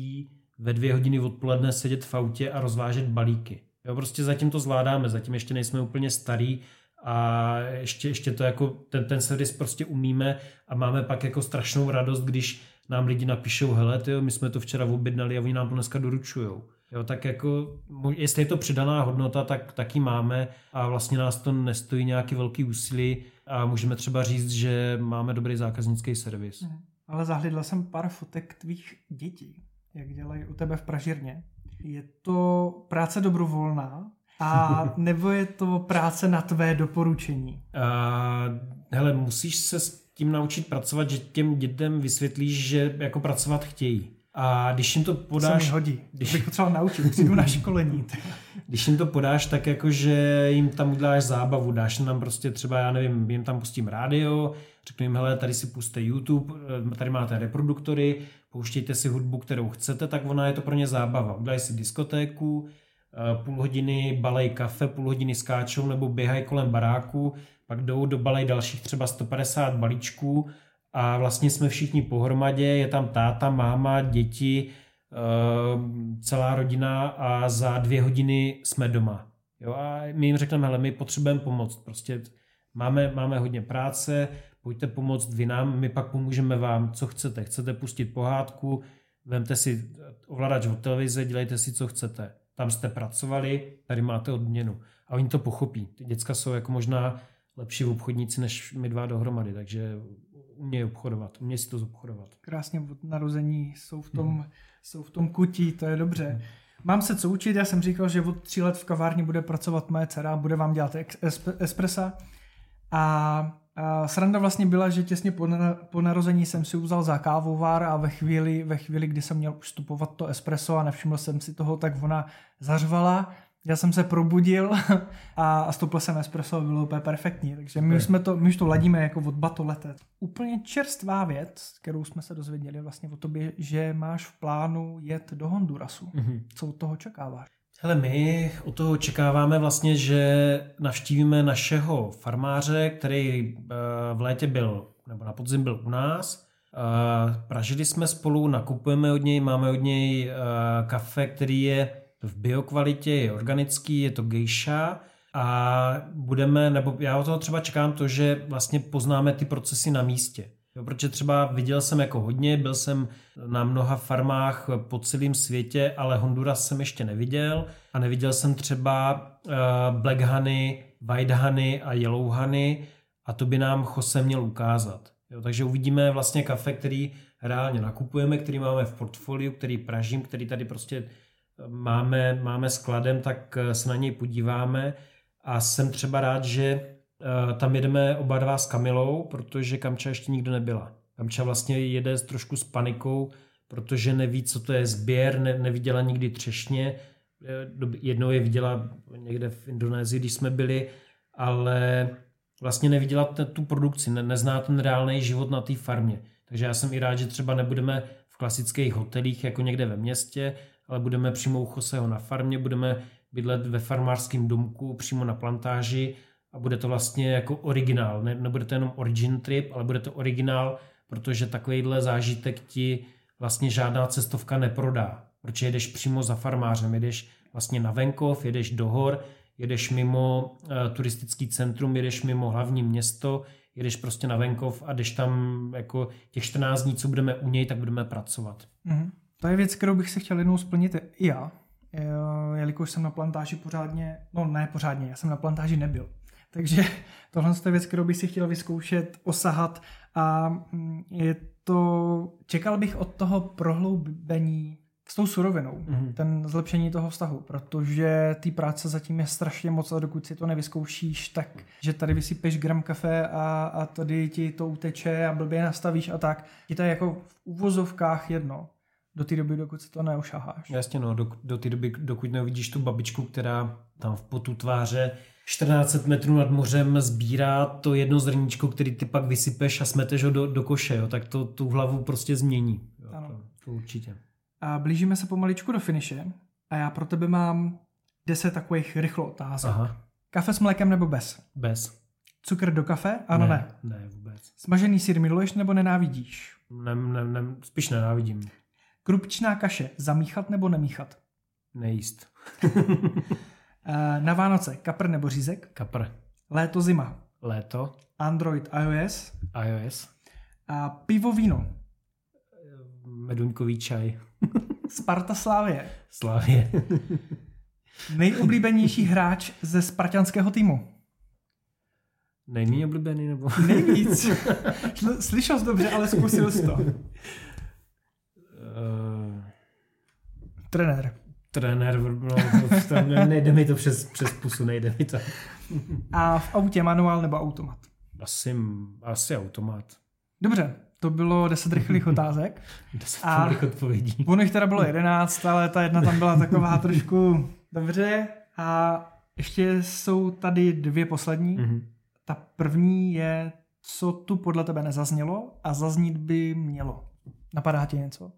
ve dvě hodiny odpoledne sedět v autě a rozvážet balíky. Jo, prostě zatím to zvládáme, zatím ještě nejsme úplně starý a ještě, ještě to jako ten, ten servis prostě umíme a máme pak jako strašnou radost, když nám lidi napíšou, hele, tyjo, my jsme to včera objednali a oni nám to dneska doručujou. Jo, tak jako, jestli je to přidaná hodnota, tak taky máme a vlastně nás to nestojí nějaký velký úsilí a můžeme třeba říct, že máme dobrý zákaznický servis. Mhm. Ale zahlídla jsem pár fotek tvých dětí, jak dělají u tebe v Pražírně. Je to práce dobrovolná, a nebo je to práce na tvé doporučení? Uh, hele, musíš se s tím naučit pracovat, že těm dětem vysvětlíš, že jako pracovat chtějí. A když jim to podáš... Se mi hodí. Když... bych potřeboval naučit, přijdu na školení. když jim to podáš tak jako, že jim tam uděláš zábavu, dáš jim tam prostě třeba, já nevím, jim tam pustím rádio, řeknu jim, hele, tady si puste YouTube, tady máte reproduktory, pouštějte si hudbu, kterou chcete, tak ona je to pro ně zábava. Udělají si diskotéku, Eh, půl hodiny balej kafe, půl hodiny skáčou nebo běhají kolem baráku, pak jdou do balej dalších třeba 150 balíčků a vlastně jsme všichni pohromadě, je tam táta, máma, děti, eh, celá rodina a za dvě hodiny jsme doma. Jo, a my jim řekneme, hele, my potřebujeme pomoct, prostě máme, máme hodně práce, pojďte pomoct vy nám, my pak pomůžeme vám, co chcete. Chcete pustit pohádku, vemte si ovladač od televize, dělejte si, co chcete tam jste pracovali, tady máte odměnu. A oni to pochopí. Ty děcka jsou jako možná lepší obchodníci než my dva dohromady, takže umějí obchodovat, umějí si to zobchodovat. Krásně od narození jsou v tom, hmm. jsou v tom kutí, to je dobře. Hmm. Mám se co učit, já jsem říkal, že od tří let v kavárně bude pracovat moje dcera, bude vám dělat espressa a a sranda vlastně byla, že těsně po, na, po narození jsem si vzal za kávovár a ve chvíli, ve chvíli, kdy jsem měl už vstupovat to espresso a nevšiml jsem si toho, tak ona zařvala Já jsem se probudil a, a stoupil jsem espresso a bylo úplně perfektní. Takže my, jsme to, my už to ladíme jako od batolete. Úplně čerstvá věc, kterou jsme se dozvěděli vlastně o tobě, že máš v plánu jet do Hondurasu. Mm-hmm. Co od toho čekáváš? Hele, my od toho očekáváme vlastně, že navštívíme našeho farmáře, který eh, v létě byl, nebo na podzim byl u nás. Pražili jsme spolu, nakupujeme od něj, máme od něj eh, kafe, který je v biokvalitě, je organický, je to gejša a budeme, nebo já od toho třeba čekám to, že vlastně poznáme ty procesy na místě. Jo, protože třeba viděl jsem jako hodně, byl jsem na mnoha farmách po celém světě, ale Honduras jsem ještě neviděl. A neviděl jsem třeba uh, Black Honey, White Honey a Yellow Honey. A to by nám Jose měl ukázat. Jo, takže uvidíme vlastně kafe, který reálně nakupujeme, který máme v portfoliu, který pražím, který tady prostě máme, máme skladem, tak se na něj podíváme. A jsem třeba rád, že Eh, tam jedeme oba dva s Kamilou, protože Kamča ještě nikdo nebyla. Kamča vlastně jede trošku s panikou, protože neví, co to je sběr, ne, neviděla nikdy třešně. Eh, jednou je viděla někde v Indonésii, když jsme byli, ale vlastně neviděla tu produkci, ne, nezná ten reálný život na té farmě. Takže já jsem i rád, že třeba nebudeme v klasických hotelích jako někde ve městě, ale budeme přímo u Choseho na farmě, budeme bydlet ve farmářském domku přímo na plantáži a bude to vlastně jako originál. Ne, nebude to jenom origin trip, ale bude to originál, protože takovýhle zážitek ti vlastně žádná cestovka neprodá. Protože jedeš přímo za farmářem, jedeš vlastně na venkov, jedeš do hor, jedeš mimo uh, turistický centrum, jedeš mimo hlavní město, jedeš prostě na venkov a jdeš tam jako těch 14 dní, co budeme u něj, tak budeme pracovat. Mm-hmm. To je věc, kterou bych si chtěl jednou splnit i já, jelikož jsem na plantáži pořádně, no ne pořádně, já jsem na plantáži nebyl. Takže tohle je věc, kterou bych si chtěl vyzkoušet, osahat a mm, je to, čekal bych od toho prohloubení s tou surovinou, mm-hmm. ten zlepšení toho vztahu, protože ty práce zatím je strašně moc a dokud si to nevyzkoušíš, tak, že tady vysypeš gram kafe a, a tady ti to uteče a blbě nastavíš a tak, je to jako v uvozovkách jedno do té doby, dokud se to neušaháš. Jasně no, do, do té doby, dokud neuvidíš tu babičku, která tam v potu tváře 14 metrů nad mořem sbírá to jedno zrníčko, který ty pak vysypeš a smeteš ho do, do koše, jo, tak to tu hlavu prostě změní. Jo, ano. To, to určitě. A blížíme se pomaličku do finiše a já pro tebe mám 10 takových rychlo otázek. Aha. Kafe s mlékem nebo bez? Bez. Cukr do kafe? Ano, ne. Ne, ne vůbec. Smažený sír miluješ nebo nenávidíš? Ne, ne, ne, spíš nenávidím. Krupčná kaše, zamíchat nebo nemíchat? Nejíst. Eh, na Vánoce kapr nebo řízek? Kapr. Léto, zima? Léto. Android, iOS? iOS. A pivo, víno? Meduňkový čaj. Sparta Slávě. Slávě. Nejoblíbenější hráč ze spartanského týmu? Není oblíbený nebo? Nejvíc. Slyšel jsi dobře, ale zkusil jsi to. Uh... Trenér trenér, no, tam nejde mi to přes, přes pusu, nejde mi to. A v autě manuál nebo automat? Asi, asi automat. Dobře, to bylo 10 rychlých otázek. 10 a odpovědí. Ono jich teda bylo 11, ale ta jedna tam byla taková trošku dobře. A ještě jsou tady dvě poslední. Mm-hmm. Ta první je, co tu podle tebe nezaznělo a zaznít by mělo. Napadá ti něco?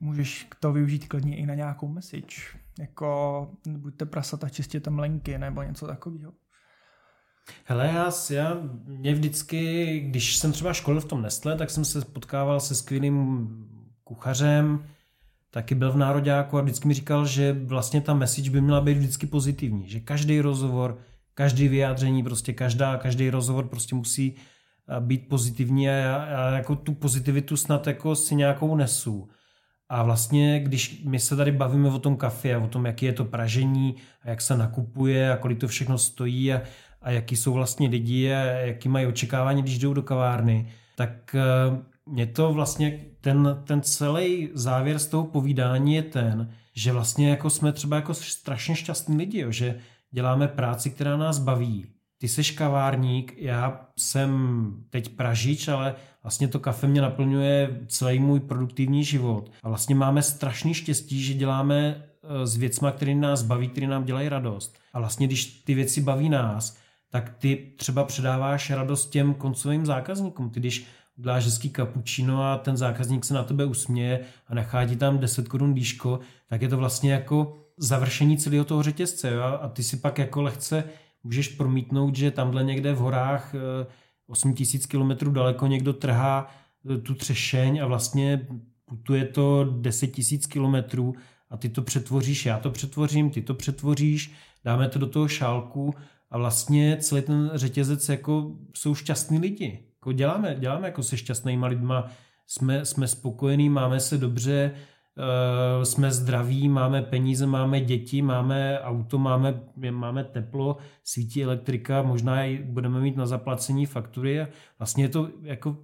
Můžeš to využít klidně i na nějakou message. Jako buďte prasata, čistěte mlenky nebo něco takového. Hele, já, já mě vždycky, když jsem třeba školil v tom Nestle, tak jsem se potkával se skvělým kuchařem, taky byl v Nároďáku a vždycky mi říkal, že vlastně ta message by měla být vždycky pozitivní, že každý rozhovor, každý vyjádření, prostě každá, každý rozhovor prostě musí být pozitivní a já, já jako tu pozitivitu snad jako si nějakou nesu. A vlastně, když my se tady bavíme o tom kafe a o tom, jaký je to pražení a jak se nakupuje a kolik to všechno stojí a, a jaký jsou vlastně lidi a jaký mají očekávání, když jdou do kavárny, tak uh, mě to vlastně, ten, ten celý závěr z toho povídání je ten, že vlastně jako jsme třeba jako strašně šťastní lidi, jo, že děláme práci, která nás baví. Ty jsi kavárník, já jsem teď pražič, ale vlastně to kafe mě naplňuje celý můj produktivní život. A vlastně máme strašný štěstí, že děláme eh, s věcma, které nás baví, které nám dělají radost. A vlastně, když ty věci baví nás, tak ty třeba předáváš radost těm koncovým zákazníkům. Ty když uděláš hezký kapučino a ten zákazník se na tebe usměje a nechá ti tam 10 korun díško, tak je to vlastně jako završení celého toho řetězce. Jo? A ty si pak jako lehce můžeš promítnout, že tamhle někde v horách 8000 eh, km daleko někdo trhá eh, tu třešeň a vlastně putuje to 10 000 kilometrů a ty to přetvoříš, já to přetvořím, ty to přetvoříš, dáme to do toho šálku a vlastně celý ten řetězec jako jsou šťastní lidi. Jako děláme, děláme jako se šťastnýma lidma, jsme, jsme spokojení, máme se dobře, jsme zdraví, máme peníze, máme děti, máme auto, máme, máme teplo, svítí elektrika, možná i budeme mít na zaplacení faktury vlastně je to jako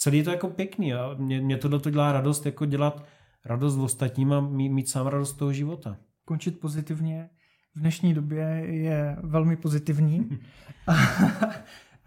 celý je to jako pěkný a mě, mě tohle to dělá radost, jako dělat radost ostatním a mít, mít sám radost toho života. Končit pozitivně v dnešní době je velmi pozitivní. a,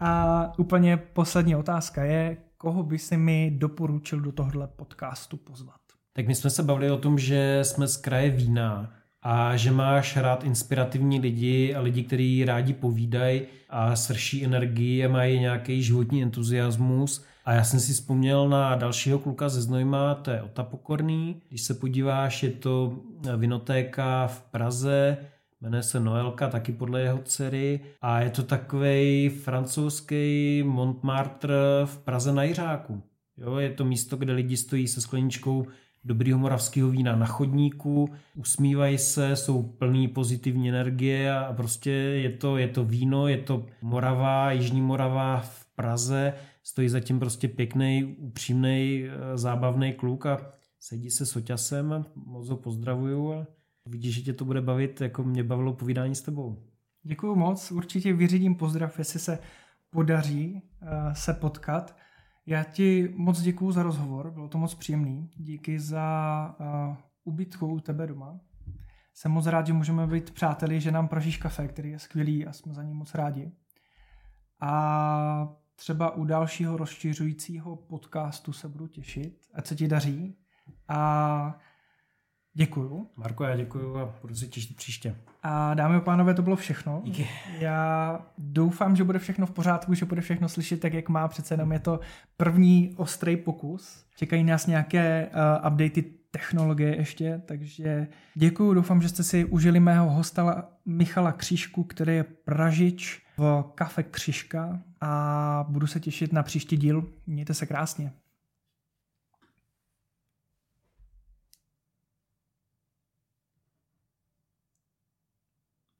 a úplně poslední otázka je, koho by si mi doporučil do tohohle podcastu pozvat? Tak my jsme se bavili o tom, že jsme z kraje vína a že máš rád inspirativní lidi a lidi, kteří rádi povídají a srší energii a mají nějaký životní entuziasmus. A já jsem si vzpomněl na dalšího kluka ze Znojma, to je Ota Pokorný. Když se podíváš, je to vinotéka v Praze, jmenuje se Noelka, taky podle jeho dcery. A je to takový francouzský Montmartre v Praze na Jiřáku. Jo, je to místo, kde lidi stojí se skleničkou dobrýho moravského vína na chodníku, usmívají se, jsou plný pozitivní energie a prostě je to, je to víno, je to Morava, Jižní Morava v Praze, stojí zatím prostě pěkný, upřímný, eh, zábavný kluk a sedí se s oťasem, moc ho pozdravuju a vidíš, že tě to bude bavit, jako mě bavilo povídání s tebou. Děkuji moc, určitě vyřídím pozdrav, jestli se podaří uh, se potkat. Já ti moc děkuji za rozhovor, bylo to moc příjemný. Díky za uh, ubytku u tebe doma. Jsem moc rád, že můžeme být přáteli, že nám pražíš kafe, který je skvělý a jsme za ní moc rádi. A třeba u dalšího rozšiřujícího podcastu se budu těšit. Ať se ti daří. A děkuju. Marko, já děkuju a budu se těšit příště. A dámy a pánové, to bylo všechno. Díky. Já doufám, že bude všechno v pořádku, že bude všechno slyšet tak, jak má. Přece jenom je to první ostrý pokus. Čekají nás nějaké uh, updaty technologie ještě, takže děkuji, doufám, že jste si užili mého hosta Michala Křížku, který je pražič v kafe Křiška a budu se těšit na příští díl. Mějte se krásně.